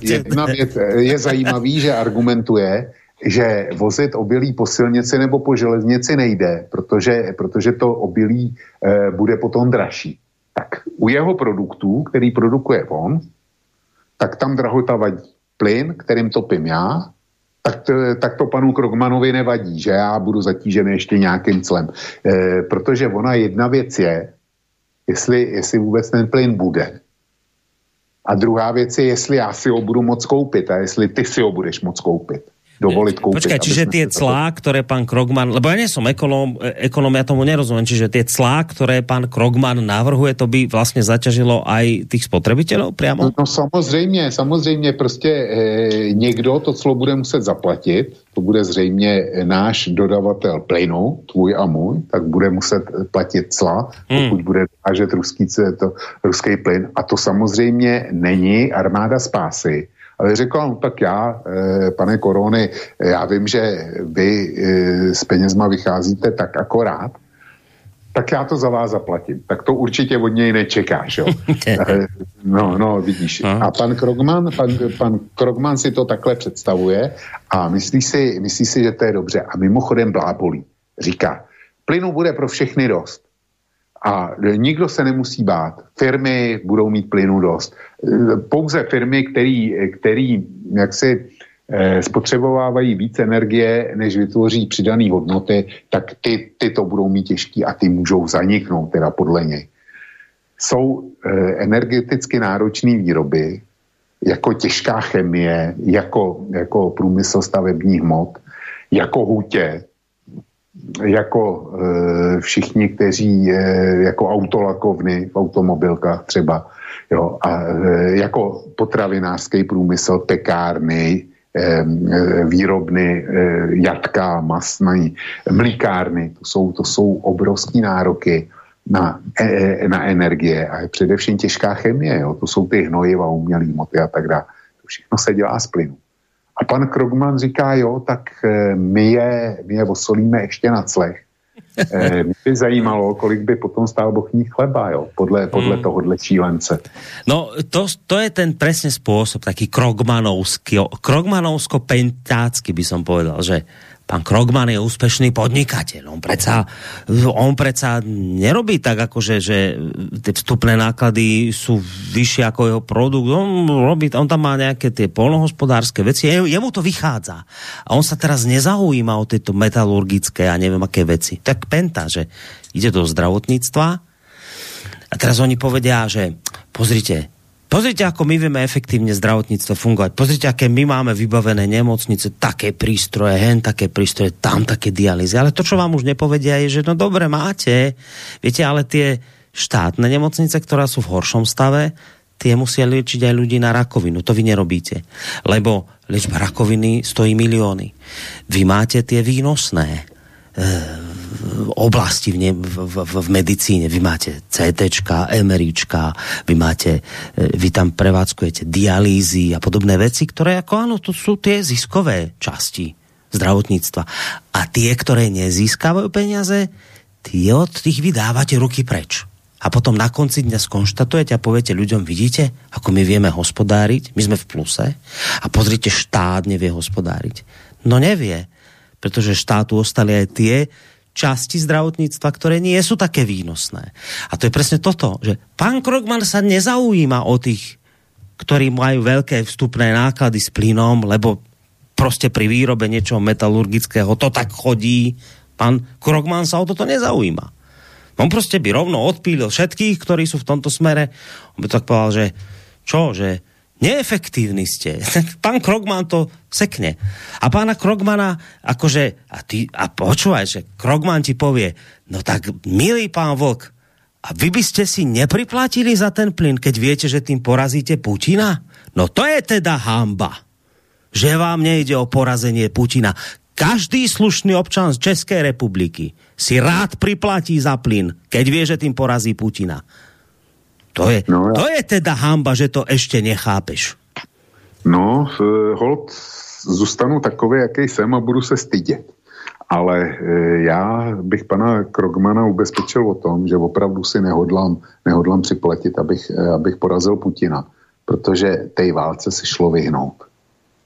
Jedna věc eh, je zajímavý, že argumentuje, že vozit obilí po silnici nebo po železnici nejde, protože, protože to obilí eh, bude potom dražší. Tak u jeho produktů, který produkuje on, tak tam drahota vadí. Plyn, kterým topím já, tak to, tak to panu Krogmanovi nevadí, že já budu zatížený ještě nějakým clem. E, protože ona jedna věc je, jestli, jestli vůbec ten plyn bude. A druhá věc je, jestli já si ho budu moc koupit a jestli ty si ho budeš moc koupit. Dovolit koupit. Počkaj, aby čiže tie se to- clá, ktoré pán Krogman, lebo ja nie som ekonóm, e, ekonóm, ja tomu nerozumiem, čiže tie clá, ktoré pán Krogman navrhuje, to by vlastne zaťažilo aj tých spotrebiteľov priamo? No, no samozřejmě, samozřejmě prostě e, někdo to clo bude muset zaplatit, to bude zřejmě náš dodavatel plynu, tvůj a můj, tak bude muset platit cla, Hmm. pokud bude dovážet ruský, to, ruský plyn. A to samozřejmě není armáda spásy. Ale řekl, no tak já, e, pane Korony, eh, já vím, že vy e, s penězma vycházíte tak akorát, tak já to za vás zaplatím. Tak to určitě od něj nečekáš, jo. Eh, no, no, vidíš. A pan Krogman, pan, pan Krogman si to takhle představuje a myslí si, myslí si, že to je dobře. A mimochodem blábolí. říká, plynu bude pro všechny dost. A nikdo se nemusí bát. Firmy budou mít plynu dost. Pouze firmy, který, který jaksi spotřebovávají víc energie, než vytvoří přidané hodnoty, tak ty, ty to budou mít těžký a ty můžou zaniknout, teda podle něj. Jsou energeticky náročné výroby, jako těžká chemie, jako, jako průmysl stavebních hmot, jako hutě, jako e, všichni, kteří e, jako autolakovny v automobilkách třeba, jo, a e, jako potravinářský průmysl, pekárny, e, e, výrobny, e, jatka, masný, mlíkárny, to jsou, to jsou obrovský nároky na, na energie a je především těžká chemie, jo, to jsou ty hnojiva, umělý moty a tak dále. To všechno se dělá z plynu. A pan Krogman říká, jo, tak eh, my je, my je osolíme ještě na clech. Eh, mě by zajímalo, kolik by potom stál bochní chleba, jo, podle, podle hmm. tohohle čílence. No, to, to je ten presne spôsob, taký krogmanovský, krogmanovsko-pentácky by som povedal, že pán Krogman je úspešný podnikateľ. On predsa, on predsa nerobí tak, ako že, tie vstupné náklady sú vyššie ako jeho produkt. On, robí, on tam má nejaké tie polnohospodárske veci. Je, jemu to vychádza. A on sa teraz nezaujíma o tieto metalurgické a neviem aké veci. Tak penta, že ide do zdravotníctva a teraz oni povedia, že pozrite, Pozrite, ako my vieme efektívne zdravotníctvo fungovať. Pozrite, aké my máme vybavené nemocnice, také prístroje, hen také prístroje, tam také dialýzy. Ale to, čo vám už nepovedia, je, že no dobre máte, viete, ale tie štátne nemocnice, ktoré sú v horšom stave, tie musia liečiť aj ľudí na rakovinu. To vy nerobíte. Lebo liečba rakoviny stojí milióny. Vy máte tie výnosné oblasti v, ne, v, v, v medicíne. Vy máte CT, MRIčka, vy máte, e, vy tam prevádzkujete dialýzy a podobné veci, ktoré ako áno, to sú tie ziskové časti zdravotníctva. A tie, ktoré nezískávajú peniaze, tie od tých vydávate ruky preč. A potom na konci dňa skonštatujete a poviete ľuďom, vidíte, ako my vieme hospodáriť, my sme v pluse a pozrite, štát nevie hospodáriť. No nevie pretože štátu ostali aj tie časti zdravotníctva, ktoré nie sú také výnosné. A to je presne toto, že pán Krogman sa nezaujíma o tých, ktorí majú veľké vstupné náklady s plynom, lebo prostě pri výrobe niečoho metalurgického to tak chodí. Pán Krogman sa o toto nezaujíma. On prostě by rovno odpílil všetkých, ktorí sú v tomto smere. On by tak povedal, že čo, že neefektívni ste. Pán Krogman to sekne. A pána Krogmana, akože, a, ty, a počúvaj, že Krogman ti povie, no tak, milý pán Vlk, a vy by ste si nepriplatili za ten plyn, keď viete, že tým porazíte Putina? No to je teda hamba, že vám nejde o porazenie Putina. Každý slušný občan z České republiky si rád priplatí za plyn, keď vie, že tým porazí Putina. To je, no, ja. to je teda hamba, že to ještě nechápeš. No, hold, zůstanu takový, jaký jsem a budu se stydět. Ale e, já bych pana Krogmana ubezpečil o tom, že opravdu si nehodlám, nehodlám připlatit, abych, e, abych porazil Putina, protože té válce se šlo vyhnout.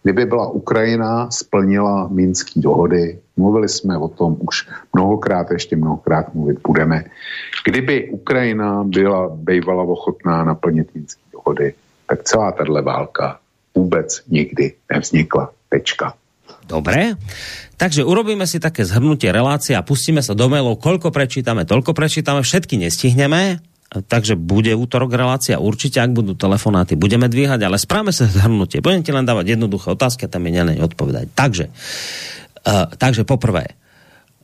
Kdyby byla Ukrajina, splnila minský dohody, mluvili jsme o tom už mnohokrát, ještě mnohokrát mluvit budeme. Kdyby Ukrajina byla bývala ochotná naplnit minský dohody, tak celá tahle válka vůbec nikdy nevznikla. Tečka. Dobre, takže urobíme si také zhrnutie relácie a pustíme sa do mailov, koľko prečítame, toľko prečítame, všetky nestihneme, takže bude útorok relácia určite, ak budú telefonáty, budeme dvíhať, ale správame sa zhrnutie. Budem ti len dávať jednoduché otázky a tam je nenej odpovedať. Takže, uh, takže poprvé,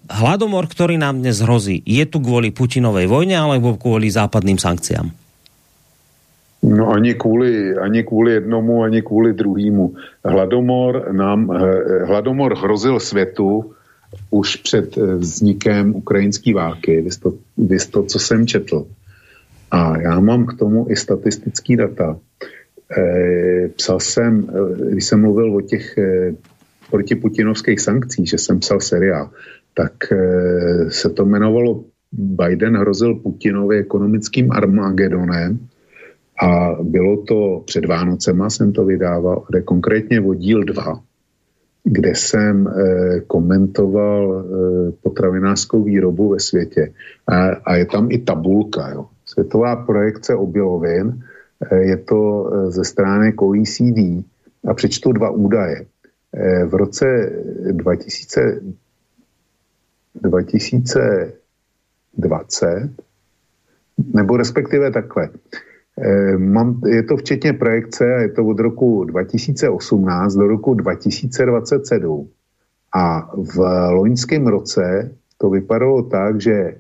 hladomor, ktorý nám dnes hrozí, je tu kvôli Putinovej vojne alebo kvôli západným sankciám? No ani kvůli, ani kvůli jednomu, ani kvůli druhému. Hladomor nám, eh, hladomor hrozil světu už před eh, vznikem ukrajinské války, to, vys to, co jsem četl. A já mám k tomu i statistický data. E, psal jsem, e, když jsem mluvil o těch e, protiputinovských sankcích, že jsem psal seriál, tak e, se to jmenovalo Biden hrozil Putinovi ekonomickým Armagedonem a bylo to před Vánocema, jsem to vydával, kde konkrétně o díl 2. kde jsem eh, komentoval eh, potravinářskou výrobu ve světě. A, a je tam i tabulka, jo. Světová projekce obilovin, eh, je to eh, ze stránek OECD a přečtu dva údaje. Eh, v roce 2000, 2020, nebo respektive takhle, mám, je to včetně projekce a je to od roku 2018 do roku 2027. A v loňském roce to vypadalo tak, že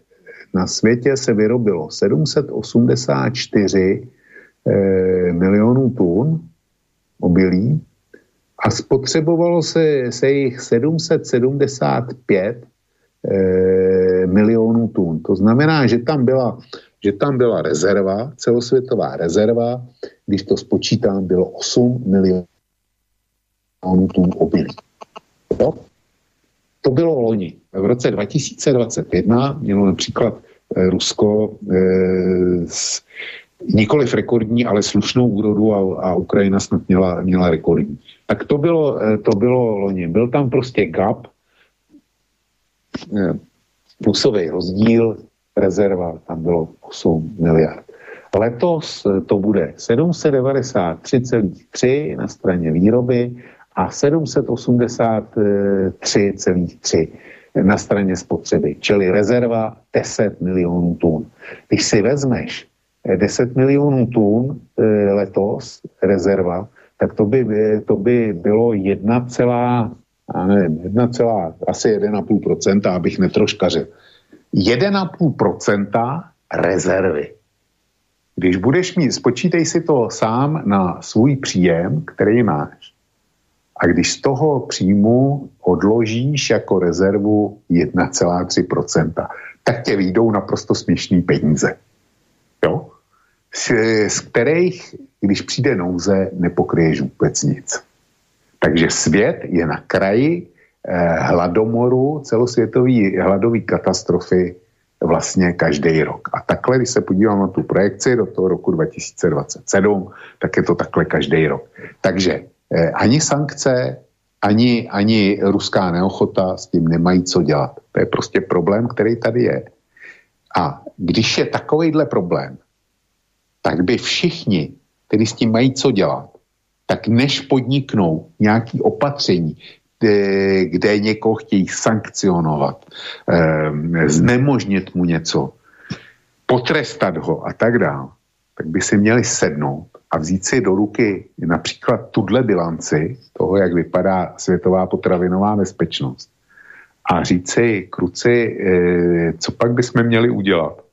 na světě se vyrobilo 784 eh, milionů tun obilí a spotřebovalo se, se jich 775 eh, milionů tun. To znamená, že tam byla že tam byla rezerva, celosvětová rezerva, když to spočítám, bylo 8 milionů tun obilí. To bylo loni. V roce 2021 mělo například eh, Rusko eh, s, nikoliv rekordní, ale slušnou úrodu a, a Ukrajina snad měla, měla rekordní. Tak to bylo, eh, to bylo loni. Byl tam prostě gap, plusový rozdíl rezerva, tam bylo 8 miliard. Letos to bude 793,3 na straně výroby a 783,3 na straně spotřeby, čili rezerva 10 milionů tun. Když si vezmeš 10 milionů tun eh, letos rezerva, tak to by, to by bylo 1, nevím, 1, asi 1,5%, abych netroškařil. 1,5% rezervy. Když budeš mít, spočítej si to sám na svůj příjem, který máš. A když z toho příjmu odložíš jako rezervu 1,3%, tak tě výjdou naprosto směšný peníze. Jo? Z, z kterých, když přijde nouze, nepokryješ vůbec nic. Takže svět je na kraji Eh, hladomoru, celosvětový hladový katastrofy vlastně každý rok. A takhle, když se podívám na tu projekci do toho roku 2027, tak je to takhle každý rok. Takže ani sankce, ani, ani ruská neochota s tím nemají co dělat. To je prostě problém, který tady je. A když je takovýhle problém, tak by všichni, kteří s tím mají co dělat, tak než podniknou nějaký opatření, kde, kde někoho chtějí sankcionovat, eh, znemožnit mu něco, potrestat ho a tak dále, tak by si měli sednout a vzít si do ruky například tuhle bilanci toho, jak vypadá světová potravinová bezpečnost a říct si, kruci, eh, co pak bychom měli udělat,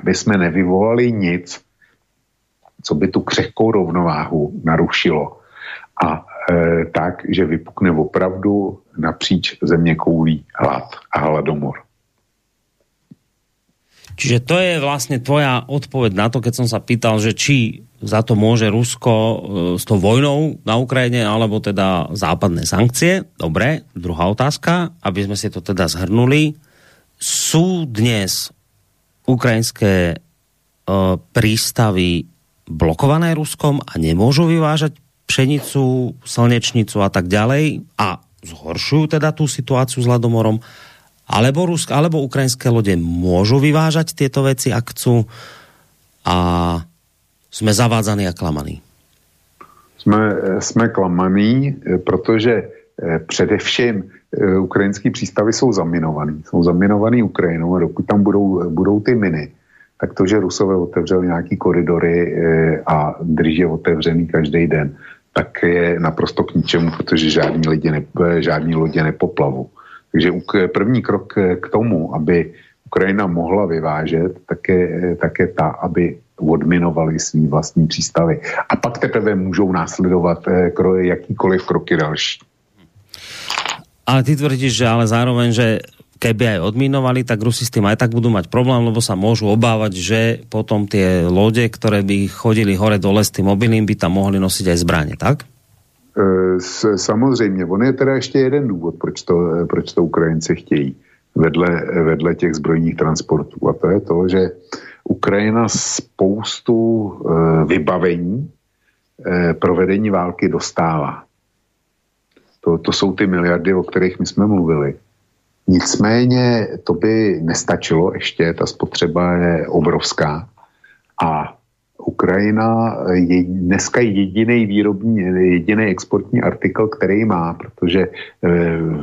aby jsme nevyvolali nic, co by tu křehkou rovnováhu narušilo a e, tak, že vypukne opravdu napříč země koulí hlad a hladomor. Čiže to je vlastně tvoja odpověď na to, keď som sa pýtal, že či za to môže Rusko e, s tou vojnou na Ukrajine, alebo teda západné sankcie. Dobre, druhá otázka, aby sme si to teda zhrnuli. Sú dnes ukrajinské e, prístavy blokované Ruskom a nemôžu vyvážať pšenicu, slnečnicu a tak ďalej a zhoršujú teda tú situáciu s Ladomorom, alebo, Rusk, alebo ukrajinské lode môžu vyvážať tieto veci, ak chcú a jsme zavádzaní a klamaní. Jsme, jsme klamaní, protože eh, především eh, ukrajinský přístavy jsou zaminovaný. Jsou zaminovaný Ukrajinou a dokud tam budou, budou ty miny, tak to, že Rusové otevřeli nějaký koridory eh, a drží je otevřený každý den, tak je naprosto k ničemu, protože žádní, lidi ne, žádní lodě nepoplavou. Takže první krok k tomu, aby Ukrajina mohla vyvážet, tak je, tak je ta, aby odminovali svý vlastní přístavy. A pak teprve můžou následovat eh, jakýkoliv kroky další. Ale ty tvrdíš, že ale zároveň, že keby aj odminovali, tak Rusi s tým aj tak budú mať problém, lebo sa môžu obávať, že potom tie lode, ktoré by chodili hore dole s tým mobilným, by tam mohli nosiť aj zbraně, tak? E, samozřejmě, on je teda ještě jeden důvod, proč to, proč to Ukrajinci chtějí vedle, vedle těch zbrojních transportů. A to je to, že Ukrajina spoustu e, vybavení e, provedení války dostává. To, to jsou ty miliardy, o kterých my jsme mluvili. Nicméně to by nestačilo ještě, ta spotřeba je obrovská. A Ukrajina je dneska jediný výrobní, jediný exportní artikl, který má, protože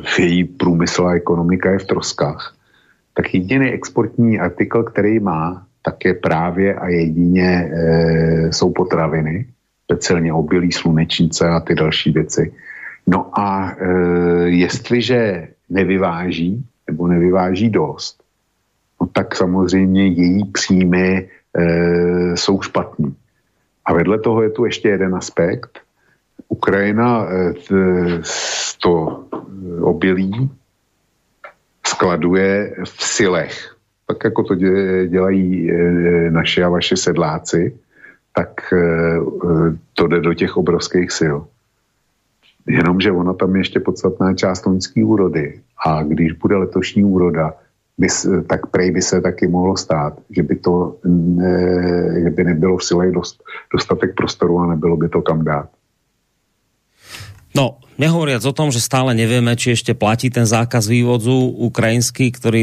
v její průmysl a ekonomika je v troskách, tak jediný exportní artikl, který má, tak je právě a jedině e, jsou potraviny, speciálně obilí, slunečnice a ty další věci. No a jestliže nevyváží, nebo nevyváží dost, no tak samozřejmě její příjmy e, jsou špatný. A vedle toho je tu ještě jeden aspekt. Ukrajina e, to obilí skladuje v silech. Tak jako to dělají naše a vaše sedláci, tak to jde do těch obrovských sil. Jenomže ona tam je ještě podstatná část loňské úrody. A když bude letošní úroda, by, tak prej by se taky mohlo stát, že by to ne, že by nebylo v sile dost, dostatek prostoru a nebylo by to kam dát. No, nehovoriac o tom, že stále nevieme, či ešte platí ten zákaz vývozu ukrajinský, ktorý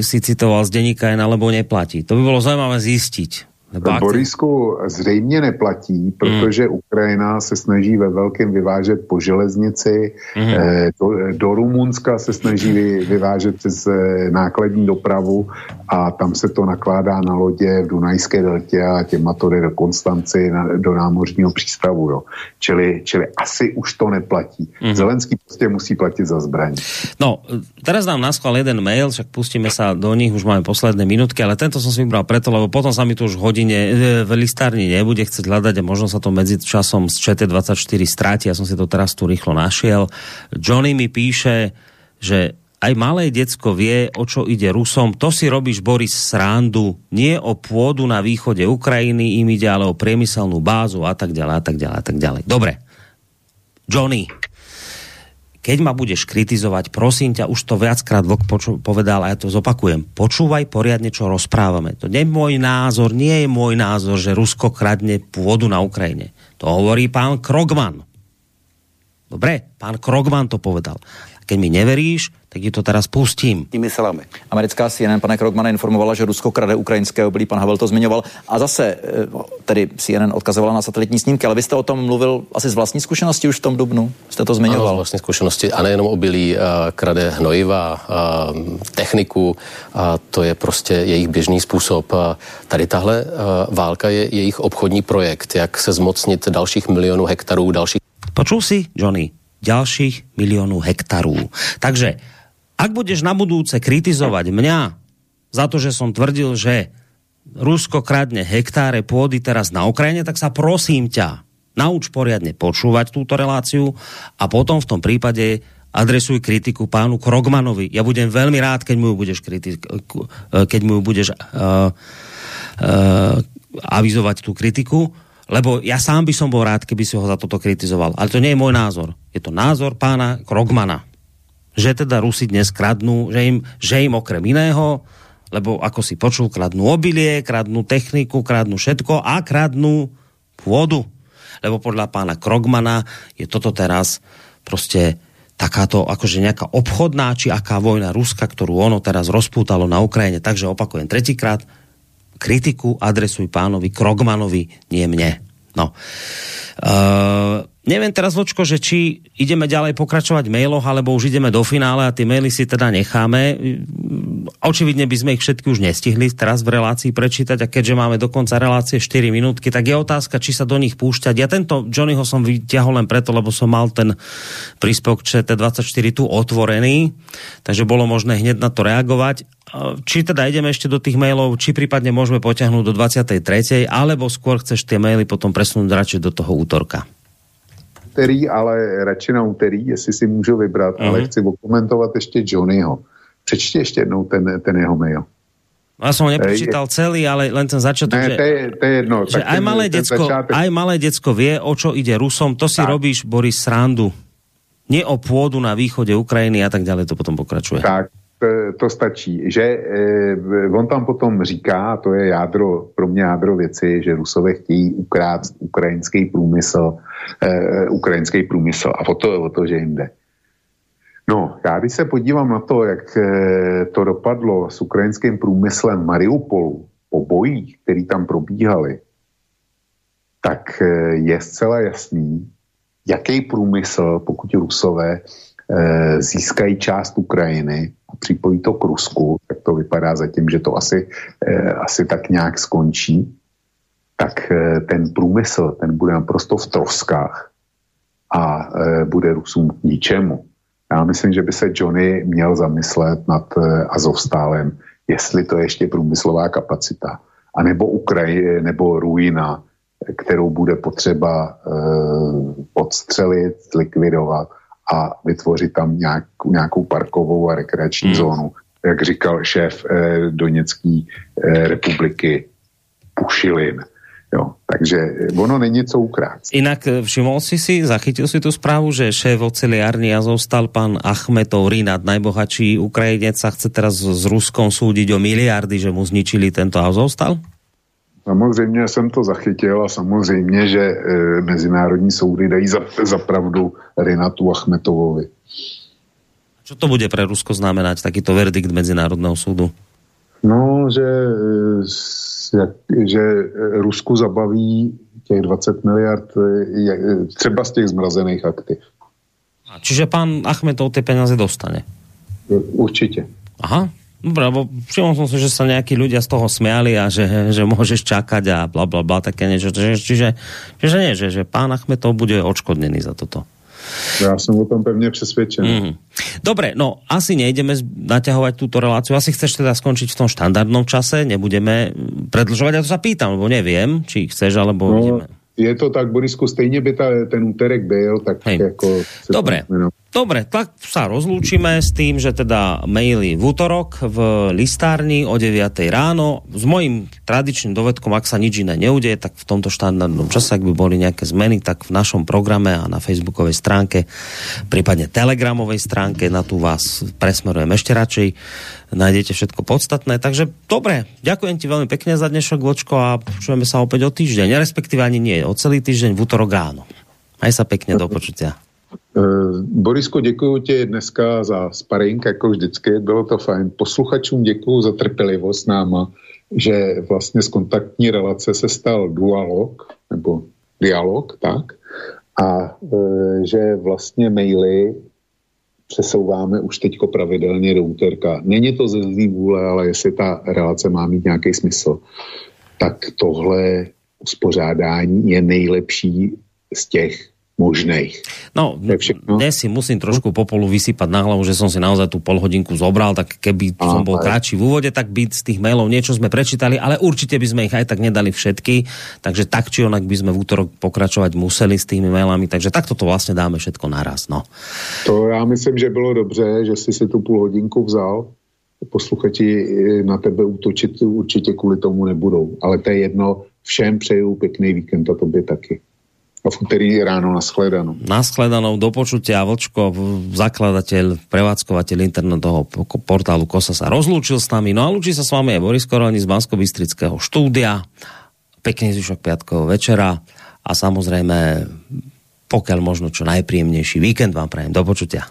si citoval z denníka N, alebo neplatí. To by bolo zaujímavé zistiť. Borisku zřejmě neplatí, protože mm. Ukrajina se snaží ve velkém vyvážet po železnici, mm. eh, do, do Rumunska se snaží vy, vyvážet přes eh, nákladní dopravu a tam se to nakládá na lodě v Dunajské deltě a těma to jde do Konstanci, na, do námořního přístavu. Jo. Čili, čili asi už to neplatí. Mm. Zelenský prostě musí platit za zbraň. No, teraz nám naskval jeden mail, však pustíme sa do nich, už máme posledné minutky, ale tento som si vybral preto, lebo potom sa mi to už hodí hodine v listárni nebude chcieť hľadať a možno sa to medzi časom z ČT24 stráti. Ja som si to teraz tu rýchlo našiel. Johnny mi píše, že aj malé decko vie, o čo ide Rusom. To si robíš, Boris, srandu. Nie o pôdu na východe Ukrajiny im ide, ale o priemyselnú bázu a tak ďalej, a tak ďalej, a tak ďalej. Dobre. Johnny, keď ma budeš kritizovať, prosím ťa, už to viackrát Vok povedal a ja to zopakujem, počúvaj poriadne, čo rozprávame. To nie je môj názor, nie je môj názor, že Rusko kradne pôdu na Ukrajine. To hovorí pán Krogman. Dobre, pán Krogman to povedal. Keď mi neveríš, tak ti to teraz pustím. Tými silami. Americká CNN, pane Krogmane, informovala, že Rusko krade ukrajinské obilí, pan Havel to zmiňoval. A zase, eh, tedy CNN odkazovala na satelitní snímky, ale vy jste o tom mluvil asi z vlastní zkušenosti už v tom dubnu? Jste to zmiňoval? Ano, z vlastní zkušenosti. A nejenom obilí, a krade hnojiva, a techniku, a to je prostě jejich běžný způsob. A tady tahle válka je jejich obchodní projekt, jak se zmocnit dalších milionů hektarů, dalších... Počul si, Johnny? ďalších miliónov hektarů. Takže ak budeš na budúce kritizovať mňa za to, že som tvrdil, že Rusko kradne hektáre pôdy teraz na Ukrajine, tak sa prosím ťa, nauč poriadne počúvať túto reláciu a potom v tom prípade adresuj kritiku pánu Krogmanovi. Ja budem veľmi rád, keď mu budeš, kritik- keď mu budeš uh, uh, avizovať tú kritiku, lebo ja sám by som bol rád, keby si ho za toto kritizoval. Ale to nie je môj názor. Je to názor pána Krogmana že teda Rusi dnes kradnú, že im, že im okrem iného, lebo ako si počul, kradnú obilie, kradnú techniku, kradnú všetko a kradnú pôdu. Lebo podľa pána Krogmana je toto teraz prostě takáto akože nejaká obchodná či aká vojna Ruska, ktorú ono teraz rozpútalo na Ukrajine. Takže opakujem tretíkrát, kritiku adresuj pánovi Krogmanovi, nie mne. No. Uh, Neviem teraz, Vočko, že či ideme ďalej pokračovať mailoch, alebo už ideme do finále a tie maily si teda necháme. Očividne by sme ich všetky už nestihli teraz v relácii prečítať a keďže máme do konca relácie 4 minútky, tak je otázka, či sa do nich púšťať. Ja tento Johnnyho som vyťahol len preto, lebo som mal ten príspevok ČT24 tu otvorený, takže bolo možné hneď na to reagovať. Či teda ideme ešte do tých mailov, či prípadne môžeme poťahnuť do 23. alebo skôr chceš tie maily potom presunúť radšej do toho útorka úterý, ale radši na úterý, jestli si můžu vybrat, mm-hmm. ale mhm. chci okomentovat ještě Johnnyho. Přečti ještě jednou ten, ten jeho mail. Ja som ho neprečítal celý, ale len ten začiatok, ne, že, to je, to je jedno, že aj, malé ten decko, začátek... aj malé decko vie, o čo ide Rusom, to si tak. robíš, Boris, srandu. Nie o pôdu na východe Ukrajiny a tak ďalej, to potom pokračuje. Tak, to, to stačí. Že eh, on tam potom říká, to je jádro, pro mě jádro věci, že Rusové chtějí ukrát ukrajinský průmysl, eh, ukrajinský průmysl a o to, o to, že jim jde. No, já když se podívám na to, jak eh, to dopadlo s ukrajinským průmyslem Mariupolu po bojích, který tam probíhaly, tak eh, je zcela jasný, jaký průmysl, pokud Rusové eh, získají část Ukrajiny připojí to k Rusku, tak to vypadá zatím, že to asi, asi tak nějak skončí, tak ten průmysl, ten bude naprosto v troskách a bude Rusům k ničemu. Já myslím, že by se Johnny měl zamyslet nad eh, Azovstálem, jestli to je ještě průmyslová kapacita, anebo Ukraj, nebo ruina, kterou bude potřeba uh, odstřelit, likvidovat a vytvořit tam nějak, nějakou parkovou a rekreační hmm. zónu, jak říkal šéf eh, Doněcké eh, republiky Pušilin. Jo, takže ono není co ukrát. Inak eh, všimol si si, zachytil si tu správu, že šéf oceliárny Azovstal pán Achmetov Rinat, najbohatší Ukrajinec, sa chce teraz s Ruskom súdiť o miliardy, že mu zničili tento Azovstal? Samozřejmě jsem to zachytil a samozřejmě, že e, mezinárodní soudy dají za, za pravdu Rinatu Achmetovovi. Čo to bude pre Rusko znamenať, takýto verdikt Mezinárodného súdu? No, že e, jak, že Rusku zabaví těch 20 miliard je, třeba z těch zmrazených aktiv. Čiže pán Achmetov ty peníze dostane? Určitě. Aha, Dobre, lebo všimol som si, že sa nejakí ľudia z toho smiali a že, že môžeš čakať a bla bla bla, také niečo. Čiže, čiže, čiže nie, že, že pán Achmetov bude odškodnený za toto. Já jsem o tom pevně přesvědčen. Mm. Dobre, no asi nejdeme naťahovať túto reláciu. Asi chceš teda skončiť v tom štandardnom čase, nebudeme predlžovať. Ja to sa pýtam, lebo neviem, či chceš, alebo no, ideme. Je to tak, Borisku, stejně by ta, ten úterek byl, tak Hej. jako... Dobre, Dobre, tak sa rozlúčime s tým, že teda maily v útorok v listárni o 9 ráno. S mojím tradičným dovedkom, ak sa nič iné neudeje, tak v tomto štandardnom čase, ak by boli nejaké zmeny, tak v našom programe a na facebookovej stránke, prípadne telegramovej stránke, na tu vás presmerujem ešte radšej. Nájdete všetko podstatné. Takže dobre, ďakujem ti veľmi pekne za dnešok, Vočko, a počujeme sa opäť o týždeň, respektíve ani nie, o celý týždeň v útorok ráno. Aj sa pekne do počutia. Uh, Borisko, děkuji ti dneska za sparring, jako vždycky, bylo to fajn. Posluchačům děkuji za trpělivost s náma, že vlastně z kontaktní relace se stal dualog, nebo dialog, tak, a uh, že vlastně maily přesouváme už teďko pravidelně do úterka. Není to ze zlý vůle, ale jestli ta relace má mít nějaký smysl, tak tohle uspořádání je nejlepší z těch možných. No, dnes si musím trošku popolu vysypať na hlavu, že som si naozaj tú polhodinku zobral, tak keby a, som bol kratší v úvode, tak by z tých mailov niečo sme prečítali, ale určite by sme ich aj tak nedali všetky, takže tak či onak by sme v útorok pokračovať museli s tými mailami, takže takto to vlastne dáme všetko naraz. No. To já myslím, že bylo dobře, že si si tu půl hodinku vzal, posluchači na tebe útočit určitě kvůli tomu nebudou, ale to je jedno, všem přeju pěkný víkend a tobě taky. A v úterý ráno nashledanou. Nashledanou, do počutia. Vlčko, zakladateľ, prevádzkovateľ internetového portálu Kosa sa rozlúčil s nami. No a lúči sa s vami aj Boris Koroni z bansko štúdia. Pekný zvyšok piatkového večera a samozrejme pokiaľ možno čo najpríjemnejší víkend vám prajem. Do počutia.